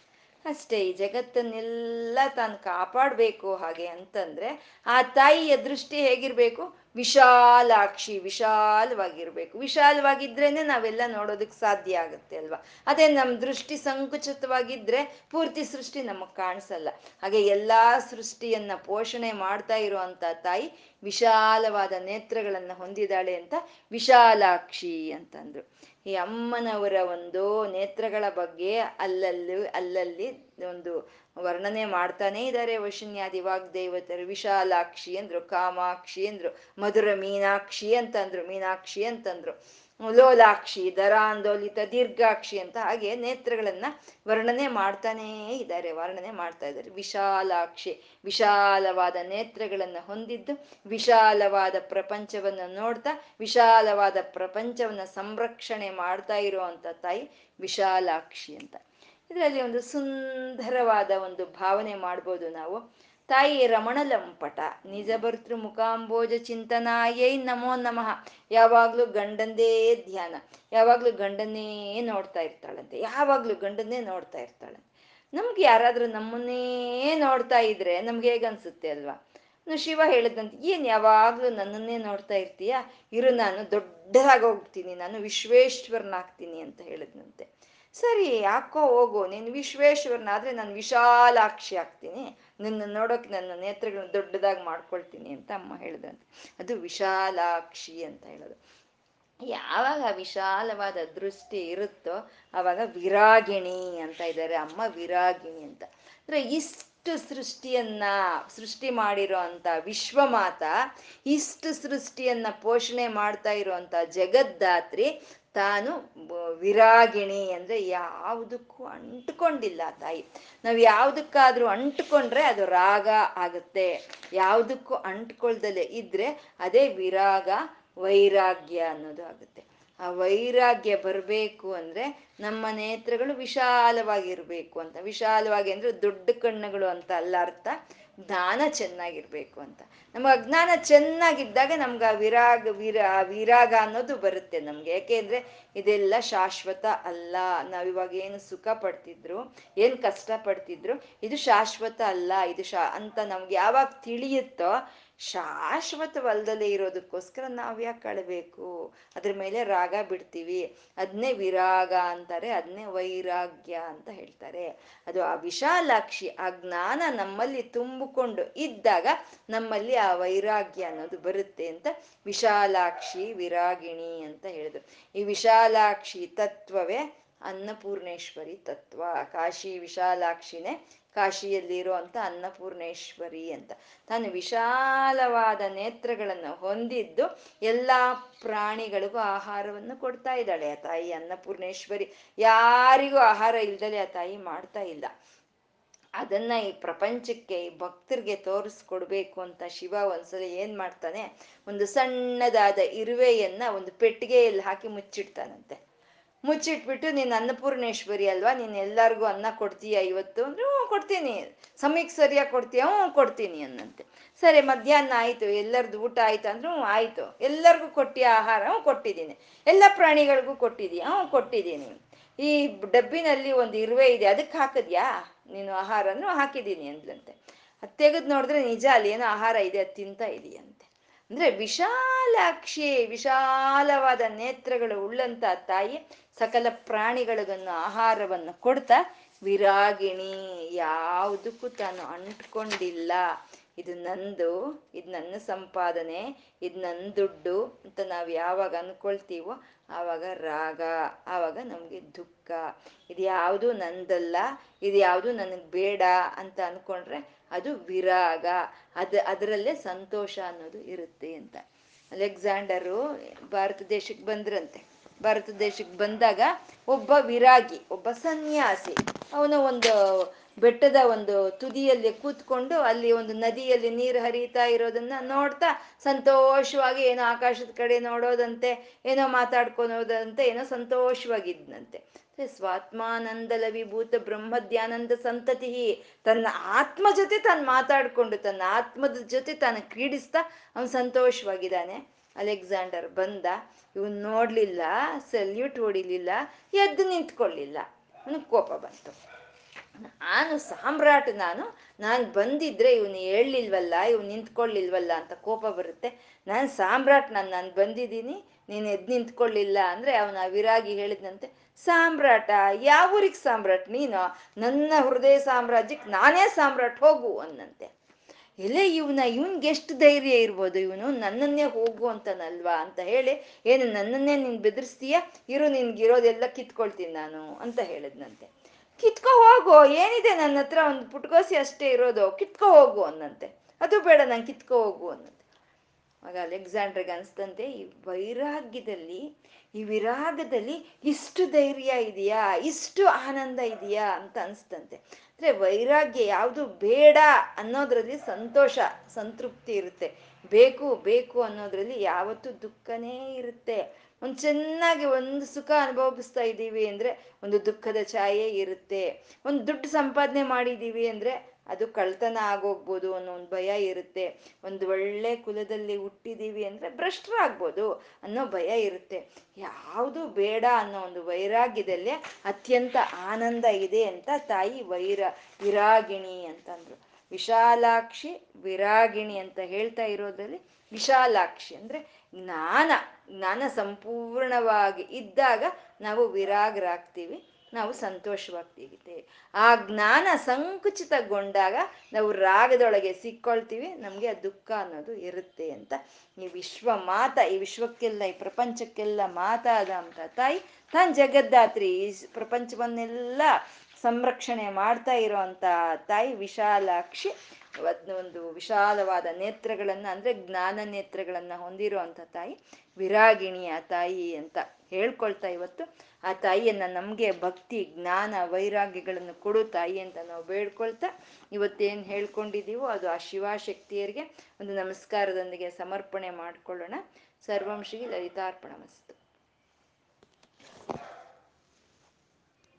ಅಷ್ಟೇ, ಈ ಜಗತ್ತನ್ನೆಲ್ಲ ತಾನು ಕಾಪಾಡಬೇಕು ಹಾಗೆ ಅಂತಂದ್ರೆ ಆ ತಾಯಿಯ ದೃಷ್ಟಿ ಹೇಗಿರ್ಬೇಕು? ವಿಶಾಲಾಕ್ಷಿ, ವಿಶಾಲವಾಗಿರ್ಬೇಕು. ವಿಶಾಲವಾಗಿದ್ರೇನೆ ನಾವೆಲ್ಲ ನೋಡೋದಕ್ಕೆ ಸಾಧ್ಯ ಆಗುತ್ತೆ ಅಲ್ವಾ? ಅದೇ ನಮ್ಮ ದೃಷ್ಟಿ ಸಂಕುಚಿತವಾಗಿದ್ರೆ ಪೂರ್ತಿ ಸೃಷ್ಟಿ ನಮಗೆ ಕಾಣಿಸಲ್ಲ. ಹಾಗೆ ಎಲ್ಲಾ ಸೃಷ್ಟಿಯನ್ನ ಪೋಷಣೆ ಮಾಡ್ತಾ ಇರುವಂತ ತಾಯಿ ವಿಶಾಲವಾದ ನೇತ್ರಗಳನ್ನ ಹೊಂದಿದಾಳೆ ಅಂತ ವಿಶಾಲಾಕ್ಷಿ ಅಂತಂದ್ರು. ಈ ಅಮ್ಮನವರ ಒಂದು ನೇತ್ರಗಳ ಬಗ್ಗೆ ಅಲ್ಲಲ್ಲಿ ಅಲ್ಲಲ್ಲಿ ಒಂದು ವರ್ಣನೆ ಮಾಡ್ತಾನೇ ಇದ್ದಾರೆ ವಶನ್ಯಾದಿ, ವಾಗ್ದೇವತರು, ವಿಶಾಲಾಕ್ಷಿ ಅಂದ್ರು, ಕಾಮಾಕ್ಷಿ ಅಂದ್ರು, ಮಧುರ ಮೀನಾಕ್ಷಿ ಅಂತಂದ್ರು ಮೀನಾಕ್ಷಿ ಅಂತಂದ್ರು, ಲೋಲಾಕ್ಷಿ, ದರಾಂದೋಲಿತ, ದೀರ್ಘಾಕ್ಷಿ ಅಂತ ಹಾಗೆ ನೇತ್ರಗಳನ್ನ ವರ್ಣನೆ ಮಾಡ್ತಾನೇ ಇದ್ದಾರೆ ವರ್ಣನೆ ಮಾಡ್ತಾ ಇದ್ದಾರೆ ವಿಶಾಲಾಕ್ಷಿ, ವಿಶಾಲವಾದ ನೇತ್ರಗಳನ್ನ ಹೊಂದಿದ್ದು, ವಿಶಾಲವಾದ ಪ್ರಪಂಚವನ್ನ ನೋಡ್ತಾ, ವಿಶಾಲವಾದ ಪ್ರಪಂಚವನ್ನ ಸಂರಕ್ಷಣೆ ಮಾಡ್ತಾ ಇರುವಂತ ತಾಯಿ ವಿಶಾಲಾಕ್ಷಿ ಅಂತ. ಇದರಲ್ಲಿ ಒಂದು ಸುಂದರವಾದ ಒಂದು ಭಾವನೆ ಮಾಡ್ಬೋದು ನಾವು. ತಾಯಿ ರಮಣಲಂಪಟ, ನಿಜ ಭರ್ತೃ ಮುಖಾಂಬೋಜ ಚಿಂತನಾಯೈ ನಮೋ ನಮಃ. ಯಾವಾಗ್ಲೂ ಗಂಡಂದೇ ಧ್ಯಾನ, ಯಾವಾಗ್ಲೂ ಗಂಡನ್ನೇ ನೋಡ್ತಾ ಇರ್ತಾಳಂತೆ, ಯಾವಾಗ್ಲೂ ಗಂಡನ್ನೇ ನೋಡ್ತಾ ಇರ್ತಾಳೆ ನಮ್ಗೆ ಯಾರಾದ್ರೂ ನಮ್ಮನ್ನೇ ನೋಡ್ತಾ ಇದ್ರೆ ನಮ್ಗೆ ಹೇಗನ್ಸುತ್ತೆ ಅಲ್ವಾ? ಶಿವ ಹೇಳಿದಂತೆ, ಏನ್ ಯಾವಾಗ್ಲೂ ನನ್ನನ್ನೇ ನೋಡ್ತಾ ಇರ್ತೀಯ? ಇರು, ನಾನು ದೊಡ್ಡದಾಗಿ ಹೋಗ್ತೀನಿ, ನಾನು ವಿಶ್ವೇಶ್ವರನಾಗ್ತೀನಿ ಅಂತ ಹೇಳಿದ್ನಂತೆ. ಸರಿ ಯಾಕೋ ಹೋಗು. ನೀನು ವಿಶ್ವೇಶ್ವರನಾದ್ರೆ ನಾನು ವಿಶಾಲಾಕ್ಷಿ ಆಗ್ತೀನಿ. ನಿನ್ನ ನೋಡೋಕೆ ನನ್ನ ನೇತ್ರಗಳನ್ನ ದೊಡ್ಡದಾಗಿ ಮಾಡ್ಕೊಳ್ತೀನಿ ಅಂತ ಅಮ್ಮ ಹೇಳಿದಂತೆ. ಅದು ವಿಶಾಲಾಕ್ಷಿ ಅಂತ ಹೇಳೋದು. ಯಾವಾಗ ವಿಶಾಲವಾದ ದೃಷ್ಟಿ ಇರುತ್ತೋ ಆವಾಗ ವಿರಾಗಿಣಿ ಅಂತ ಇದ್ದಾರೆ. ಅಮ್ಮ ವಿರಾಗಿಣಿ ಅಂತ. ಅಂದ್ರೆ ಇಷ್ಟು ಸೃಷ್ಟಿಯನ್ನ ಸೃಷ್ಟಿ ಮಾಡಿರೋ ಅಂತ ವಿಶ್ವಮಾತ, ಇಷ್ಟು ಸೃಷ್ಟಿಯನ್ನ ಪೋಷಣೆ ಮಾಡ್ತಾ ಇರುವಂತ ಜಗದ್ದಾತ್ರಿ ತಾನು ವಿರಾಗಿಣಿ ಅಂದ್ರೆ ಯಾವುದಕ್ಕೂ ಅಂಟ್ಕೊಂಡಿಲ್ಲ ತಾಯಿ. ನಾವು ಯಾವುದಕ್ಕಾದ್ರೂ ಅಂಟ್ಕೊಂಡ್ರೆ ಅದು ರಾಗ ಆಗುತ್ತೆ. ಯಾವುದಕ್ಕೂ ಅಂಟ್ಕೊಳ್ದಲೆ ಇದ್ರೆ ಅದೇ ವಿರಾಗ, ವೈರಾಗ್ಯ ಅನ್ನೋದು ಆಗುತ್ತೆ. ಆ ವೈರಾಗ್ಯ ಬರಬೇಕು ಅಂದ್ರೆ ನಮ್ಮ ನೇತ್ರಗಳು ವಿಶಾಲವಾಗಿರ್ಬೇಕು ಅಂತ. ವಿಶಾಲವಾಗಿ ಅಂದ್ರೆ ದೊಡ್ಡ ಕಣ್ಣುಗಳು ಅಂತ ಅಲ್ಲ ಅರ್ಥ. ಜ್ಞಾನ ಚೆನ್ನಾಗಿರ್ಬೇಕು ಅಂತ. ನಮ್ಗೆ ಅಜ್ಞಾನ ಚೆನ್ನಾಗಿದ್ದಾಗ ನಮ್ಗೆ ಆ ವಿರಾಗ, ವಿರ ವಿರಾಗ ಅನ್ನೋದು ಬರುತ್ತೆ ನಮ್ಗೆ. ಯಾಕೆಂದ್ರೆ ಇದೆಲ್ಲ ಶಾಶ್ವತ ಅಲ್ಲ. ನಾವಿವಾಗ ಏನು ಸುಖ ಪಡ್ತಿದ್ರು, ಏನ್ ಕಷ್ಟ ಪಡ್ತಿದ್ರು, ಇದು ಶಾಶ್ವತ ಅಲ್ಲ. ಇದು ಶಾ ಅಂತ ನಮ್ಗೆ ಯಾವಾಗ ತಿಳಿಯುತ್ತೋ ಶಾಶ್ವತವಲ್ದಲೇ ಇರೋದಕ್ಕೋಸ್ಕರ ನಾವ್ಯಾಕೆ ಕಳಬೇಕು ಅದ್ರ ಮೇಲೆ ರಾಗ ಬಿಡ್ತೀವಿ. ಅದನ್ನೇ ವಿರಾಗ ಅಂತಾರೆ ಅದನ್ನೇ ವೈರಾಗ್ಯ ಅಂತ ಹೇಳ್ತಾರೆ. ಅದು ಆ ವಿಶಾಲಾಕ್ಷಿ, ಆ ಜ್ಞಾನ ನಮ್ಮಲ್ಲಿ ತುಂಬಿಕೊಂಡು ಇದ್ದಾಗ ನಮ್ಮಲ್ಲಿ ಆ ವೈರಾಗ್ಯ ಅನ್ನೋದು ಬರುತ್ತೆ ಅಂತ ವಿಶಾಲಾಕ್ಷಿ, ವಿರಾಗಿಣಿ ಅಂತ ಹೇಳಿದ್ರು. ಈ ವಿಶಾಲಾಕ್ಷಿ ತತ್ವವೇ ಅನ್ನಪೂರ್ಣೇಶ್ವರಿ ತತ್ವ. ಕಾಶಿ ವಿಶಾಲಾಕ್ಷಿನೇ ಕಾಶಿಯಲ್ಲಿರೋ ಇರುವಂತ ಅನ್ನಪೂರ್ಣೇಶ್ವರಿ ಅಂತ. ತಾನು ವಿಶಾಲವಾದ ನೇತ್ರಗಳನ್ನು ಹೊಂದಿದ್ದು ಎಲ್ಲ ಪ್ರಾಣಿಗಳಿಗೂ ಆಹಾರವನ್ನು ಕೊಡ್ತಾ ಇದ್ದಾಳೆ. ಆ ತಾಯಿ ಅನ್ನಪೂರ್ಣೇಶ್ವರಿ ಯಾರಿಗೂ ಆಹಾರ ಇಲ್ದಲೆ ಆ ತಾಯಿ ಮಾಡ್ತಾ ಇಲ್ಲ. ಅದನ್ನ ಈ ಪ್ರಪಂಚಕ್ಕೆ ಈ ಭಕ್ತರಿಗೆ ತೋರಿಸ್ಕೊಡ್ಬೇಕು ಅಂತ ಶಿವ ಒಂದ್ಸಲ ಏನ್ ಮಾಡ್ತಾನೆ? ಒಂದು ಸಣ್ಣದಾದ ಇರುವೆಯನ್ನ ಒಂದು ಪೆಟ್ಟಿಗೆಯಲ್ಲಿ ಹಾಕಿ ಮುಚ್ಚಿಡ್ತಾನಂತೆ. ಮುಚ್ಚಿಟ್ಬಿಟ್ಟು ನೀನು ಅನ್ನಪೂರ್ಣೇಶ್ವರಿ ಅಲ್ವಾ, ನೀನು ಎಲ್ಲರಿಗೂ ಅನ್ನ ಕೊಡ್ತೀಯ ಇವತ್ತು? ಅಂದ್ರೆ, ಹ್ಞೂ, ಕೊಡ್ತೀನಿ. ಸಮಯಕ್ಕೆ ಸರಿಯಾಗಿ ಕೊಡ್ತೀಯ? ಹ್ಞೂ, ಕೊಡ್ತೀನಿ ಅನ್ನಂತೆ. ಸರಿ, ಮಧ್ಯಾಹ್ನ ಆಯಿತು ಎಲ್ಲರದ್ದು ಊಟ ಆಯ್ತು? ಅಂದ್ರೆ, ಹ್ಞೂ, ಆಯ್ತು. ಎಲ್ಲರಿಗೂ ಕೊಟ್ಟಿಯ ಆಹಾರ? ಹ್ಞೂ, ಕೊಟ್ಟಿದ್ದೀನಿ. ಎಲ್ಲ ಪ್ರಾಣಿಗಳಿಗೂ ಕೊಟ್ಟಿದೀಯ? ಹ್ಞೂ, ಕೊಟ್ಟಿದ್ದೀನಿ. ಈ ಡಬ್ಬಿನಲ್ಲಿ ಒಂದು ಇರುವೆ ಇದೆ, ಅದಕ್ಕೆ ಹಾಕಿದ್ಯಾ? ನೀನು ಆಹಾರನೂ ಹಾಕಿದ್ದೀನಿ ಅಂದ್ಲಂತೆ. ಅದು ತೆಗೆದು ನೋಡಿದ್ರೆ ನಿಜ ಅಲ್ಲಿ ಏನೋ ಆಹಾರ ಇದೆ, ಅದು ತಿಂತಾ ಇದೆಯಂತೆ. ಅಂದ್ರೆ, ವಿಶಾಲಾಕ್ಷಿ, ವಿಶಾಲವಾದ ನೇತ್ರಗಳು ಉಳ್ಳಂತ ತಾಯಿ ಸಕಲ ಪ್ರಾಣಿಗಳಿಗನ್ನು ಆಹಾರವನ್ನು ಕೊಡ್ತಾ ವಿರಾಗಿಣಿ. ಯಾವುದಕ್ಕೂ ತಾನು ಅಂಟ್ಕೊಂಡಿಲ್ಲ. ಇದು ನಂದು, ಇದು ನನ್ನ ಸಂಪಾದನೆ, ಇದು ನನ್ನ ದುಡ್ಡು ಅಂತ ನಾವು ಯಾವಾಗ ಅನ್ಕೊಳ್ತೀವೋ ಆವಾಗ ರಾಗ, ಆವಾಗ ನಮಗೆ ದುಃಖ. ಇದು ಯಾವುದು ನಂದಲ್ಲ, ಇದು ಯಾವುದು ನನಗೆ ಬೇಡ ಅಂತ ಅನ್ಕೊಂಡ್ರೆ ಅದು ವಿರಾಗ. ಅದು, ಅದರಲ್ಲೇ ಸಂತೋಷ ಅನ್ನೋದು ಇರುತ್ತೆ ಅಂತ. ಅಲೆಕ್ಸಾಂಡರು ಭಾರತ ದೇಶಕ್ಕೆ ಬಂದ್ರಂತೆ. ಭಾರತ ದೇಶಕ್ಕೆ ಬಂದಾಗ ಒಬ್ಬ ವಿರಾಗಿ, ಒಬ್ಬ ಸನ್ಯಾಸಿ, ಅವನು ಒಂದು ಬೆಟ್ಟದ ಒಂದು ತುದಿಯಲ್ಲಿ ಕೂತ್ಕೊಂಡು ಅಲ್ಲಿ ಒಂದು ನದಿಯಲ್ಲಿ ನೀರು ಹರಿತಾ ಇರೋದನ್ನ ನೋಡ್ತಾ ಸಂತೋಷವಾಗಿ ಏನೋ ಆಕಾಶದ ಕಡೆ ನೋಡೋದಂತೆ, ಏನೋ ಮಾತಾಡ್ಕೊಳೋದಂತೆ, ಏನೋ ಸಂತೋಷವಾಗಿದ್ನಂತೆ. ಸ್ವಾತ್ಮಾನಂದ ವಿಭೂತ ಬ್ರಹ್ಮದ್ಯಾನಂದ ಸಂತತಿ, ತನ್ನ ಆತ್ಮ ಜೊತೆ ತಾನು ಮಾತಾಡ್ಕೊಂಡು, ತನ್ನ ಆತ್ಮದ ಜೊತೆ ತಾನು ಕ್ರೀಡಿಸ್ತಾ ಅವನು ಸಂತೋಷವಾಗಿದ್ದಾನೆ. ಅಲೆಕ್ಸಾಂಡರ್ ಬಂದ, ಇವನ್ ನೋಡ್ಲಿಲ್ಲ, ಸಲ್ಯೂಟ್ ಹೊಡಿಲಿಲ್ಲ, ಎದ್ದು ನಿಂತ್ಕೊಳ್ಲಿಲ್ಲ ಅವನಿಗೆ ಕೋಪ ಬಂತು. ನಾನು ಸಾಮ್ರಾಟ್ ನಾನು ನಾನು ಬಂದಿದ್ರೆ ಇವನು ಹೇಳಲಿಲ್ವಲ್ಲ, ಇವನು ನಿಂತ್ಕೊಳ್ಳಿಲ್ವಲ್ಲ ಅಂತ ಕೋಪ ಬರುತ್ತೆ. ನಾನು ಸಾಮ್ರಾಟ್ ನಾನು ನಾನು ಬಂದಿದ್ದೀನಿ, ನೀನು ಎದ್ದು ನಿಂತ್ಕೊಳ್ಳಿಲ್ಲ ಅಂದರೆ ಅವನ ವಿರಾಗಿ ಹೇಳಿದಂತೆ ಸಾಮ್ರಾಟ, ಯಾವ ಊರಿಗೆ ಸಾಮ್ರಾಟ್ ನೀನು? ನನ್ನ ಹೃದಯ ಸಾಮ್ರಾಜ್ಯಕ್ಕೆ ನಾನೇ ಸಾಮ್ರಾಟ್, ಹೋಗು ಅನ್ನಂತೆ. ಎಲ್ಲೇ ಇವನ, ಇವನ್ಗೆ ಎಷ್ಟು ಧೈರ್ಯ ಇರ್ಬೋದು? ಇವನು ನನ್ನನ್ನೇ ಹೋಗು ಅಂತನಲ್ವಾ? ಅಂತ ಹೇಳಿ, ಏನು ನನ್ನನ್ನೇ ನೀನು ಬೆದರಿಸ್ತೀಯ? ಇರು, ನಿನ್ಗಿರೋದೆಲ್ಲ ಕಿತ್ಕೊಳ್ತೀನಿ ನಾನು ಅಂತ ಹೇಳಿದ್ನಂತೆ. ಕಿತ್ಕೊ ಹೋಗು, ಏನಿದೆ ನನ್ನ ಹತ್ರ ಒಂದು ಪುಟ್ಕೋಸಿ ಅಷ್ಟೇ ಇರೋದು, ಕಿತ್ಕೊ ಹೋಗು ಅನ್ನಂತೆ. ಅದು ಬೇಡ, ನಂಗೆ ಕಿತ್ಕೊ ಹೋಗು ಅನ್ನಂತೆ. ಆಗ ಅಲೆಕ್ಸಾಂಡ್ರಿಗೆ ಅನಿಸ್ತಂತೆ ಈ ವೈರಾಗ್ಯದಲ್ಲಿ, ಈ ವಿರಾಗದಲ್ಲಿ ಇಷ್ಟು ಧೈರ್ಯ ಇದೆಯಾ, ಇಷ್ಟು ಆನಂದ ಇದೆಯಾ ಅಂತ ಅನಿಸ್ತಂತೆ ಅಂದ್ರೆ ವೈರಾಗ್ಯ ಯಾವುದು ಬೇಡ ಅನ್ನೋದ್ರಲ್ಲಿ ಸಂತೋಷ, ಸಂತೃಪ್ತಿ ಇರುತ್ತೆ. ಬೇಕು ಬೇಕು ಅನ್ನೋದ್ರಲ್ಲಿ ಯಾವತ್ತು ದುಃಖನೇ ಇರುತ್ತೆ. ಒಂದು ಚೆನ್ನಾಗಿ ಒಂದು ಸುಖ ಅನುಭವಿಸ್ತಾ ಇದ್ದೀವಿ ಅಂದರೆ ಒಂದು ದುಃಖದ ಛಾಯೆ ಇರುತ್ತೆ. ಒಂದು ದುಡ್ಡು ಸಂಪಾದನೆ ಮಾಡಿದ್ದೀವಿ ಅಂದ್ರೆ ಅದು ಕಳ್ತನ ಆಗೋಗ್ಬೋದು ಅನ್ನೋ ಒಂದು ಭಯ ಇರುತ್ತೆ. ಒಂದು ಒಳ್ಳೆ ಕುಲದಲ್ಲಿ ಹುಟ್ಟಿದೀವಿ ಅಂದ್ರೆ ಭ್ರಷ್ಟರಾಗ್ಬೋದು ಅನ್ನೋ ಭಯ ಇರುತ್ತೆ. ಯಾವುದು ಬೇಡ ಅನ್ನೋ ಒಂದು ವೈರಾಗ್ಯದಲ್ಲಿ ಅತ್ಯಂತ ಆನಂದ ಇದೆ ಅಂತ ತಾಯಿ ವೈರ, ವಿರಾಗಿಣಿ ಅಂತಂದ್ರು. ವಿಶಾಲಾಕ್ಷಿ, ವಿರಾಗಿಣಿ ಅಂತ ಹೇಳ್ತಾ ಇರೋದ್ರಲ್ಲಿ ವಿಶಾಲಾಕ್ಷಿ ಅಂದ್ರೆ ಜ್ಞಾನ ಜ್ಞಾನ ಸಂಪೂರ್ಣವಾಗಿ ಇದ್ದಾಗ ನಾವು ವಿರಾಗರಾಗ್ತೀವಿ. ನಾವು ಸಂತೋಷವಾಗ್ತೀವಿ ಆ ಜ್ಞಾನ ಸಂಕುಚಿತಗೊಂಡಾಗ ನಾವು ರಾಗದೊಳಗೆ ಸಿಕ್ಕೊಳ್ತೀವಿ, ನಮಗೆ ಆ ದುಃಖ ಅನ್ನೋದು ಇರುತ್ತೆ ಅಂತ. ಈ ವಿಶ್ವ ಮಾತ, ಈ ವಿಶ್ವಕ್ಕೆಲ್ಲ, ಈ ಪ್ರಪಂಚಕ್ಕೆಲ್ಲ ಮಾತಾದ ಅಂತ ತಾಯಿ ತಾನು ಜಗದ್ದಾತ್ರಿ ಈ ಪ್ರಪಂಚವನ್ನೆಲ್ಲ ಸಂರಕ್ಷಣೆ ಮಾಡ್ತಾ ಇರೋವಂಥ ತಾಯಿ ವಿಶಾಲಾಕ್ಷಿ ಒಂದು ವಿಶಾಲವಾದ ನೇತ್ರಗಳನ್ನು ಅಂದ್ರೆ ಜ್ಞಾನ ನೇತ್ರಗಳನ್ನು ಹೊಂದಿರುವಂಥ ತಾಯಿ ವಿರಾಗಿಣಿಯ ತಾಯಿ ಅಂತ ಹೇಳ್ಕೊಳ್ತಾ ಇವತ್ತು. ಆ ತಾಯಿಯನ್ನ ನಮಗೆ ಭಕ್ತಿ, ಜ್ಞಾನ, ವೈರಾಗ್ಯಗಳನ್ನು ಕೊಡು ತಾಯಿ ಅಂತ ನಾವು ಬೇಡ್ಕೊಳ್ತಾ ಇವತ್ತೇನ್ ಹೇಳ್ಕೊಂಡಿದೀವೋ ಅದು ಆ ಶಿವಶಕ್ತಿಯರಿಗೆ ಒಂದು ನಮಸ್ಕಾರದೊಂದಿಗೆ ಸಮರ್ಪಣೆ ಮಾಡ್ಕೊಳ್ಳೋಣ. ಸರ್ವಂಶಿ ಲಲಿತಾರ್ಪಣ ಮಸ್ತು.